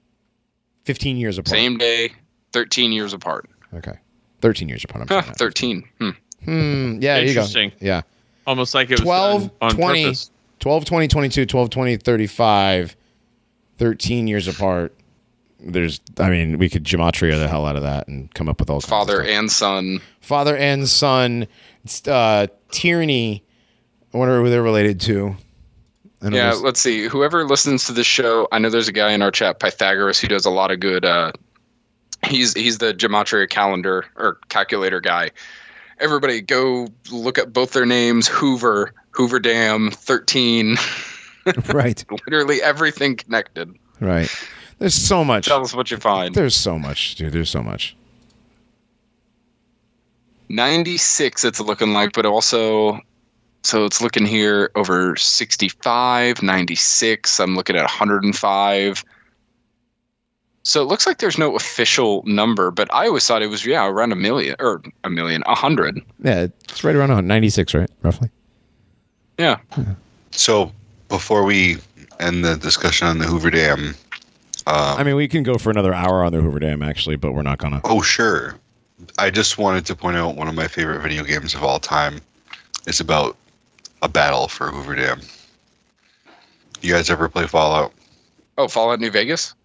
15 years apart. Same day, 13 years apart. Okay. 13 years apart. I'm Huh, 13. Hmm. Hmm. Yeah, there you go. Interesting. Yeah. Almost like it was 12, done on 20. purpose. 12, 20, 22, 12, 20, 35, 13 years apart. There's, I mean, we could gematria the hell out of that and come up with all Father and son. father and son. Uh, tyranny. I wonder who they're related to. Yeah, let's see. Whoever listens to this show, I know there's a guy in our chat, Pythagoras, who does a lot of good. Uh, he's he's the gematria calendar or calculator guy. Everybody, go look at both their names: Hoover, Hoover Dam, thirteen. right, Literally everything connected. right. There's so much. Tell us what you find. There's so much, dude. There's so much. 96 it's looking like but also so it's looking here over 65 96 i'm looking at 105 so it looks like there's no official number but i always thought it was yeah around a million or a million a hundred Yeah, it's right around 96, right? Roughly. yeah So before we end the discussion on the Hoover Dam, um, I mean, we can go for another hour on the Hoover Dam, actually, but we're not gonna. oh sure, I just wanted to point out one of my favorite video games of all time. It's about a battle for Hoover Dam. You guys ever play Fallout? oh fallout new vegas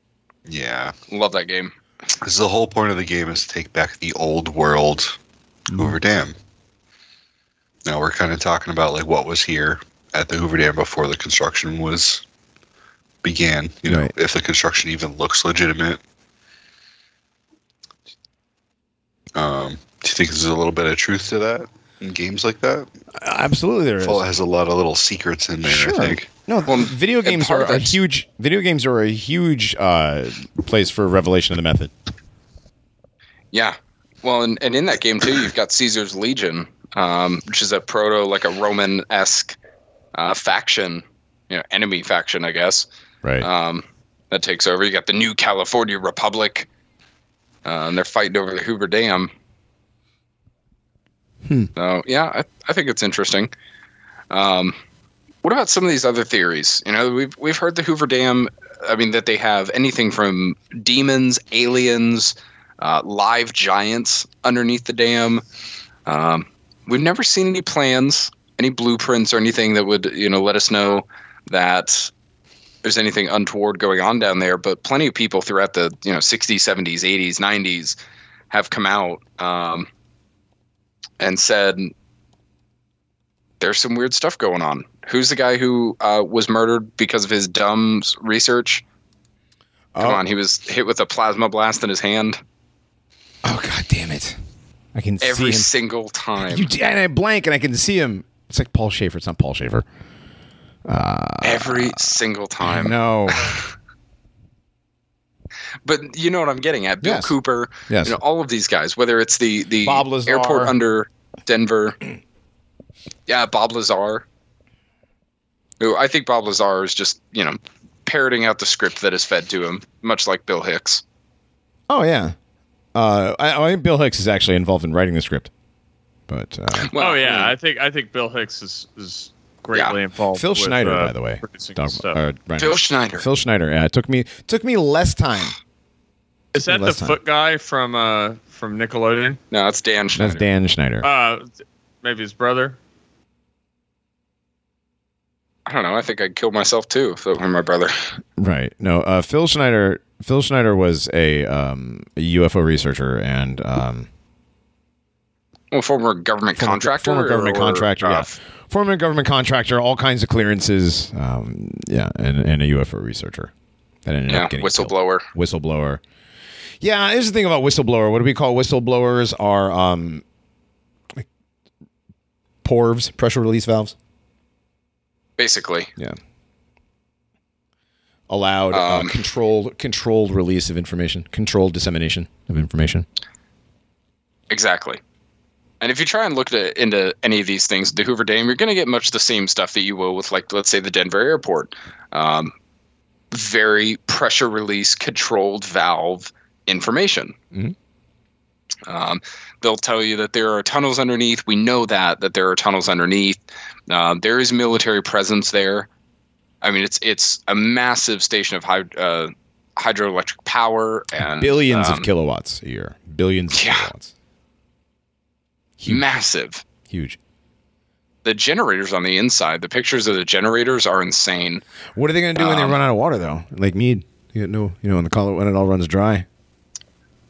Yeah. love that game Because the whole point of the game is to take back the old world Hoover Dam. Now we're kind of talking about like what was here at the Hoover Dam before the construction was began. You know, Right. if the construction even looks legitimate. Um, do you think there's a little bit of truth to that in games like that? Absolutely, there is. Fallout has a lot of little secrets in there. Sure. I think. No, Well, video games are a huge. Video games are a huge uh, place for revelation of the method. Yeah. Well, and, and in that game too, you've got Caesar's Legion, um, which is a proto, like a Roman esque uh, faction, you know, enemy faction, I guess, Right. um, that takes over. You got the New California Republic, uh, and they're fighting over the Hoover Dam. Hmm. So yeah, I, I think it's interesting. Um, what about some of these other theories? You know, we've we've heard the Hoover Dam. I mean, that they have anything from demons, aliens, uh, live giants underneath the dam. Um, we've never seen any plans, any blueprints, or anything that would you know let us know that there's anything untoward going on down there. But plenty of people throughout the you know 60s, 70s, 80s, 90s have come out um, and said there's some weird stuff going on. Who's the guy who uh, was murdered because of his dumb research? Come oh, on, he was hit with a plasma blast in his hand oh god damn it! I can every see him. single time. You, and I blank and I can see him. It's like Paul Schaefer. It's not Paul Schaefer. Every single time. No. But you know what I'm getting at. Bill Yes. Cooper, Yes. you know, all of these guys, whether it's the the Bob Lazar. airport under Denver. yeah, Bob Lazar. Who I think Bob Lazar is just, you know, parroting out the script that is fed to him, much like Bill Hicks. Oh yeah. Uh, I, I think Bill Hicks is actually involved in writing the script, but uh, Well, oh yeah, I mean, I think I think Bill Hicks is is greatly involved. Phil with, Schneider, uh, by the way, Dog- uh, right. Phil Schneider. Phil Schneider. Yeah, it took me took me less time. is that the time. foot guy from uh from Nickelodeon? no, that's Dan Schneider. That's Dan Schneider. Uh, maybe his brother. I don't know. I think I'd kill myself too if it were my brother. Right. No, uh, Phil Schneider. Phil Schneider was a, um, a UFO researcher and um, Well, former government former- contractor. Former government or, contractor. uh, yeah. Former government contractor. All kinds of clearances. Um, yeah, and, and a UFO researcher. That ended yeah, up getting killed. whistleblower. Whistleblower. Yeah, here's the thing about whistleblower. What do we call whistleblowers? Are um, like PORVs, pressure release valves. Basically, Yeah. Allowed uh, Um, controlled controlled release of information, controlled dissemination of information. exactly. And if you try and look at, into any of these things, the Hoover Dam, you're going to get much the same stuff that you will with, like, let's say, the Denver airport. Um, very pressure release controlled valve information. Mhm. Um, they'll tell you that there are tunnels underneath. We know that that there are tunnels underneath. Uh, there is military presence there. I mean, it's it's a massive station of hyd- uh, hydroelectric power and Billions um, of kilowatts a year. Billions of yeah. kilowatts. Huge. massive. Huge. The generators on the inside, the pictures of the generators are insane. What are they going to do when they Um, run out of water, though? Lake Mead. You get no, you know, in the color when it all runs dry.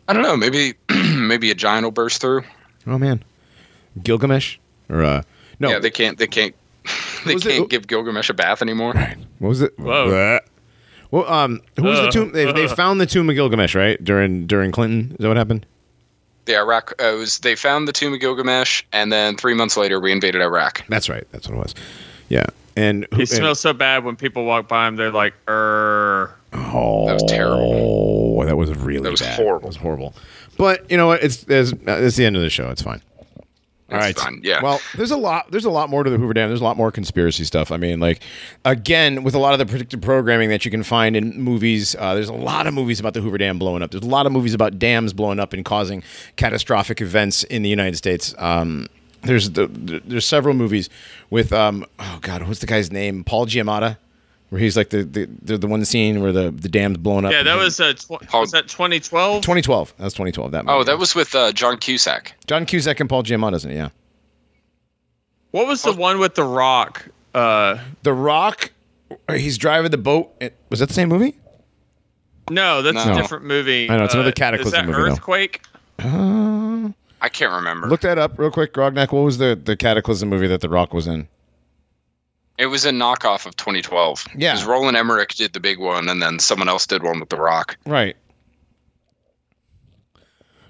I don't know. Maybe maybe a giant will burst through. Oh man, Gilgamesh or uh, no, Yeah, they can't. They can't. They can't give Gilgamesh a bath anymore. what was it? Whoa. Bleh. Well, um, who was the Uh, tomb? They, they uh. found the tomb of Gilgamesh, right? During during Clinton, is that what happened? The Iraq. Uh, was they found the tomb of Gilgamesh, and then three months later we invaded Iraq. That's right. That's what it was. Yeah, and who, He and- smells so bad when people walk by him. They're like, "Er." Oh, That was terrible. That was really That was bad. horrible. It was horrible. But you know what? It's it's, it's the end of the show. It's fine. All right. fine, yeah. Well, there's a lot. There's a lot more to the Hoover Dam. There's a lot more conspiracy stuff. I mean, like, again, with a lot of the predictive programming that you can find in movies, uh, there's a lot of movies about the Hoover Dam blowing up. There's a lot of movies about dams blowing up and causing catastrophic events in the United States. Um, there's the, there's several movies with um, oh god, what's the guy's name? Paul Giamatti, where he's like the the the, the one scene where the the dam's blown up. Yeah, that was uh, tw- was that 2012? 2012. That was 2012. That movie. Oh, movie. that was with uh, John Cusack. John Cusack and Paul Giamatti, isn't it? Yeah. What was the one with The Rock? Uh, The Rock, he's driving the boat. It- Was that the same movie? no, that's No. a different movie. I know, it's another Uh, Cataclysm Is that movie, though. Earthquake? Uh, I can't remember. look that up real quick, Grognak. What was the, the Cataclysm movie that The Rock was in? It was a knockoff of 2012. Yeah. because Roland Emmerich did the big one, and then someone else did one with The Rock. Right.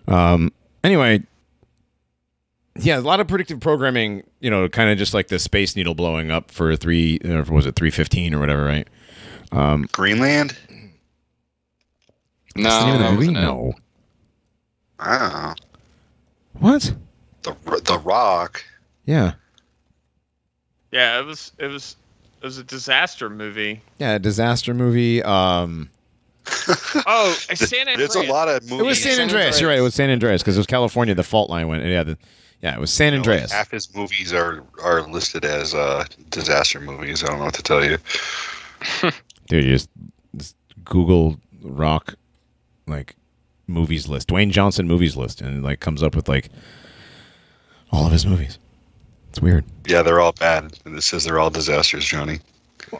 Um. Anyway, yeah, a lot of predictive programming. You know, kind of just like the Space Needle blowing up for three. Or was it three fifteen or whatever? Right. Greenland? No, That's the name of the movie. No. I don't know. What? The the Rock. Yeah. Yeah, it was. It was. It was a disaster movie. Yeah. a Disaster movie. Um. Oh, San Andreas. There's a lot of movies. It was San San Andreas. Andreas. You're right. It was San Andreas because it was California. The fault line went. Yeah. The, yeah. It was San you know, like Andreas. half his movies are are listed as uh, disaster movies. I don't know what to tell you. Dude, you just, just Google rock like movies list, Dwayne Johnson movies list, and it like comes up with like all of his movies. It's weird. Yeah, they're all bad. This it says they're all disasters, Johnny.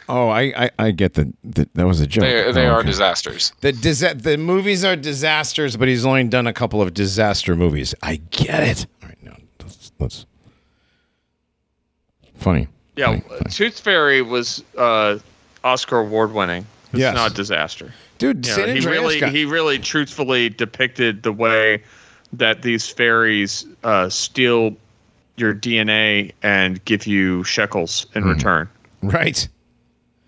Oh, I I, I get that. that that was a joke. They, they Oh, are okay. disasters. The disa- the movies are disasters, but he's only done a couple of disaster movies. I get it. All right, no, let's, let's funny. Yeah, Funny, funny. Tooth Fairy was uh, Oscar award winning. It's Yes. not a disaster. dude. You know, he really got- he really truthfully depicted the way that these fairies uh, steal your DNA and give you shekels in Hmm. return. right.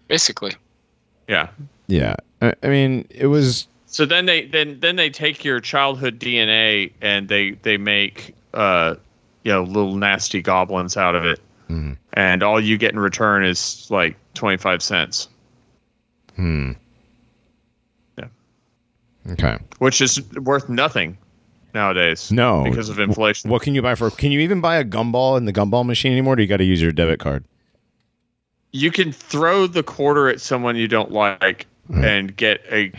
Basically, Yeah. Yeah, I, I mean, it was So then they then then they take your childhood DNA and they they make uh you know little nasty goblins out of it, Mhm. and all you get in return is like twenty five cents, hmm. Yeah. Okay. which is worth nothing nowadays. No, because of inflation. What can you buy for? Can you even buy a gumball in the gumball machine anymore? Do you got to use your debit card? you can throw the quarter at someone you don't like Right. and get a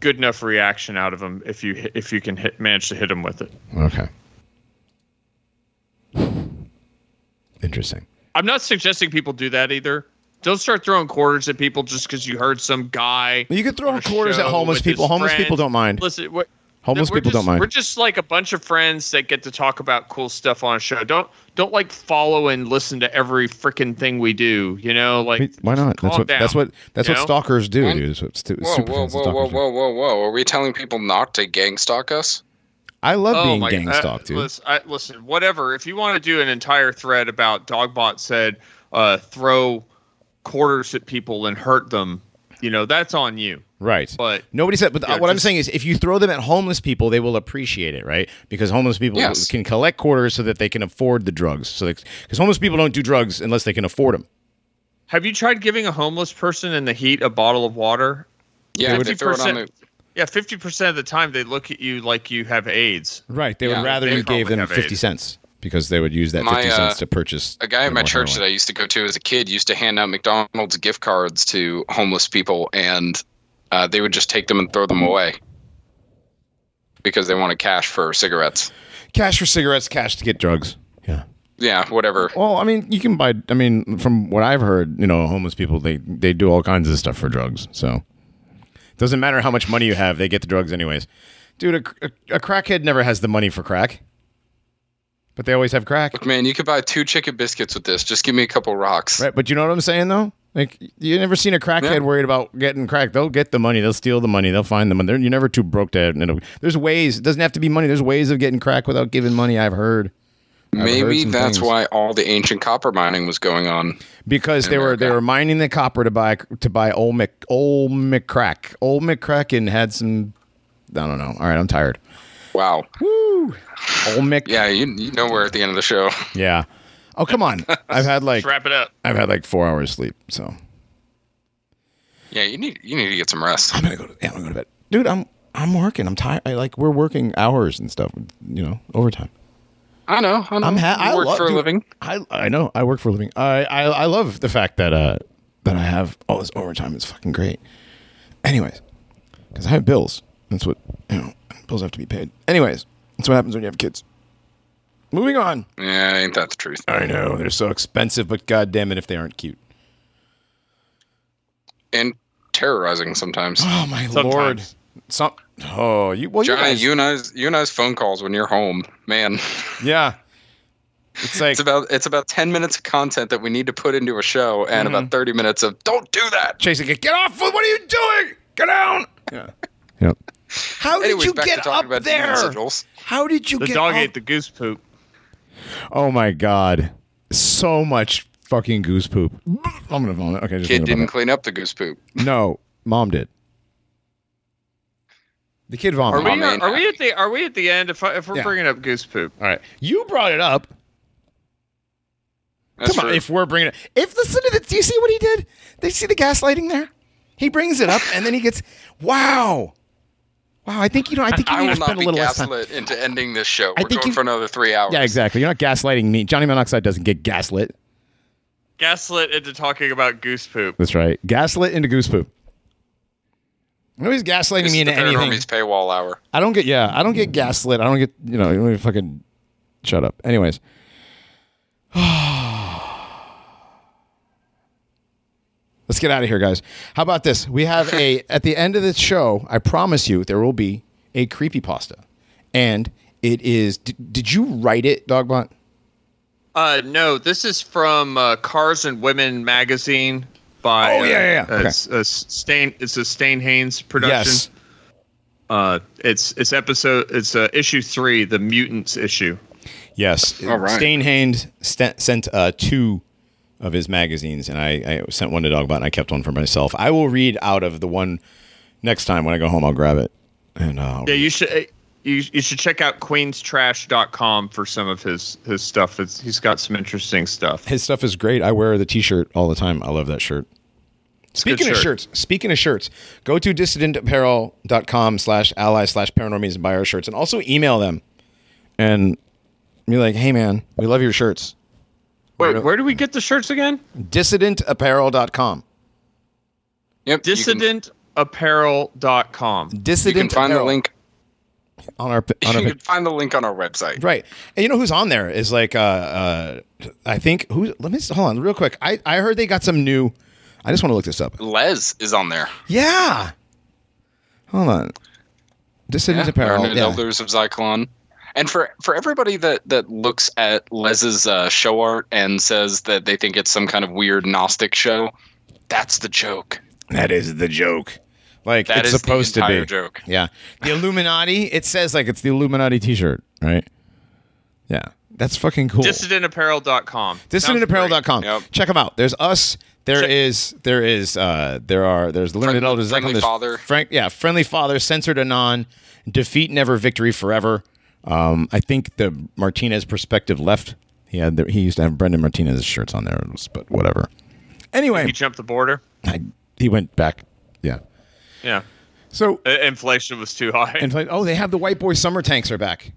good enough reaction out of them if you if you can hit, manage to hit them with it. Okay. Interesting. I'm not suggesting people do that either. Don't start throwing quarters at people just because you heard some guy. You could throw quarters at homeless people. Homeless people don't mind. Listen, we're, Homeless people just, don't mind. We're just like a bunch of friends that get to talk about cool stuff on a show. Don't don't like follow and listen to every freaking thing we do. You know, like Wait, Why not? That's what down, that's what that's you what know? stalkers do, dude. That's what stu- whoa, super whoa, fans whoa, whoa, whoa, whoa, whoa! Are we telling people not to gang stalk us? I love Oh being my gang stalked, dude. Listen, I, listen, whatever. If you want to do an entire thread about Dogbot said uh, throw quarters at people and hurt them, you know that's on you. Right. But Nobody said, but Yeah, what I'm saying is, if you throw them at homeless people, they will appreciate it, right? Because homeless people Yes. can collect quarters so that they can afford the drugs. So, because homeless people don't do drugs unless they can afford them. have you tried giving a homeless person in the heat a bottle of water? Yeah, they throw it on 50%. Yeah, fifty percent of the time they look at you like you have AIDS. Right. They Yeah, would rather they you gave them 50 AIDS. cents because they would use that My, 50 uh, cents to purchase. A guy at my know, church that I used to go to as a kid used to hand out McDonald's gift cards to homeless people, and uh, they would just take them and throw them away because they wanted cash for cigarettes. Cash for cigarettes, cash to get drugs. Yeah. Yeah, whatever. Well, I mean, you can buy. I mean, from what I've heard, you know, homeless people they they do all kinds of stuff for drugs. So Doesn't matter how much money you have, they get the drugs anyways. Dude, a, a, a crackhead never has the money for crack, but they always have crack. Look, man, you could buy two chicken biscuits with this. Just give me a couple rocks. Right, but you know what I'm saying though? Like you never seen a crackhead Yeah. worried about getting crack. They'll get the money. They'll steal the money. They'll find the money. They're, you're never too broke to. You know, there's ways. It doesn't have to be money. There's ways of getting crack without giving money. I've heard. I've Maybe some that's things. why all the ancient copper mining was going on. because they were they were mining the copper to buy to buy old Mc old McCrack. Old McCracken had some. I don't know. All right, I'm tired. Wow. Woo. Old Mc. Yeah, you, you know we're at the end of the show. Yeah. Oh come on. I've had like Let's wrap it up. I've had like four hours sleep. So Yeah, you need you need to get some rest. I'm gonna go to yeah, I'm gonna go to bed, dude. I'm I'm working. I'm tired. I like we're working hours and stuff. You know, overtime. I know. I know. I'm ha- I work love, for a living. I I know. I work for a living. I I I love the fact that uh that I have all this overtime. It's fucking great. Anyways, because I have bills. That's what you know. Bills have to be paid. Anyways, that's what happens when you have kids. Moving on. Yeah, ain't that the truth? I know they're so expensive, but god damn it if they aren't cute. And terrorizing sometimes. Oh my Sometimes. lord. Some. Oh, you. Well, you Johnny, guys. you and I's you and I's phone calls when you're home, man. yeah. It's like It's about it's about ten minutes of content that we need to put into a show, and Mm-hmm. about thirty minutes of don't do that. chasing it. Get off! What are you doing? Get down! Yeah. Yep. How did Anyways, you get up there? How did you The get dog up? ate the goose poop. Oh my god! So much fucking goose poop. I'm gonna vomit. Okay, just Kid didn't about clean up the goose poop. No, mom did. The kid Are vomited. we? Mom ain't Are, we at the? Are we at the end? If I, if we're Yeah. bringing up goose poop, All right, you brought it up. That's Come on, true. if we're bringing it, if listen to the, do you see what he did? They see the gaslighting there. He brings it up and then he gets, wow, wow. I think you know. I think you I need will to not spend a be little less time. gaslit into ending this show. I We're think going you- for another three hours. Yeah, exactly. You're not gaslighting me. Johnny Monoxide doesn't get gaslit. gaslit into talking about goose poop. That's right. Gaslit into goose poop. Nobody's gaslighting This me is the into anything. Paranormies paywall hour. I don't get. Yeah, I don't get gaslit. I don't get. You know. You don't even fucking shut up. Anyways. Oh, Let's get out of here, guys. How about this? We have a at the end of the show. I promise you, there will be a creepy pasta, and it is. Did, did you write it, Dogbot? Uh, no, this is from uh, Cars and Women magazine by. Oh, yeah, yeah, yeah. Uh, it's, a Stain. It's a Stain Haynes production. Yes. Uh, it's it's episode. It's uh, issue three, the mutants issue. Yes. All right. Stain Haynes st- sent uh, two of his magazines, and I, I sent one to Dogbot, and I kept one for myself. I will read out of the one next time when I go home. I'll grab it. And uh, Yeah, you should. uh, You, you should check out queenstrash.com for some of his his stuff. It's, he's got some interesting stuff. his stuff is great. I wear the T-shirt all the time. I love that shirt. Speaking of shirt. shirts, speaking of shirts, go to dissidentapparel.com slash ally slash paranormies and buy our shirts, and also email them and be like, "Hey, man, we love your shirts." Wait, where do we get the shirts again? Dissidentapparel.com. Yep. you can- Dissidentapparel.com. You can find the link. on our on our You can find the link on our website. Right. And you know who's on there is like uh uh I think who let me hold on real quick. I I heard they got some new I just want to look this up. Les is on there. Yeah. Hold on. Dissident Apparel. Learned Yeah. Elders of Zyklon. And for for everybody that that looks at Les's uh, show art and says that they think it's some kind of weird Gnostic show, that's the joke. That is the joke. Like That it's is supposed the to be. entire joke. Yeah. The Illuminati, it says like it's the Illuminati t-shirt, right? Yeah. That's fucking cool. Dissidentapparel.com. Dissidentapparel.com. Yep. Check them out. There's us. There Check- is there is uh there are there's the learned Friendly- elders Friendly Father. Frank yeah, friendly father, censored anon, defeat never, victory forever. Um, I think the Martinez perspective left. He had the, he used to have Brandon Martinez shirts on there, but whatever. Anyway, He jumped the border. I, he went back. Yeah. Yeah. So Uh, inflation was too high. and oh, they have the white boy summer tanks are back.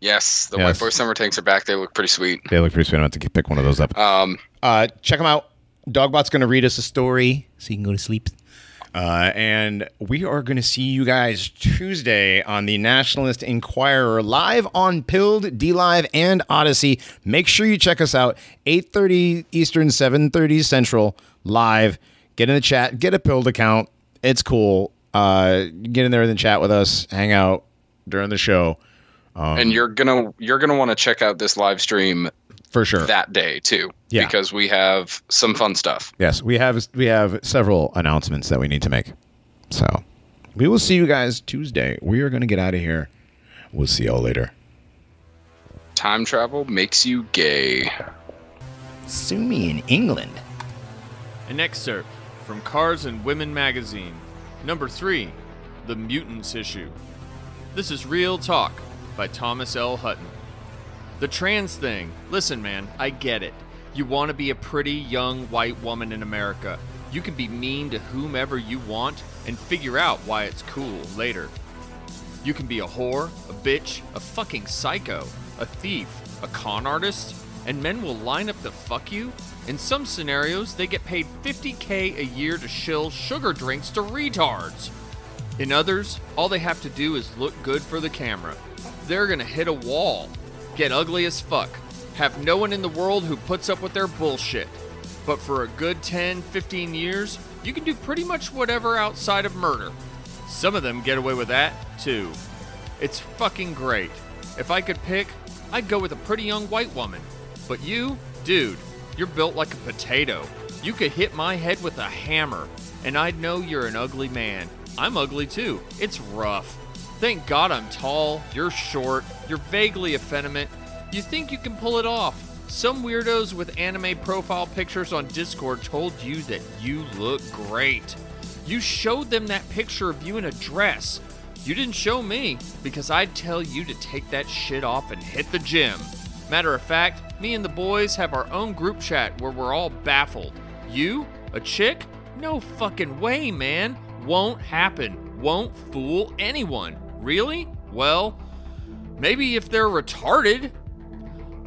Yes, the Yes. White Boy Summer Tanks are back. They look pretty sweet. They look pretty sweet. I'm going to pick one of those up. Um, Uh, check them out. Dogbot's going to read us a story so you can go to sleep. Uh, and we are going to see you guys Tuesday on the Nationalist Enquirer live on Pilled, DLive, and Odysee. Make sure you check us out 8:30 Eastern, 7:30 Central live. Get in the chat. Get a Pilled account. It's cool. Uh, get in there and chat with us, hang out during the show. Um, and you're gonna you're gonna want to check out this live stream for sure. that day too, Yeah. because we have some fun stuff. Yes, we have we have several announcements that we need to make. So we will see you guys Tuesday. We are going to get out of here. We'll see y'all later. Time travel makes you gay. Sue me in England. An excerpt from Cars and Women magazine. Number 3 The Mutants Issue. This is Real Talk by Thomas L. Hutton. The trans thing. Listen, man, I get it. You want to be a pretty young white woman in America. You can be mean to whomever you want and figure out why it's cool later. You can be a whore, a bitch, a fucking psycho, a thief, a con artist, and men will line up to fuck you. In some scenarios, they get paid 50k a year to shill sugar drinks to retards. In others, all they have to do is look good for the camera. They're gonna hit a wall, get ugly as fuck, have no one in the world who puts up with their bullshit. But for a good 10, 15 years, you can do pretty much whatever outside of murder. Some of them get away with that, too. It's fucking great. If I could pick, I'd go with a pretty young white woman. But you, dude, you're built like a potato. You could hit my head with a hammer, and I'd know you're an ugly man. I'm ugly too. It's rough. Thank God I'm tall, you're short, you're vaguely effeminate. You think you can pull it off. Some weirdos with anime profile pictures on Discord told you that you look great. You showed them that picture of you in a dress. You didn't show me because I'd tell you to take that shit off and hit the gym. Matter of fact, me and the boys have our own group chat where we're all baffled. You? A chick? No fucking way, man. Won't happen. Won't fool anyone. Really? Well, maybe if they're retarded.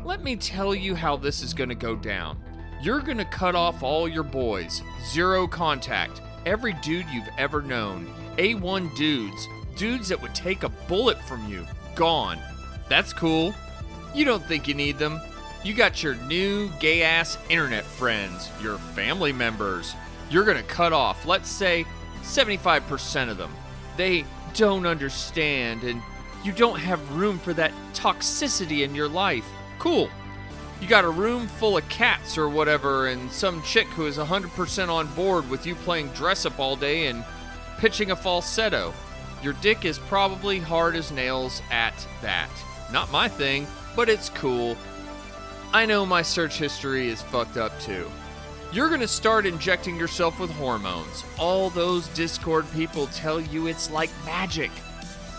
Let me tell you how this is gonna go down. You're gonna cut off all your boys, zero contact, every dude you've ever known, A1 dudes, dudes that would take a bullet from you, gone. That's cool. You don't think you need them. You got your new gay ass internet friends, your family members. You're gonna cut off, let's say, 75% of them. They don't understand, and you don't have room for that toxicity in your life. Cool. You got a room full of cats or whatever, and some chick who is 100% on board with you playing dress up all day and pitching a falsetto. Your dick is probably hard as nails at that. Not my thing, but it's cool. I know my search history is fucked up too. You're gonna start injecting yourself with hormones. All those Discord people tell you it's like magic.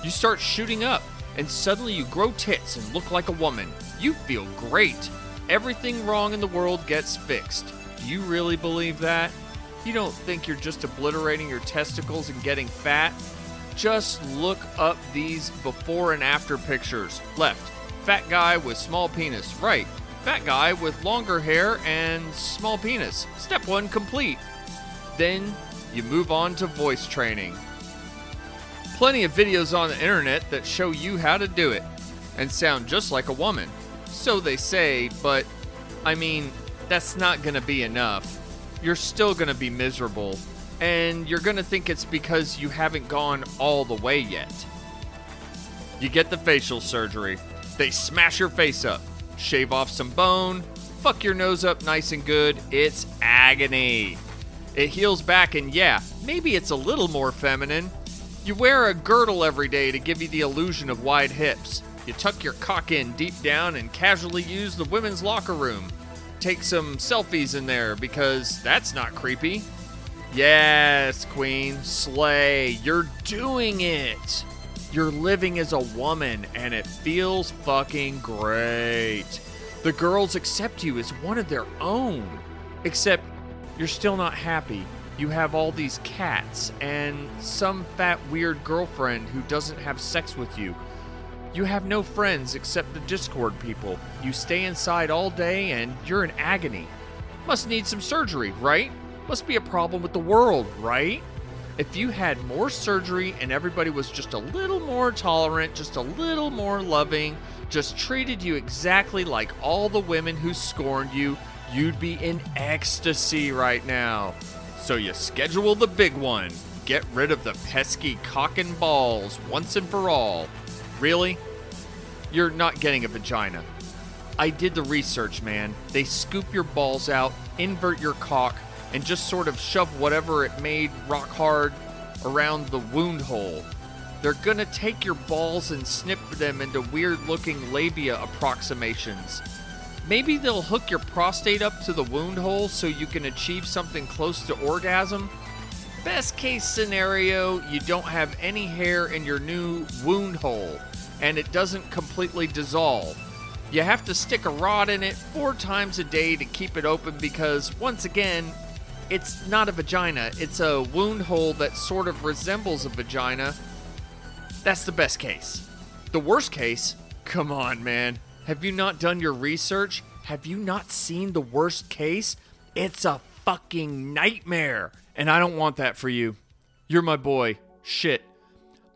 You start shooting up, and suddenly you grow tits and look like a woman. You feel great. Everything wrong in the world gets fixed. Do you really believe that? You don't think you're just obliterating your testicles and getting fat? Just look up these before and after pictures. Left, fat guy with small penis. Right, fat guy with longer hair and small penis. Step one complete. Then you move on to voice training. Plenty of videos on the internet that show you how to do it and sound just like a woman. So they say, but I mean, that's not gonna be enough. You're still gonna be miserable, and you're gonna think it's because you haven't gone all the way yet. You get the facial surgery. They smash your face up, shave off some bone, fuck your nose up nice and good. It's agony. It heals back, and yeah, maybe it's a little more feminine. You wear a girdle every day to give you the illusion of wide hips. You tuck your cock in deep down and casually use the women's locker room. Take some selfies in there because that's not creepy. Yes, Queen, slay. You're doing it. You're living as a woman and it feels fucking great. The girls accept you as one of their own. Except you're still not happy. You have all these cats and some fat weird girlfriend who doesn't have sex with you. You have no friends except the Discord people. You stay inside all day and you're in agony. Must need some surgery, right? Must be a problem with the world, right? If you had more surgery and everybody was just a little more tolerant, just a little more loving, just treated you exactly like all the women who scorned you, you'd be in ecstasy right now. So you schedule the big one. get rid of the pesky cock and balls once and for all. Really? You're not getting a vagina. I did the research, man. They scoop your balls out, invert your cock, and just sort of shove whatever it made rock hard around the wound hole. They're gonna take your balls and snip them into weird looking labia approximations. Maybe they'll hook your prostate up to the wound hole so you can achieve something close to orgasm. Best case scenario, you don't have any hair in your new wound hole and it doesn't completely dissolve. You have to stick a rod in it four times a day to keep it open because, once again, it's not a vagina, it's a wound hole that sort of resembles a vagina. That's the best case. The worst case? Come on, man. Have you not done your research? Have you not seen the worst case? It's a fucking nightmare. And I don't want that for you. You're my boy. Shit.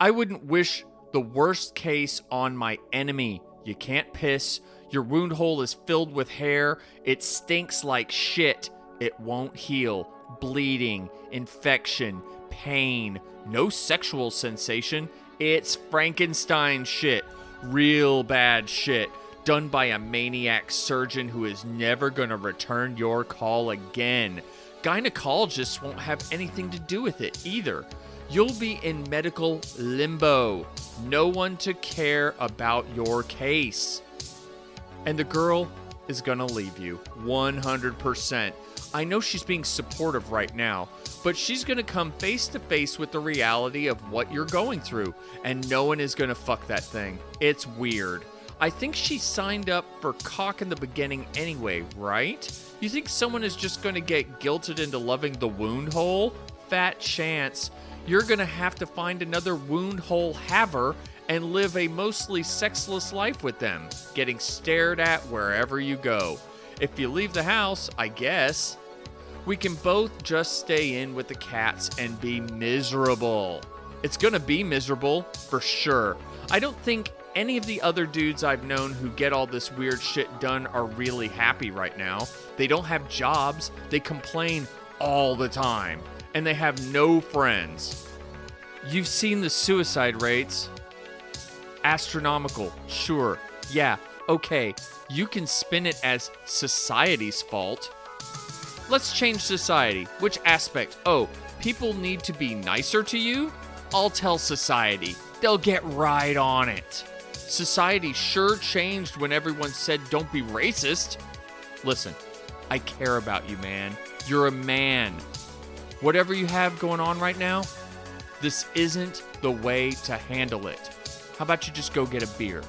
I wouldn't wish the worst case on my enemy. You can't piss. Your wound hole is filled with hair. It stinks like shit. It won't heal. Bleeding, infection, pain, no sexual sensation. It's Frankenstein shit. Real bad shit. Done by a maniac surgeon who is never gonna return your call again. Gynecologists won't have anything to do with it either. You'll be in medical limbo. No one to care about your case. And the girl is gonna leave you 100%. I know she's being supportive right now, but she's gonna come face to face with the reality of what you're going through, and no one is gonna fuck that thing. It's weird. I think she signed up for cock in the beginning anyway, right? You think someone is just gonna get guilted into loving the wound hole? Fat chance. You're gonna have to find another wound hole haver and live a mostly sexless life with them, getting stared at wherever you go. If you leave the house, I guess. We can both just stay in with the cats and be miserable. It's gonna be miserable, for sure. I don't think any of the other dudes I've known who get all this weird shit done are really happy right now. They don't have jobs, they complain all the time, and they have no friends. You've seen the suicide rates. Astronomical, sure. Yeah, okay. You can spin it as society's fault. Let's change society. Which aspect? Oh, people need to be nicer to you? I'll tell society. They'll get right on it. Society sure changed when everyone said don't be racist. Listen, I care about you, man. You're a man. Whatever you have going on right now, this isn't the way to handle it. How about you just go get a beer?